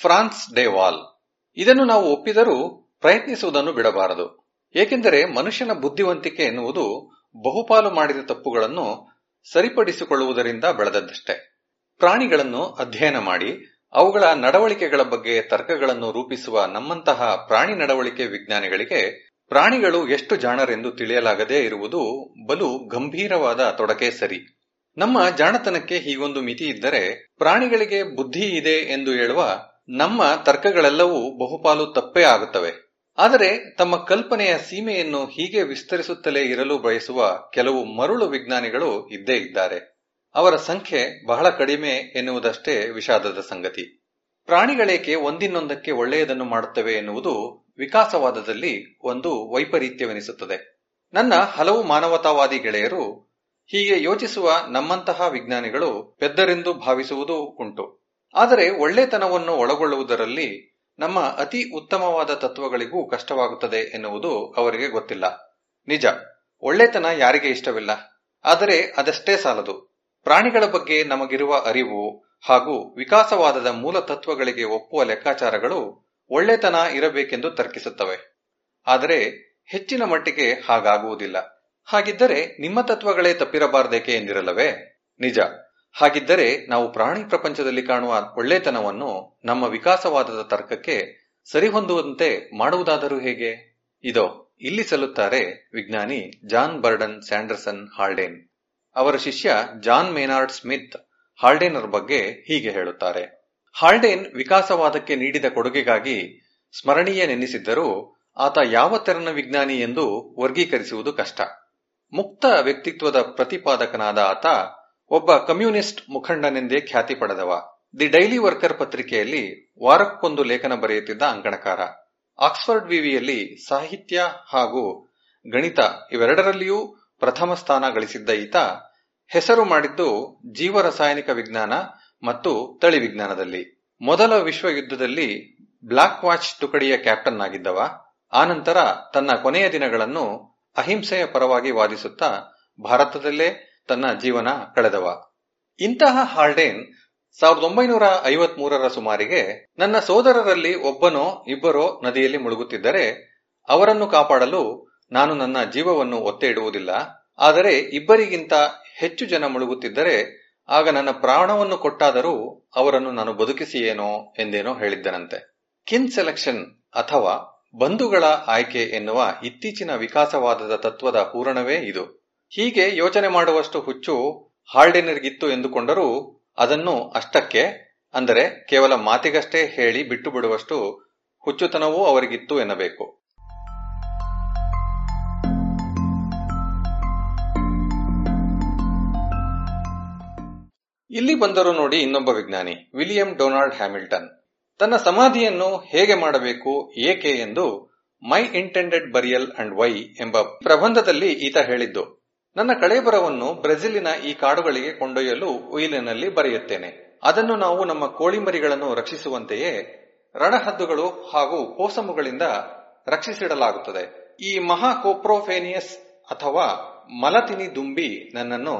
ಫ್ರಾನ್ಸ್ ಡೇವಾಲ್ ಇದನ್ನು ನಾವು ಒಪ್ಪಿದರೂ ಪ್ರಯತ್ನಿಸುವುದನ್ನು ಬಿಡಬಾರದು. ಏಕೆಂದರೆ ಮನುಷ್ಯನ ಬುದ್ಧಿವಂತಿಕೆ ಎನ್ನುವುದು ಬಹುಪಾಲು ಮಾಡಿದ ತಪ್ಪುಗಳನ್ನು ಸರಿಪಡಿಸಿಕೊಳ್ಳುವುದರಿಂದ ಬೆಳೆದದ್ದಷ್ಟೇ. ಪ್ರಾಣಿಗಳನ್ನು ಅಧ್ಯಯನ ಮಾಡಿ, ಅವುಗಳ ನಡವಳಿಕೆಗಳ ಬಗ್ಗೆ ತರ್ಕಗಳನ್ನು ರೂಪಿಸುವ ನಮ್ಮಂತಹ ಪ್ರಾಣಿ ನಡವಳಿಕೆ ವಿಜ್ಞಾನಿಗಳಿಗೆ ಪ್ರಾಣಿಗಳು ಎಷ್ಟು ಜಾಣರೆಂದು ತಿಳಿಯಲಾಗದೇ ಇರುವುದು ಬಲು ಗಂಭೀರವಾದ ತೊಡಕೆ ಸರಿ. ನಮ್ಮ ಜಾಣತನಕ್ಕೆ ಹೀಗೊಂದು ಮಿತಿ ಇದ್ದರೆ ಪ್ರಾಣಿಗಳಿಗೆ ಬುದ್ಧಿ ಇದೆ ಎಂದು ಹೇಳುವ ನಮ್ಮ ತರ್ಕಗಳೆಲ್ಲವೂ ಬಹುಪಾಲು ತಪ್ಪೇ ಆಗುತ್ತವೆ. ಆದರೆ ತಮ್ಮ ಕಲ್ಪನೆಯ ಸೀಮೆಯನ್ನು ಹೀಗೆ ವಿಸ್ತರಿಸುತ್ತಲೇ ಇರಲು ಬಯಸುವ ಕೆಲವು ಮರುಳು ವಿಜ್ಞಾನಿಗಳು ಇದ್ದೇ ಇದ್ದಾರೆ. ಅವರ ಸಂಖ್ಯೆ ಬಹಳ ಕಡಿಮೆ ಎನ್ನುವುದಷ್ಟೇ ವಿಷಾದದ ಸಂಗತಿ. ಪ್ರಾಣಿಗಳೇಕೆ ಒಂದಿನ್ನೊಂದಕ್ಕೆ ಒಳ್ಳೆಯದನ್ನು ಮಾಡುತ್ತವೆ ಎನ್ನುವುದು ವಿಕಾಸವಾದದಲ್ಲಿ ಒಂದು ವೈಪರೀತ್ಯವೆನಿಸುತ್ತದೆ. ನನ್ನ ಹಲವು ಮಾನವತಾವಾದಿ ಗೆಳೆಯರು ಹೀಗೆ ಯೋಚಿಸುವ ನಮ್ಮಂತಹ ವಿಜ್ಞಾನಿಗಳು ಪೆದ್ದರೆಂದು ಭಾವಿಸುವುದೂ ಉಂಟು. ಆದರೆ ಒಳ್ಳೆತನವನ್ನು ಒಳಗೊಳ್ಳುವುದರಲ್ಲಿ ನಮ್ಮ ಅತಿ ಉತ್ತಮವಾದ ತತ್ವಗಳಿಗೂ ಕಷ್ಟವಾಗುತ್ತದೆ ಎನ್ನುವುದು ಅವರಿಗೆ ಗೊತ್ತಿಲ್ಲ. ನಿಜ, ಒಳ್ಳೆತನ ಯಾರಿಗೆ ಇಷ್ಟವಿಲ್ಲ? ಆದರೆ ಅದಷ್ಟೇ ಸಾಲದು. ಪ್ರಾಣಿಗಳ ಬಗ್ಗೆ ನಮಗಿರುವ ಅರಿವು ಹಾಗೂ ವಿಕಾಸವಾದದ ಮೂಲ ತತ್ವಗಳಿಗೆ ಒಪ್ಪುವ ಲೆಕ್ಕಾಚಾರಗಳು ಒಳ್ಳೆತನ ಇರಬೇಕೆಂದು ತರ್ಕಿಸುತ್ತವೆ. ಆದರೆ ಹೆಚ್ಚಿನ ಮಟ್ಟಿಗೆ ಹಾಗಾಗುವುದಿಲ್ಲ. ಹಾಗಿದ್ದರೆ ನಿಮ್ಮ ತತ್ವಗಳೇ ತಪ್ಪಿರಬಾರದೇಕೆ ಎಂದಿರಲ್ಲವೇ? ನಿಜ ಹಾಗಿದ್ದರೆ ನಾವು ಪ್ರಾಣಿ ಪ್ರಪಂಚದಲ್ಲಿ ಕಾಣುವ ಒಳ್ಳೆತನವನ್ನು ನಮ್ಮ ವಿಕಾಸವಾದದ ತರ್ಕಕ್ಕೆ ಸರಿಹೊಂದುವಂತೆ ಮಾಡುವುದಾದರೂ ಹೇಗೆ? ಇದೋ, ಇಲ್ಲಿ ಸಲ್ಲುತ್ತಾರೆ ವಿಜ್ಞಾನಿ ಜಾನ್ ಬರ್ಡನ್ ಸ್ಯಾಂಡರ್ಸನ್ ಹಾಲ್ಡೇನ್. ಅವರ ಶಿಷ್ಯ ಜಾನ್ ಮೇನಾರ್ಡ್ ಸ್ಮಿತ್ ಹಾಲ್ಡೇನರ್ ಬಗ್ಗೆ ಹೀಗೆ ಹೇಳುತ್ತಾರೆ. ಹಾಲ್ಡೇನ್ ವಿಕಾಸವಾದಕ್ಕೆ ನೀಡಿದ ಕೊಡುಗೆಗಾಗಿ ಸ್ಮರಣೀಯ ನೆನೆಸಿದ್ದರೂ ಆತ ಯಾವ ತೆರನ ವಿಜ್ಞಾನಿ ಎಂದು ವರ್ಗೀಕರಿಸುವುದು ಕಷ್ಟ. ಮುಕ್ತ ವ್ಯಕ್ತಿತ್ವದ ಪ್ರತಿಪಾದಕನಾದ ಆತ ಒಬ್ಬ ಕಮ್ಯುನಿಸ್ಟ್ ಮುಖಂಡನೆಂದೇ ಖ್ಯಾತಿ ಪಡೆದವ. ದಿ ಡೈಲಿ ವರ್ಕರ್ ಪತ್ರಿಕೆಯಲ್ಲಿ ವಾರಕ್ಕೊಂದು ಲೇಖನ ಬರೆಯುತ್ತಿದ್ದ ಅಂಕಣಕಾರ. ಆಕ್ಸ್ಫರ್ಡ್ ವಿವಿಯಲ್ಲಿ ಸಾಹಿತ್ಯ ಹಾಗೂ ಗಣಿತ ಇವೆರಡರಲ್ಲಿಯೂ ಪ್ರಥಮ ಸ್ಥಾನ ಗಳಿಸಿದ್ದ ಈತ ಹೆಸರು ಮಾಡಿದ್ದು ಜೀವರಸಾಯನಿಕ ವಿಜ್ಞಾನ ಮತ್ತು ತಳಿ ವಿಜ್ಞಾನದಲ್ಲಿ. ಮೊದಲ ವಿಶ್ವ ಯುದ್ಧದಲ್ಲಿ ಬ್ಲಾಕ್ ವಾಚ್ ತುಕಡಿಯ ಕ್ಯಾಪ್ಟನ್ ಆಗಿದ್ದವ. ಆನಂತರ ತನ್ನ ಕೊನೆಯ ದಿನಗಳನ್ನು ಅಹಿಂಸೆಯ ಪರವಾಗಿ ವಾದಿಸುತ್ತಾ ಭಾರತದಲ್ಲೇ ತನ್ನ ಜೀವನ ಕಳೆದವ. ಇಂತಹ ಹಾಲ್ಡೇನ್ ಸಾವಿರದ ಒಂಬೈನೂರ ಐವತ್ ಮೂರರ ಸುಮಾರಿಗೆ ನನ್ನ ಸೋದರರಲ್ಲಿ ಒಬ್ಬನೋ ಇಬ್ಬರೋ ನದಿಯಲ್ಲಿ ಮುಳುಗುತ್ತಿದ್ದರೆ ಅವರನ್ನು ಕಾಪಾಡಲು ನಾನು ನನ್ನ ಜೀವವನ್ನು ಒತ್ತೆ ಇಡುವುದಿಲ್ಲ ಆದರೆ ಇಬ್ಬರಿಗಿಂತ ಹೆಚ್ಚು ಜನ ಮುಳುಗುತ್ತಿದ್ದರೆ ಆಗ ನನ್ನ ಪ್ರಾಣವನ್ನು ಕೊಟ್ಟಾದರೂ ಅವರನ್ನು ನಾನು ಬದುಕಿಸಿಯೇನೋ ಎಂದೇನೋ ಹೇಳಿದ್ದನಂತೆ. ಕಿನ್ ಸೆಲೆಕ್ಷನ್ ಅಥವಾ ಬಂಧುಗಳ ಆಯ್ಕೆ ಎನ್ನುವ ಇತ್ತೀಚಿನ ವಿಕಾಸವಾದದ ತತ್ವದ ಪೂರಣವೇ ಇದು. ಹೀಗೆ ಯೋಚನೆ ಮಾಡುವಷ್ಟು ಹುಚ್ಚು ಹಾಲ್ಡೆನರ್ಗಿತ್ತು ಎಂದುಕೊಂಡರೂ ಅದನ್ನು ಅಷ್ಟಕ್ಕೆ, ಅಂದರೆ ಕೇವಲ ಮಾತಿಗಷ್ಟೇ ಹೇಳಿ ಬಿಟ್ಟು ಬಿಡುವಷ್ಟು ಹುಚ್ಚುತನವೂ ಅವರಿಗಿತ್ತು ಎನ್ನಬೇಕು. ಇಲ್ಲಿ ಬಂದರು ನೋಡಿ ಇನ್ನೊಬ್ಬ ವಿಜ್ಞಾನಿ, ವಿಲಿಯಂ ಡೊನಾಲ್ಡ್ ಹ್ಯಾಮಿಲ್ಟನ್. ತನ್ನ ಸಮಾಧಿಯನ್ನು ಹೇಗೆ ಮಾಡಬೇಕು, ಏಕೆ ಎಂದು my intended burial and why ಎಂಬ ಪ್ರಬಂಧದಲ್ಲಿ ಈತ ಹೇಳಿದ್ದು. ನನ್ನ ಕಳೇಬರವನ್ನು ಬ್ರೆಜಿಲಿನ ಈ ಕಾಡುಗಳಿಗೆ ಕೊಂಡೊಯ್ಯಲು ಉಯಿಲಿನಲ್ಲಿ ಬರೆಯುತ್ತೇನೆ. ಅದನ್ನು ನಾವು ನಮ್ಮ ಕೋಳಿಮರಿಗಳನ್ನು ರಕ್ಷಿಸುವಂತೆಯೇ ರಣಹದ್ದುಗಳು ಹಾಗೂ ಕೋಸಮುಗಳಿಂದ ರಕ್ಷಿಸಿಡಲಾಗುತ್ತದೆ. ಈ ಮಹಾ ಕೋಪ್ರೋಫೇನಿಯಸ್ ಅಥವಾ ಮಲತಿನಿ ದುಂಬಿ ನನ್ನನ್ನು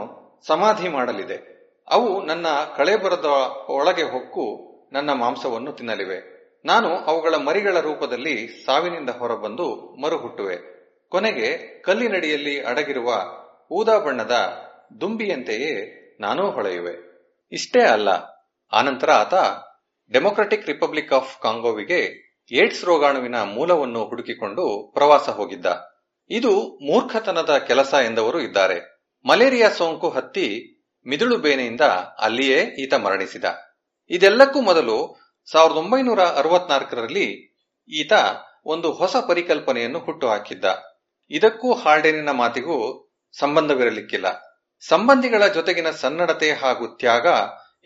ಸಮಾಧಿ ಮಾಡಲಿದೆ. ಅವು ನನ್ನ ಕಳೇಬರದ ಒಳಗೆ ಹೊಕ್ಕು ನನ್ನ ಮಾಂಸವನ್ನು ತಿನ್ನಲಿವೆ. ನಾನು ಅವುಗಳ ಮರಿಗಳ ರೂಪದಲ್ಲಿ ಸಾವಿನಿಂದ ಹೊರಬಂದು ಮರುಹುಟ್ಟುವೆ. ಕೊನೆಗೆ ಕಲ್ಲಿನಡಿಯಲ್ಲಿ ಅಡಗಿರುವ ಊದಾ ಬಣ್ಣದ ದುಂಬಿಯಂತೆಯೇ ನಾನೂ ಹೊಳೆಯುವೆ. ಇಷ್ಟೇ ಅಲ್ಲ, ಆನಂತರ ಆತ ಡೆಮೊಕ್ರೆಟಿಕ್ ರಿಪಬ್ಲಿಕ್ ಆಫ್ ಕಾಂಗೋವಿಗೆ ಏಡ್ಸ್ ರೋಗಾಣುವಿನ ಮೂಲವನ್ನು ಹುಡುಕಿಕೊಂಡು ಪ್ರವಾಸ ಹೋಗಿದ್ದ. ಇದು ಮೂರ್ಖತನದ ಕೆಲಸ ಎಂದವರು ಇದ್ದಾರೆ. ಮಲೇರಿಯಾ ಸೋಂಕು ಹತ್ತಿ ಮಿದುಳು ಬೇನೆಯಿಂದ ಅಲ್ಲಿಯೇ ಈತ ಮರಣಿಸಿದ. ಇದೆಲ್ಲಕ್ಕೂ ಮೊದಲು ಸಾವಿರದ ಒಂಬೈನೂರ ಅರವತ್ನಾಲ್ಕರಲ್ಲಿ ಈತ ಒಂದು ಹೊಸ ಪರಿಕಲ್ಪನೆಯನ್ನು ಹುಟ್ಟುಹಾಕಿದ್ದ ಇದಕ್ಕೂ ಹಾರ್ಡೆನಿನ ಮಾತಿಗೂ ಸಂಬಂಧವಿರಲಿಕ್ಕಿಲ್ಲ. ಸಂಬಂಧಿಗಳ ಜೊತೆಗಿನ ಸನ್ನಡತೆ ಹಾಗೂ ತ್ಯಾಗ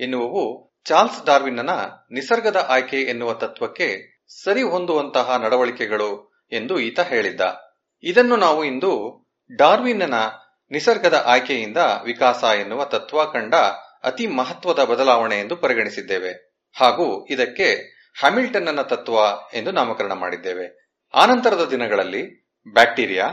ಎನ್ನುವವು ಚಾರ್ಲ್ಸ್ ಡಾರ್ವಿನ್ನನ ನಿಸರ್ಗದ ಆಯ್ಕೆ ಎನ್ನುವ ತತ್ವಕ್ಕೆ ಸರಿ ಹೊಂದುವಂತಹ ನಡವಳಿಕೆಗಳು ಎಂದು ಈತ ಹೇಳಿದ್ದ. ಇದನ್ನು ನಾವು ಇಂದು ಡಾರ್ವಿನ್ನನ ನಿಸರ್ಗದ ಆಯ್ಕೆಯಿಂದ ವಿಕಾಸ ಎನ್ನುವ ತತ್ವ ಕಂಡ ಅತಿ ಮಹತ್ವದ ಬದಲಾವಣೆ ಎಂದು ಪರಿಗಣಿಸಿದ್ದೇವೆ. ಹಾಗೂ ಇದಕ್ಕೆ ಹ್ಯಾಮಿಲ್ಟನ್ನ ತತ್ವ ಎಂದು ನಾಮಕರಣ ಮಾಡಿದ್ದೇವೆ. ಆನಂತರದ ದಿನಗಳಲ್ಲಿ ಬ್ಯಾಕ್ಟೀರಿಯಾ,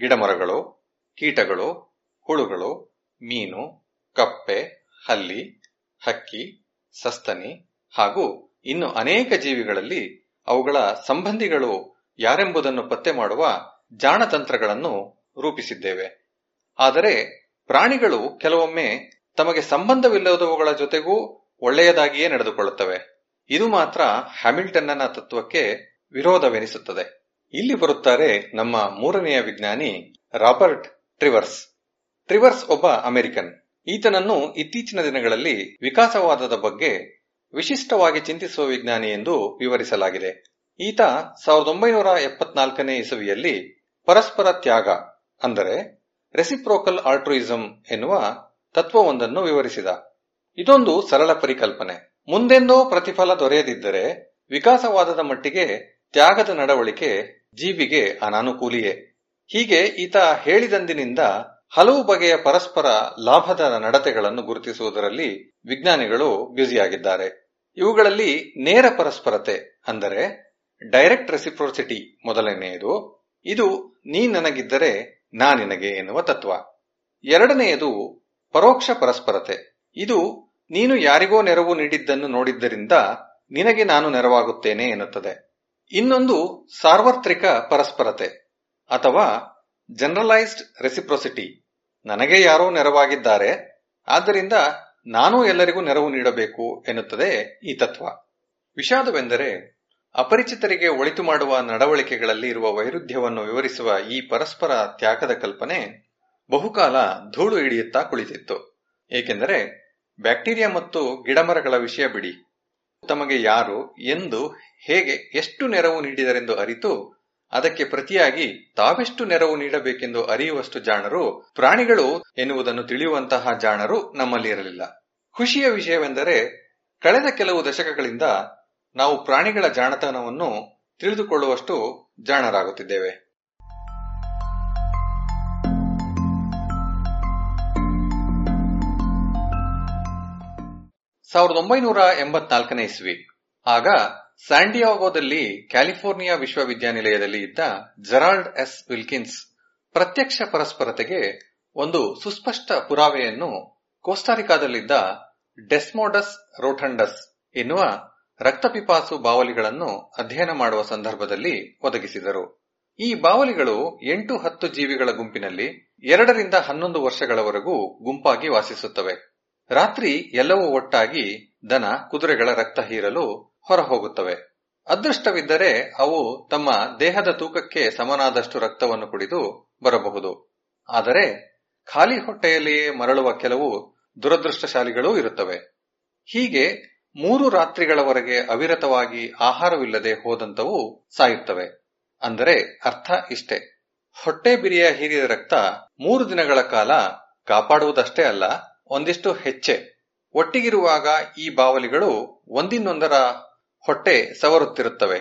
ಗಿಡಮರಗಳು ಕೀಟಗಳು, ಹುಳುಗಳು, ಮೀನು, ಕಪ್ಪೆ, ಹಲ್ಲಿ, ಹಕ್ಕಿ, ಸಸ್ತನಿ ಹಾಗೂ ಇನ್ನು ಅನೇಕ ಜೀವಿಗಳಲ್ಲಿ ಅವುಗಳ ಸಂಬಂಧಿಗಳು ಯಾರೆಂಬುದನ್ನು ಪತ್ತೆ ಮಾಡುವ ಜಾಣತಂತ್ರಗಳನ್ನು ರೂಪಿಸಿದ್ದೇವೆ. ಆದರೆ ಪ್ರಾಣಿಗಳು ಕೆಲವೊಮ್ಮೆ ತಮಗೆ ಸಂಬಂಧವಿಲ್ಲದವುಗಳ ಜೊತೆಗೂ ಒಳ್ಳೆಯದಾಗಿಯೇ ನಡೆದುಕೊಳ್ಳುತ್ತವೆ. ಇದು ಮಾತ್ರ ಹ್ಯಾಮಿಲ್ಟನ್ನ ತತ್ವಕ್ಕೆ ವಿರೋಧವೆನಿಸುತ್ತದೆ. ಇಲ್ಲಿ ಬರುತ್ತಾರೆ ನಮ್ಮ ಮೂರನೆಯ ವಿಜ್ಞಾನಿ ರಾಬರ್ಟ್ ಟ್ರಿವರ್ಸ್. ಟ್ರಿವರ್ಸ್ ಒಬ್ಬ ಅಮೆರಿಕನ್. ಈತನನ್ನು ಇತ್ತೀಚಿನ ದಿನಗಳಲ್ಲಿ ವಿಕಾಸವಾದದ ಬಗ್ಗೆ ವಿಶಿಷ್ಟವಾಗಿ ಚಿಂತಿಸುವ ವಿಜ್ಞಾನಿ ಎಂದು ವಿವರಿಸಲಾಗಿದೆ. ಈತ ಸಾವಿರದ ಒಂಬೈನೂರ ಎಪ್ಪತ್ನಾಲ್ಕನೇ ಇಸವಿಯಲ್ಲಿ ಪರಸ್ಪರ ತ್ಯಾಗ, ಅಂದರೆ ರೆಸಿಪ್ರೋಕಲ್ ಆಲ್ಟ್ರೂಯಿಸಂ ಎನ್ನುವ ತತ್ವವೊಂದನ್ನು ವಿವರಿಸಿದ. ಇದೊಂದು ಸರಳ ಪರಿಕಲ್ಪನೆ. ಮುಂದೆಂದೋ ಪ್ರತಿಫಲ ದೊರೆಯದಿದ್ದರೆ ವಿಕಾಸವಾದದ ಮಟ್ಟಿಗೆ ತ್ಯಾಗದ ನಡವಳಿಕೆ ಜೀವಿಗೆ ಅನಾನುಕೂಲಿಯೇ. ಹೀಗೆ ಈತ ಹೇಳಿದಂದಿನಿಂದ ಹಲವು ಬಗೆಯ ಪರಸ್ಪರ ಲಾಭದ ನಡತೆಗಳನ್ನು ಗುರುತಿಸುವುದರಲ್ಲಿ ವಿಜ್ಞಾನಿಗಳು ಬ್ಯುಸಿಯಾಗಿದ್ದಾರೆ. ಇವುಗಳಲ್ಲಿ ನೇರ ಪರಸ್ಪರತೆ ಅಂದರೆ ಡೈರೆಕ್ಟ್ ರೆಸಿಪ್ರೋಸಿಟಿ ಮೊದಲನೆಯದು, ಇದು ನೀ ನನಗಿದ್ದರೆ ನಾ ನಿನಗೆ ಎನ್ನುವ ತತ್ವ. ಎರಡನೆಯದು ಪರೋಕ್ಷ ಪರಸ್ಪರತೆ. ಇದು ನೀನು ಯಾರಿಗೋ ನೆರವು ನೀಡಿದ್ದನ್ನು ನೋಡಿದ್ದರಿಂದ ನಿನಗೆ ನಾನು ನೆರವಾಗುತ್ತೇನೆ ಎನ್ನುತ್ತದೆ. ಇನ್ನೊಂದು ಸಾರ್ವತ್ರಿಕ ಪರಸ್ಪರತೆ. ಅಥವಾ ಜನರಲೈಸ್ಡ್ ರೆಸಿಪ್ರೊಸಿಟಿ ನನಗೆ ಯಾರೋ ನೆರವಾಗಿದ್ದಾರೆ, ಆದ್ದರಿಂದ ನಾನು ಎಲ್ಲರಿಗೂ ನೆರವು ನೀಡಬೇಕು ಎನ್ನುತ್ತದೆ ಈ ತತ್ವ. ವಿಷಾದವೆಂದರೆ ಅಪರಿಚಿತರಿಗೆ ಒಳಿತು ಮಾಡುವ ನಡವಳಿಕೆಗಳಲ್ಲಿ ಇರುವ ವೈರುಧ್ಯವನ್ನು ವಿವರಿಸುವ ಈ ಪರಸ್ಪರ ತ್ಯಾಗದ ಕಲ್ಪನೆ ಬಹುಕಾಲ ಧೂಳು ಹಿಡಿಯುತ್ತಾ ಕುಳಿತಿತ್ತು. ಏಕೆಂದರೆ ಬ್ಯಾಕ್ಟೀರಿಯಾ ಮತ್ತು ಗಿಡಮರಗಳ ವಿಷಯ ಬಿಡಿ. ತಮಗೆ ಯಾರು, ಎಂದು ಹೇಗೆ, ಎಷ್ಟು ನೆರವು ನೀಡಿದರೆಂದು ಅರಿತು ಅದಕ್ಕೆ ಪ್ರತಿಯಾಗಿ ತಾವೆಷ್ಟು ನೆರವು ನೀಡಬೇಕೆಂದು ಅರಿಯುವಷ್ಟು ಜಾಣರು, ಪ್ರಾಣಿಗಳು ಎನ್ನುವುದನ್ನು ತಿಳಿಯುವಂತಹ ಜಾಣರು ನಮ್ಮಲ್ಲಿ ಇರಲಿಲ್ಲ. ಖುಷಿಯ ವಿಷಯವೆಂದರೆ, ಕಳೆದ ಕೆಲವು ದಶಕಗಳಿಂದ ನಾವು ಪ್ರಾಣಿಗಳ ಜಾಣತನವನ್ನು ತಿಳಿದುಕೊಳ್ಳುವಷ್ಟು ಜಾಣರಾಗುತ್ತಿದ್ದೇವೆ. ಸಾವಿರದ ಒಂಬೈನೂರ ಎಂಬತ್ನಾಲ್ಕನೇ ಇಸ್ವಿ. ಆಗ ಸ್ಯಾಂಡಿಯಾಗೋದಲ್ಲಿ ಕ್ಯಾಲಿಫೋರ್ನಿಯಾ ವಿಶ್ವವಿದ್ಯಾನಿಲಯದಲ್ಲಿ ಇದ್ದ ಜೆರಾಲ್ಡ್ ಎಸ್ ವಿಲ್ಕಿನ್ಸ್ ಪ್ರತ್ಯಕ್ಷ ಪರಸ್ಪರತೆಗೆ ಒಂದು ಸುಸ್ಪಷ್ಟ ಪುರಾವೆಯನ್ನು ಕೋಸ್ಟಾರಿಕಾದಲ್ಲಿದ್ದ ಡೆಸ್ಮೋಡಸ್ ರೋಟಂಡಸ್ ಎನ್ನುವ ರಕ್ತಪಿಪಾಸು ಬಾವಲಿಗಳನ್ನು ಅಧ್ಯಯನ ಮಾಡುವ ಸಂದರ್ಭದಲ್ಲಿ ಒದಗಿಸಿದರು. ಈ ಬಾವಲಿಗಳು ಎಂಟು ಹತ್ತು ಜೀವಿಗಳ ಗುಂಪಿನಲ್ಲಿ ಎರಡರಿಂದ ಹನ್ನೊಂದು ವರ್ಷಗಳವರೆಗೂ ಗುಂಪಾಗಿ ವಾಸಿಸುತ್ತವೆ. ರಾತ್ರಿ ಎಲ್ಲವೂ ಒಟ್ಟಾಗಿ ದನ, ಕುದುರೆಗಳ ರಕ್ತ ಹೀರಲು ಹೊರಹೋಗುತ್ತವೆ. ಅದೃಷ್ಟವಿದ್ದರೆ ಅವು ತಮ್ಮ ದೇಹದ ತೂಕಕ್ಕೆ ಸಮನಾದಷ್ಟು ರಕ್ತವನ್ನು ಕುಡಿದು ಬರಬಹುದು. ಆದರೆ ಖಾಲಿ ಹೊಟ್ಟೆಯಲ್ಲಿಯೇ ಮರಳುವ ಕೆಲವು ದುರದೃಷ್ಟಶಾಲಿಗಳೂ ಇರುತ್ತವೆ. ಹೀಗೆ ಮೂರು ರಾತ್ರಿಗಳವರೆಗೆ ಅವಿರತವಾಗಿ ಆಹಾರವಿಲ್ಲದೆ ಹೋದಂತವು ಸಾಯುತ್ತವೆ. ಅಂದರೆ ಅರ್ಥ ಇಷ್ಟೆ. ಹೊಟ್ಟೆ ಬಿರಿಯ ಹೀರಿದ ರಕ್ತ ಮೂರು ದಿನಗಳ ಕಾಲ ಕಾಪಾಡುವುದಷ್ಟೇ ಅಲ್ಲ, ಒಂದಿಷ್ಟು ಹೆಚ್ಚೆ. ಒಟ್ಟಿಗಿರುವಾಗ ಈ ಬಾವಲಿಗಳು ಒಂದಿನ್ನೊಂದರ ಹೊಟ್ಟೆ ಸವರುತ್ತಿರುತ್ತವೆ.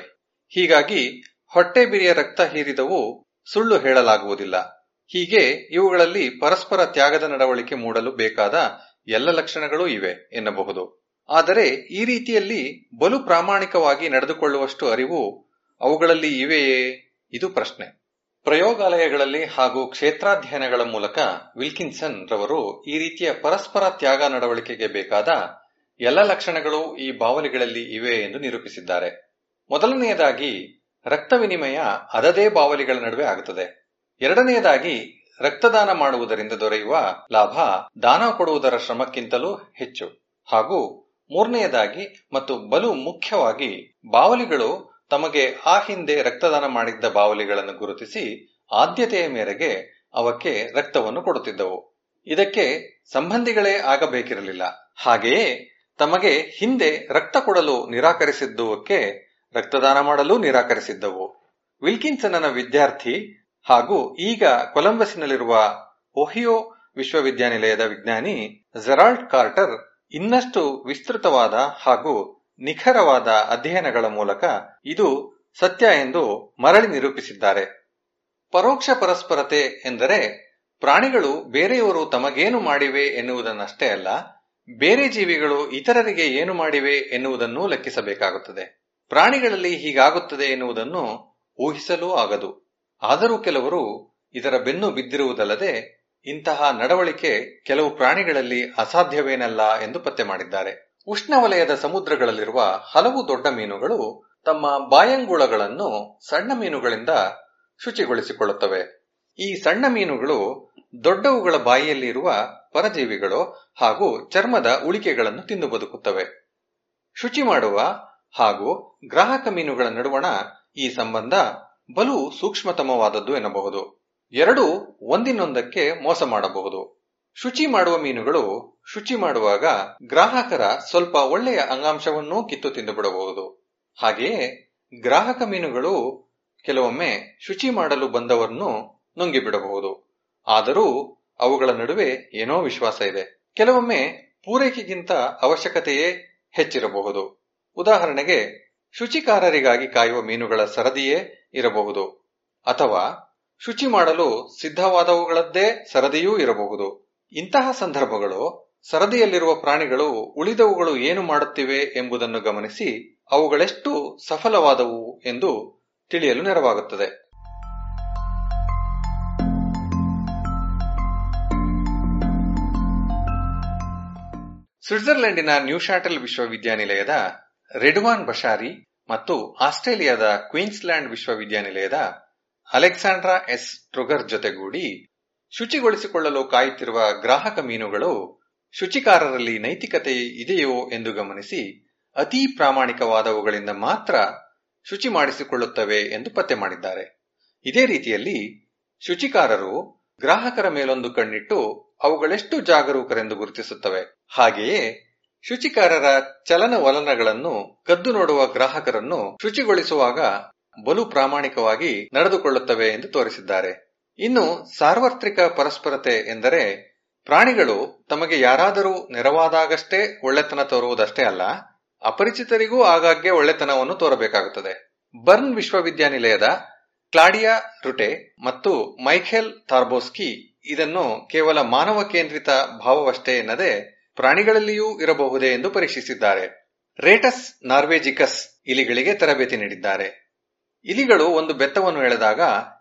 ಹೀಗಾಗಿ ಹೊಟ್ಟೆ ಬಿರಿಯ ರಕ್ತ ಹೀರಿದವು ಸುಳ್ಳು ಹೇಳಲಾಗುವುದಿಲ್ಲ. ಹೀಗೆ ಇವುಗಳಲ್ಲಿ ಪರಸ್ಪರ ತ್ಯಾಗದ ನಡವಳಿಕೆ ಮೂಡಲು ಬೇಕಾದ ಎಲ್ಲ ಲಕ್ಷಣಗಳೂ ಇವೆ ಎನ್ನಬಹುದು. ಆದರೆ ಈ ರೀತಿಯಲ್ಲಿ ಬಲು ಪ್ರಾಮಾಣಿಕವಾಗಿ ನಡೆದುಕೊಳ್ಳುವಷ್ಟು ಅರಿವು ಅವುಗಳಲ್ಲಿ ಇವೆಯೇ? ಇದು ಪ್ರಶ್ನೆ. ಪ್ರಯೋಗಾಲಯಗಳಲ್ಲಿ ಹಾಗೂ ಕ್ಷೇತ್ರಾಧ್ಯಯನಗಳ ಮೂಲಕ ವಿಲ್ಕಿನ್ಸನ್ ರವರು ಈ ರೀತಿಯ ಪರಸ್ಪರ ತ್ಯಾಗ ನಡವಳಿಕೆಗೆ ಬೇಕಾದ ಎಲ್ಲ ಲಕ್ಷಣಗಳು ಈ ಬಾವಲಿಗಳಲ್ಲಿ ಇವೆ ಎಂದು ನಿರೂಪಿಸಿದ್ದಾರೆ. ಮೊದಲನೆಯದಾಗಿ, ರಕ್ತ ವಿನಿಮಯ ಅದದೇ ಬಾವಲಿಗಳ ನಡುವೆ ಆಗುತ್ತದೆ. ಎರಡನೆಯದಾಗಿ, ರಕ್ತದಾನ ಮಾಡುವುದರಿಂದ ದೊರೆಯುವ ಲಾಭ ದಾನ ಕೊಡುವುದರ ಶ್ರಮಕ್ಕಿಂತಲೂ ಹೆಚ್ಚು. ಹಾಗೂ ಮೂರನೆಯದಾಗಿ ಮತ್ತು ಬಲು ಮುಖ್ಯವಾಗಿ, ಬಾವಲಿಗಳು ತಮಗೆ ಆ ಹಿಂದೆ ರಕ್ತದಾನ ಮಾಡಿದ್ದ ಬಾವಲಿಗಳನ್ನು ಗುರುತಿಸಿ ಆದ್ಯತೆಯ ಮೇರೆಗೆ ಅವಕ್ಕೆ ರಕ್ತವನ್ನು ಕೊಡುತ್ತಿದ್ದವು. ಇದಕ್ಕೆ ಸಂಬಂಧಿಗಳೇ ಆಗಬೇಕಿರಲಿಲ್ಲ. ಹಾಗೆಯೇ ತಮಗೆ ಹಿಂದೆ ರಕ್ತ ಕೊಡಲು ನಿರಾಕರಿಸಿದ್ದುವಕ್ಕೆ ರಕ್ತದಾನ ಮಾಡಲು ನಿರಾಕರಿಸಿದ್ದವು. ವಿಲ್ಕಿನ್ಸನ್ನ ವಿದ್ಯಾರ್ಥಿ ಹಾಗೂ ಈಗ ಕೊಲಂಬಸ್ನಲ್ಲಿರುವ ಒಹಿಯೋ ವಿಶ್ವವಿದ್ಯಾನಿಲಯದ ವಿಜ್ಞಾನಿ ಜೆರಾಲ್ಡ್ ಕಾರ್ಟರ್ ಇನ್ನಷ್ಟು ವಿಸ್ತೃತವಾದ ಹಾಗೂ ನಿಖರವಾದ ಅಧ್ಯಯನಗಳ ಮೂಲಕ ಇದು ಸತ್ಯ ಎಂದು ಮರಳಿ ನಿರೂಪಿಸಿದ್ದಾರೆ. ಪರೋಕ್ಷ ಪರಸ್ಪರತೆ ಎಂದರೆ ಪ್ರಾಣಿಗಳು ಬೇರೆಯವರು ತಮಗೇನು ಮಾಡಿವೆ ಎನ್ನುವುದನ್ನಷ್ಟೇ ಅಲ್ಲ ಬೇರೆ ಜೀವಿಗಳು ಇತರರಿಗೆ ಏನು ಮಾಡಿವೆ ಎನ್ನುವುದನ್ನು ಲೆಕ್ಕಿಸಬೇಕಾಗುತ್ತದೆ. ಪ್ರಾಣಿಗಳಲ್ಲಿ ಹೀಗಾಗುತ್ತದೆ ಎನ್ನುವುದನ್ನು ಊಹಿಸಲೂ ಆಗದು. ಆದರೂ ಕೆಲವರು ಇದರ ಬೆನ್ನು ಬಿದ್ದಿರುವುದಲ್ಲದೆ ಇಂತಹ ನಡವಳಿಕೆ ಕೆಲವು ಪ್ರಾಣಿಗಳಲ್ಲಿ ಅಸಾಧ್ಯವೇನಲ್ಲ ಎಂದು ಪತ್ತೆ ಮಾಡಿದ್ದಾರೆ. ಉಷ್ಣವಲಯದ ಸಮುದ್ರಗಳಲ್ಲಿರುವ ಹಲವು ದೊಡ್ಡ ಮೀನುಗಳು ತಮ್ಮ ಬಾಯಂಗುಳಗಳನ್ನು ಸಣ್ಣ ಮೀನುಗಳಿಂದ ಶುಚಿಗೊಳಿಸಿಕೊಳ್ಳುತ್ತವೆ. ಈ ಸಣ್ಣ ಮೀನುಗಳು ದೊಡ್ಡವುಗಳ ಬಾಯಿಯಲ್ಲಿ ಇರುವ ಪರಜೀವಿಗಳು ಹಾಗೂ ಚರ್ಮದ ಉಳಿಕೆಗಳನ್ನು ತಿಂದು ಬದುಕುತ್ತವೆ. ಶುಚಿ ಮಾಡುವ ಹಾಗೂ ಗ್ರಾಹಕ ಮೀನುಗಳ ನಡುವಣ ಈ ಸಂಬಂಧ ಬಲು ಸೂಕ್ಷ್ಮತಮವಾದದ್ದು ಎನ್ನಬಹುದು. ಎರಡೂ ಒಂದಿನೊಂದಕ್ಕೆ ಮೋಸ ಮಾಡಬಹುದು. ಶುಚಿ ಮಾಡುವ ಮೀನುಗಳು ಶುಚಿ ಮಾಡುವಾಗ ಗ್ರಾಹಕರ ಸ್ವಲ್ಪ ಒಳ್ಳೆಯ ಅಂಗಾಂಶವನ್ನೂ ಕಿತ್ತು ತಿಂದು ಬಿಡಬಹುದು. ಹಾಗೆಯೇ ಗ್ರಾಹಕ ಮೀನುಗಳು ಕೆಲವೊಮ್ಮೆ ಶುಚಿ ಮಾಡಲು ಬಂದವರನ್ನು ನುಂಗಿಬಿಡಬಹುದು. ಆದರೂ ಅವುಗಳ ನಡುವೆ ಏನೋ ವಿಶ್ವಾಸ ಇದೆ. ಕೆಲವೊಮ್ಮೆ ಪೂರೈಕೆಗಿಂತ ಅವಶ್ಯಕತೆಯೇ ಹೆಚ್ಚಿರಬಹುದು. ಉದಾಹರಣೆಗೆ, ಶುಚಿಕಾರರಿಗಾಗಿ ಕಾಯುವ ಮೀನುಗಳ ಸರದಿಯೇ ಇರಬಹುದು. ಅಥವಾ, ಶುಚಿ ಮಾಡಲು ಸಿದ್ಧವಾದವುಗಳದ್ದೇ ಸರದಿಯೂ ಇರಬಹುದು. ಇಂತಹ ಸಂದರ್ಭಗಳು, ಸರದಿಯಲ್ಲಿರುವ ಪ್ರಾಣಿಗಳು ಉಳಿದವುಗಳು ಏನು ಮಾಡುತ್ತಿವೆ ಎಂಬುದನ್ನು ಗಮನಿಸಿ ಅವುಗಳೆಷ್ಟು ಸಫಲವಾದವು ಎಂದು ತಿಳಿಯಲು ನೆರವಾಗುತ್ತದೆ. ಸ್ವಿಟ್ಜರ್ಲೆಂಡಿನ ನ್ಯೂಶಾಟಲ್ ವಿಶ್ವವಿದ್ಯಾನಿಲಯದ ರೆಡ್ವಾನ್ ಬಶಾರಿ ಮತ್ತು ಆಸ್ಟ್ರೇಲಿಯಾದ ಕ್ವೀನ್ಸ್ಲ್ಯಾಂಡ್ ವಿಶ್ವವಿದ್ಯಾನಿಲಯದ ಅಲೆಕ್ಸಾಂಡ್ರಾ ಎಸ್. ಟ್ರುಗರ್ ಜೊತೆಗೂಡಿ ಶುಚಿಗೊಳಿಸಿಕೊಳ್ಳಲು ಕಾಯುತ್ತಿರುವ ಗ್ರಾಹಕ ಮೀನುಗಳು ಶುಚಿಕಾರರಲ್ಲಿ ನೈತಿಕತೆ ಇದೆಯೋ ಎಂದು ಗಮನಿಸಿ ಅತೀ ಪ್ರಾಮಾಣಿಕವಾದವುಗಳಿಂದ ಮಾತ್ರ ಶುಚಿ ಮಾಡಿಸಿಕೊಳ್ಳುತ್ತವೆ ಎಂದು ಪತ್ತೆ ಮಾಡಿದ್ದಾರೆ. ಇದೇ ರೀತಿಯಲ್ಲಿ ಶುಚಿಕಾರರು ಗ್ರಾಹಕರ ಮೇಲೊಂದು ಕಣ್ಣಿಟ್ಟು ಅವುಗಳೆಷ್ಟು ಜಾಗರೂಕರೆಂದು ಗುರುತಿಸುತ್ತವೆ. ಹಾಗೆಯೇ ಶುಚಿಕಾರರ ಚಲನವಲನಗಳನ್ನು ಕದ್ದು ನೋಡುವ ಗ್ರಾಹಕರನ್ನು ಶುಚಿಗೊಳಿಸುವಾಗ ಬಲು ಪ್ರಾಮಾಣಿಕವಾಗಿ ನಡೆದುಕೊಳ್ಳುತ್ತವೆ ಎಂದು ತೋರಿಸಿದ್ದಾರೆ. ಇನ್ನು ಸಾರ್ವತ್ರಿಕ ಪರಸ್ಪರತೆ ಎಂದರೆ ಪ್ರಾಣಿಗಳು ತಮಗೆ ಯಾರಾದರೂ ನೆರವಾದಾಗಷ್ಟೇ ಒಳ್ಳೆತನ ತೋರುವುದಷ್ಟೇ ಅಲ್ಲ, ಅಪರಿಚಿತರಿಗೂ ಆಗಾಗ್ಗೆ ಒಳ್ಳೆತನವನ್ನು ತೋರಬೇಕಾಗುತ್ತದೆ. ಬರ್ನ್ ವಿಶ್ವವಿದ್ಯಾನಿಲಯದ ಕ್ಲಾಡಿಯಾ ರುಟೆ ಮತ್ತು ಮೈಖೆಲ್ ತಾರ್ಬೋಸ್ಕಿ ಇದನ್ನು ಕೇವಲ ಮಾನವ ಕೇಂದ್ರಿತ ಭಾವವಷ್ಟೇ ಎನ್ನದೆ ಪ್ರಾಣಿಗಳಲ್ಲಿಯೂ ಇರಬಹುದೇ ಎಂದು ಪರೀಕ್ಷಿಸಿದ್ದಾರೆ. ರೇಟಸ್ ನಾರ್ವೇಜಿಕಸ್ ಇಲಿಗಳಿಗೆ ತರಬೇತಿ ನೀಡಿದ್ದಾರೆ. ಇಲಿಗಳು ಒಂದು ಬೆತ್ತವನ್ನು ಎಳೆದಾಗ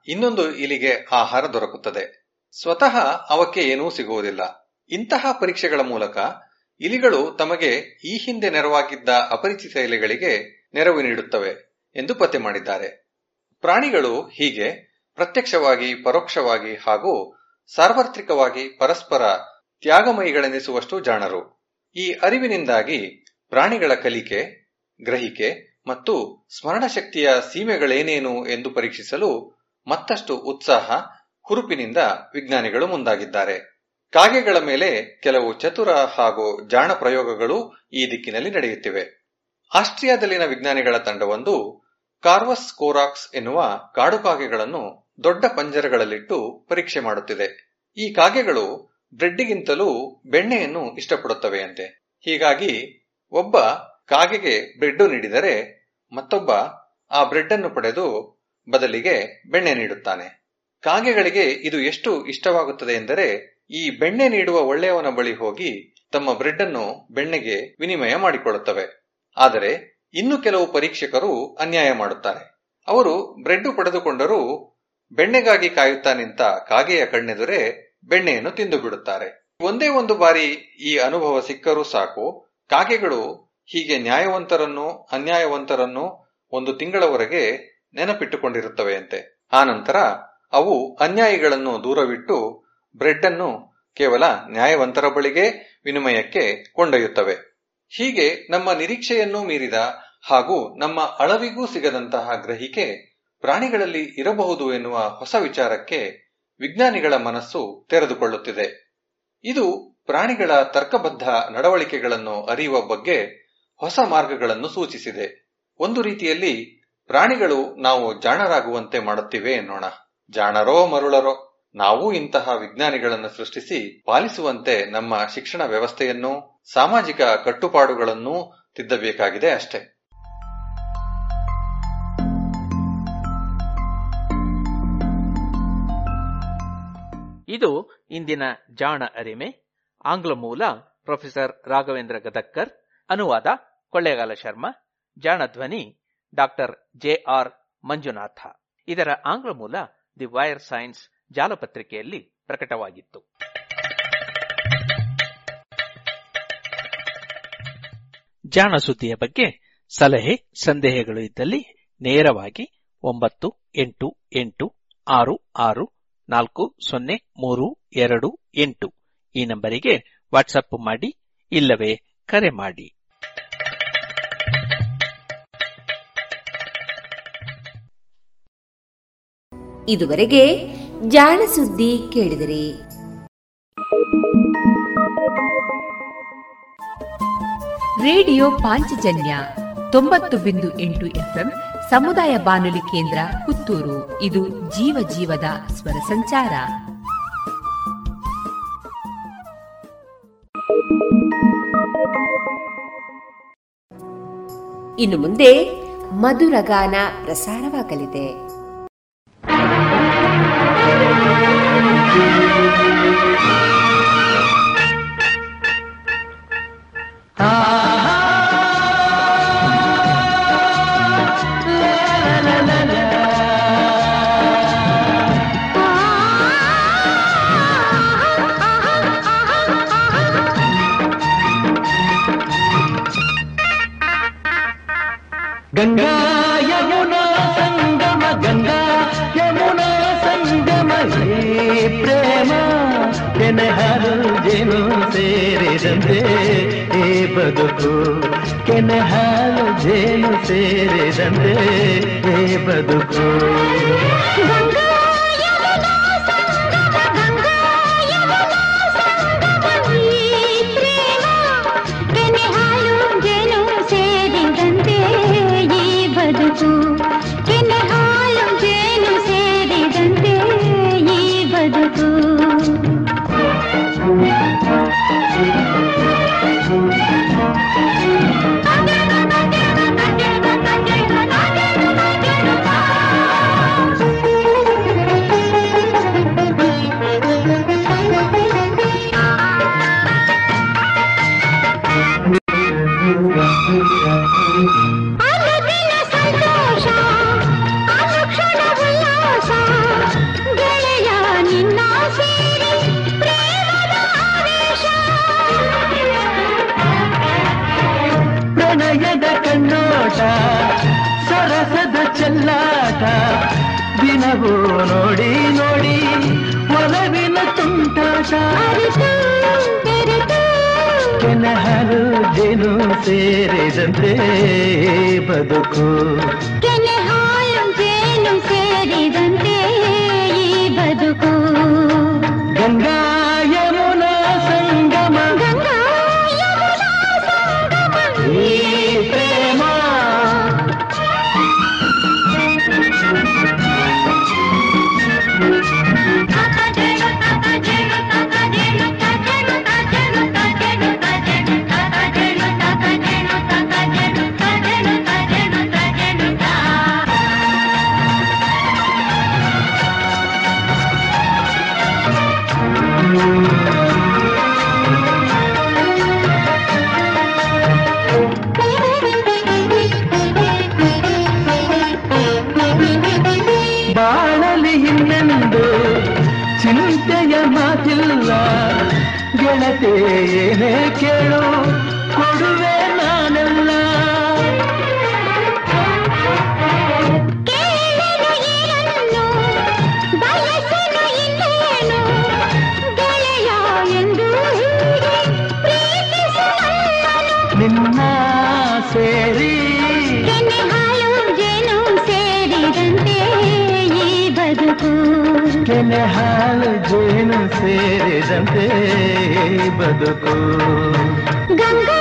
ಇನ್ನೊಂದು ಇಲಿಗೆ ಆಹಾರ ದೊರಕುತ್ತದೆ. ಸ್ವತಃ ಅವಕ್ಕೆ ಏನೂ ಸಿಗುವುದಿಲ್ಲ. ಇಂತಹ ಪರೀಕ್ಷೆಗಳ ಮೂಲಕ ಇಲಿಗಳು ತಮಗೆ ಈ ಹಿಂದೆ ನೆರವಾಗಿದ್ದ ಅಪರಿಚಿತ ಇಲಿಗಳಿಗೆ ನೆರವು ನೀಡುತ್ತವೆ ಎಂದು ಪತ್ತೆ ಮಾಡಿದ್ದಾರೆ. ಪ್ರಾಣಿಗಳು ಹೀಗೆ ಪ್ರತ್ಯಕ್ಷವಾಗಿ, ಪರೋಕ್ಷವಾಗಿ ಹಾಗೂ ಸಾರ್ವತ್ರಿಕವಾಗಿ ಪರಸ್ಪರ ತ್ಯಾಗಮಯಿಗಳೆನಿಸುವಷ್ಟು ಜಾಣರು. ಈ ಅರಿವಿನಿಂದಾಗಿ ಪ್ರಾಣಿಗಳ ಕಲಿಕೆ, ಗ್ರಹಿಕೆ ಮತ್ತು ಸ್ಮರಣಶಕ್ತಿಯ ಸೀಮೆಗಳೇನೇನು ಎಂದು ಪರೀಕ್ಷಿಸಲು ಮತ್ತಷ್ಟು ಉತ್ಸಾಹ, ಹುರುಪಿನಿಂದ ವಿಜ್ಞಾನಿಗಳು ಮುಂದಾಗಿದ್ದಾರೆ. ಕಾಗೆಗಳ ಮೇಲೆ ಕೆಲವು ಚತುರ ಹಾಗೂ ಜಾಣ ಪ್ರಯೋಗಗಳು ಈ ದಿಕ್ಕಿನಲ್ಲಿ ನಡೆಯುತ್ತಿವೆ. ಆಸ್ಟ್ರಿಯಾದಲ್ಲಿನ ವಿಜ್ಞಾನಿಗಳ ತಂಡವೊಂದು ಕಾರ್ವಸ್ ಕೋರಾಕ್ಸ್ ಎನ್ನುವ ಕಾಡು ಕಾಗೆಗಳನ್ನು ದೊಡ್ಡ ಪಂಜರಗಳಲ್ಲಿಟ್ಟು ಪರೀಕ್ಷೆ ಮಾಡುತ್ತಿದೆ. ಈ ಕಾಗೆಗಳು ಬ್ರೆಡ್ಡಿಗಿಂತಲೂ ಬೆಣ್ಣೆಯನ್ನು ಇಷ್ಟಪಡುತ್ತವೆಯಂತೆ. ಹೀಗಾಗಿ ಒಬ್ಬ ಕಾಗೆಗೆ ಬ್ರೆಡ್ ನೀಡಿದರೆ ಮತ್ತೊಬ್ಬ ಆ ಬ್ರೆಡ್ ಅನ್ನು ಪಡೆದು ಬದಲಿಗೆ ಬೆಣ್ಣೆ ನೀಡುತ್ತಾನೆ. ಕಾಗೆಗಳಿಗೆ ಇದು ಎಷ್ಟು ಇಷ್ಟವಾಗುತ್ತದೆ ಎಂದರೆ ಈ ಬೆಣ್ಣೆ ನೀಡುವ ಒಳ್ಳೆಯವನ ಬಳಿ ಹೋಗಿ ತಮ್ಮ ಬ್ರೆಡ್ ಅನ್ನು ಬೆಣ್ಣೆಗೆ ವಿನಿಮಯ ಮಾಡಿಕೊಳ್ಳುತ್ತವೆ. ಆದರೆ ಇನ್ನು ಕೆಲವು ಪರೀಕ್ಷಕರು ಅನ್ಯಾಯ ಮಾಡುತ್ತಾರೆ. ಅವರು ಬ್ರೆಡ್ ಪಡೆದುಕೊಂಡರೂ ಬೆಣ್ಣೆಗಾಗಿ ಕಾಯುತ್ತಾ ನಿಂತ ಕಾಗೆಯ ಕಣ್ಣೆದುರೇ ಬೆಣ್ಣೆಯನ್ನು ತಿಂದು ಬಿಡುತ್ತಾರೆ ಒಂದೇ ಒಂದು ಬಾರಿ ಈ ಅನುಭವ ಸಿಕ್ಕರೂ ಸಾಕು. ಕಾಗೆಗಳು ಹೀಗೆ ನ್ಯಾಯವಂತರನ್ನು, ಅನ್ಯಾಯವಂತರನ್ನು ಒಂದು ತಿಂಗಳವರೆಗೆ ನೆನಪಿಟ್ಟುಕೊಂಡಿರುತ್ತವೆಯಂತೆ. ಆನಂತರ ಅವು ಅನ್ಯಾಯಿಗಳನ್ನು ದೂರವಿಟ್ಟು ಬ್ರೆಡ್ ಅನ್ನು ಕೇವಲ ನ್ಯಾಯವಂತರ ಬಳಿಗೆ ವಿನಿಮಯಕ್ಕೆ ಕೊಂಡೊಯ್ಯುತ್ತವೆ. ಹೀಗೆ ನಮ್ಮ ನಿರೀಕ್ಷೆಯನ್ನೂ ಮೀರಿದ ಹಾಗೂ ನಮ್ಮ ಅಳವಿಗೂ ಸಿಗದಂತಹ ಗ್ರಹಿಕೆ ಪ್ರಾಣಿಗಳಲ್ಲಿ ಇರಬಹುದು ಎನ್ನುವ ಹೊಸ ವಿಚಾರಕ್ಕೆ ವಿಜ್ಞಾನಿಗಳ ಮನಸ್ಸು ತೆರೆದುಕೊಳ್ಳುತ್ತಿದೆ. ಇದು ಪ್ರಾಣಿಗಳ ತರ್ಕಬದ್ಧ ನಡವಳಿಕೆಗಳನ್ನು ಅರಿಯುವ ಬಗ್ಗೆ ಹೊಸ ಮಾರ್ಗಗಳನ್ನು ಸೂಚಿಸಿದೆ. ಒಂದು ರೀತಿಯಲ್ಲಿ, ಪ್ರಾಣಿಗಳು ನಾವು ಜಾಣರಾಗುವಂತೆ ಮಾಡುತ್ತಿವೆ ಎನ್ನೋಣ. ಜಾಣರೋ ಮರುಳರೋ, ನಾವು ಇಂತಹ ವಿಜ್ಞಾನಿಗಳನ್ನು ಸೃಷ್ಟಿಸಿ ಪಾಲಿಸುವಂತೆ ನಮ್ಮ ಶಿಕ್ಷಣ ವ್ಯವಸ್ಥೆಯನ್ನು, ಸಾಮಾಜಿಕ ಕಟ್ಟುಪಾಡುಗಳನ್ನು ತಿದ್ದಬೇಕಾಗಿದೆ ಅಷ್ಟೇ. ಇದು ಇಂದಿನ ಜಾಣ ಅರಿಮೆ. ಆಂಗ್ಲ ಮೂಲ ಪ್ರೊಫೆಸರ್ ರಾಘವೇಂದ್ರ ಗದಕ್ಕರ್ ಅನುವಾದ ಕೊಳ್ಳೇಗಾಲ ಶರ್ಮಾ, ಜಾಣ ಧ್ವನಿ ಡಾಕ್ಟರ್ ಜೆ ಆರ್ ಮಂಜುನಾಥ. ಇದರ ಆಂಗ್ಲ ಮೂಲ ದಿ ವೈರ್ ಸೈನ್ಸ್ ಜಾಲಪತ್ರಿಕೆಯಲ್ಲಿ ಪ್ರಕಟವಾಗಿತ್ತು. ಜಾಣ ಸುದ್ದಿಯ ಬಗ್ಗೆ ಸಲಹೆ, ಸಂದೇಹಗಳು ಇದ್ದಲ್ಲಿ ನೇರವಾಗಿ ಒಂಬತ್ತು ಎಂಟು ಎಂಟು ಆರು ಆರು ನಾಲ್ಕು, ಸೊನ್ನೆ, ಮೂರು, ಎರಡು, ಎಂಟು. ಈ ನಂಬರಿಗೆ ವಾಟ್ಸಪ್ ಮಾಡಿ, ಇಲ್ಲವೇ ಕರೆ ಮಾಡಿ. ಇದುವರೆಗೆ ಜಾಣ ಸುದ್ದಿ ಕೇಳಿದಿರಿ. ರೇಡಿಯೋ ಪಾಂಚಜನ್ಯ ತೊಂಬತ್ತು ಬಿಂದು ಎಂಟು ಎಫ್ಎಂ ಸಮುದಾಯ ಬಾನುಲಿ ಕೇಂದ್ರ ಪುತ್ತೂರು. ಇದು ಜೀವ ಜೀವದ ಸ್ವರ ಸಂಚಾರ. ಇನ್ನು ಮುಂದೆ ಮಧುರಗಾನ ಪ್ರಸಾರವಾಗಲಿದೆ. ಗಂಗಾ ಯಮುನಾ ಸಂಗಮ ಗಂಗಾ ಯಮುನಾ ಸಂಗಮ ಹೇ ಪ್ರೇಮ ಕೆನೆ ಹಾಲು ಜೇನು ಸೇರಿದಂತೆ ಹೇ ಬದುಕು ಕೆನೆ ಹಾಲು ಜೇನು ಸೇರಿದಂತೆ ಹೇ ಬದುಕು ಬದುಕು ಚೆಲ್ಲಾಟ. ದಿನವೂ ನೋಡಿ ನೋಡಿ ಒಲವಿನ ತುಂಟಾಟ. ಹರುಷ ಕೆನ ಹಾಲು ಜೇನು ಸೇರಿದಂತೆ ಬದುಕು. ಸೇರಿದಂತೆ ಬದುಕು ಗಂಗಾ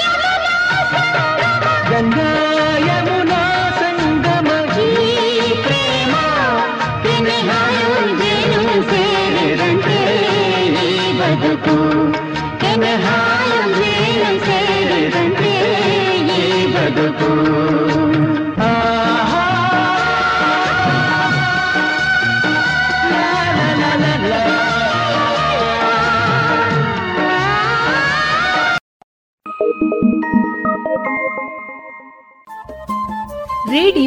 ಯಮುನಾ ಗಂಗಾ ಯಮುನಾ ಸಂಗಮ ಈ ಪ್ರೇಮ ಕೆನೆ ಹಾಲು ಜೇನು ಸೇರಿದಂತೆ ಬದುಕು ಕೆನೆ ಹಾಲು ಜೇನು ಸೇರಿದಂತೆ ಈ ಬದುಕು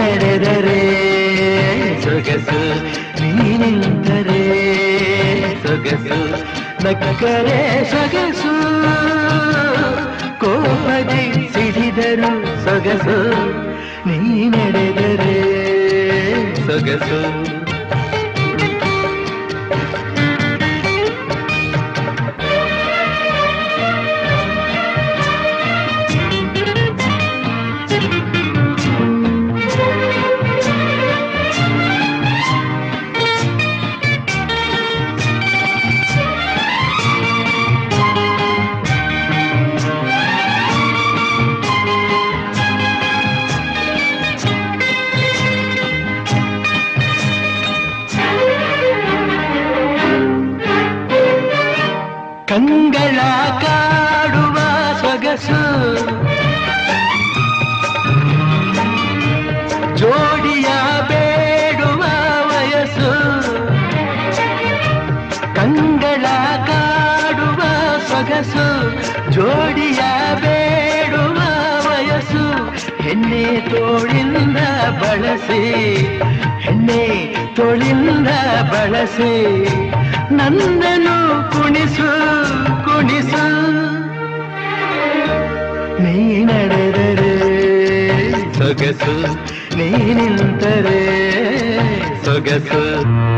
ನಡೆದರೆ ಸೊಗಸು ನೀ ನಿಂತರೆ ಸೊಗಸು ನಕ್ಕರೆ ಸೊಗಸು ಕೋಪದಿ ಸಿಡಿದರು ಸೊಗಸು ನೀ ನಡೆದರೆ ಸೊಗಸು ಜೋಡಿಯ ಬೇಡುವ ವಯಸ್ಸು. ಹೆಣ್ಣೆ ತೋಳಿಂದ ಬಳಸಿ. ಹೆಣ್ಣೆ ತೋಳಿಂದ ಬಳಸಿ. ನಂದನು ಕುಣಿಸು ಕುಣಿಸು. ನೀ ನಡೆದರೆ ಸೊಗಸು, ನೀ ನಿಂತರೆ ಸೊಗಸು.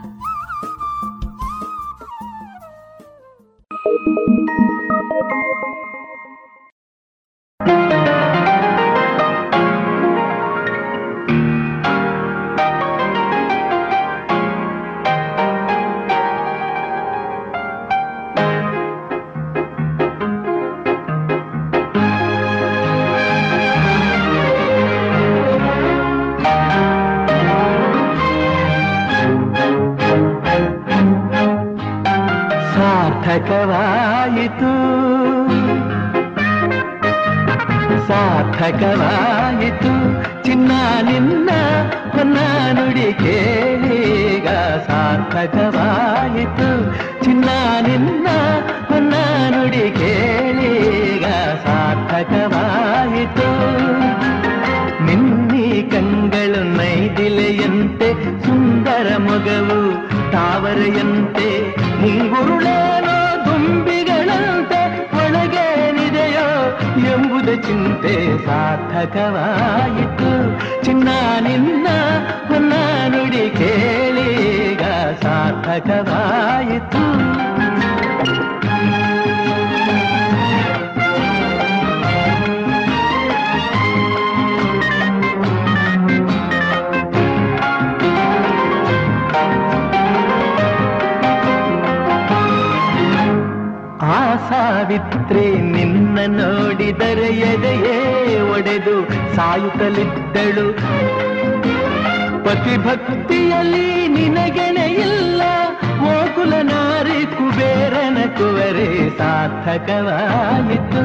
ಕುವರೆ ಸಾರ್ಥಕವಾಯಿತು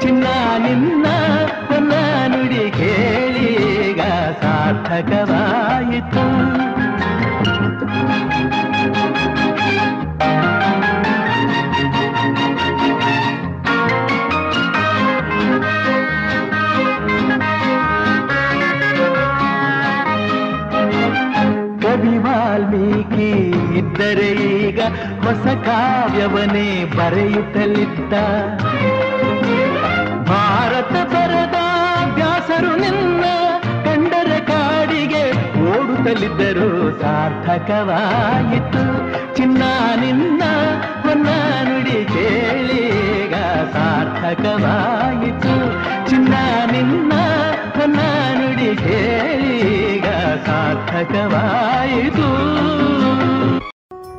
ಚಿನ್ನ ನಿನ್ನ ಹೊನ್ನ ನುಡಿ ಕೇಳೀಗ ಸಾರ್ಥಕವಾಯಿತು ಹೊಸ ಕಾವ್ಯವನೇ ಬರೆಯುತ್ತಲಿದ್ದ. ಭಾರತ ಬರದ ವ್ಯಾಸರು ನಿನ್ನ ಕಂಡರ ಕಾಡಿಗೆ ಓಡುತ್ತಲಿದ್ದರು. ಸಾರ್ಥಕವಾಯಿತು ಚಿನ್ನ ನಿನ್ನ ಹೊನ್ನ ನುಡಿ ಕೇಳೀಗ ಸಾರ್ಥಕವಾಯಿತು ಚಿನ್ನ ನಿನ್ನ ಹೊನ್ನ ನುಡಿ ಕೇಳೀಗ ಸಾರ್ಥಕವಾಯಿತು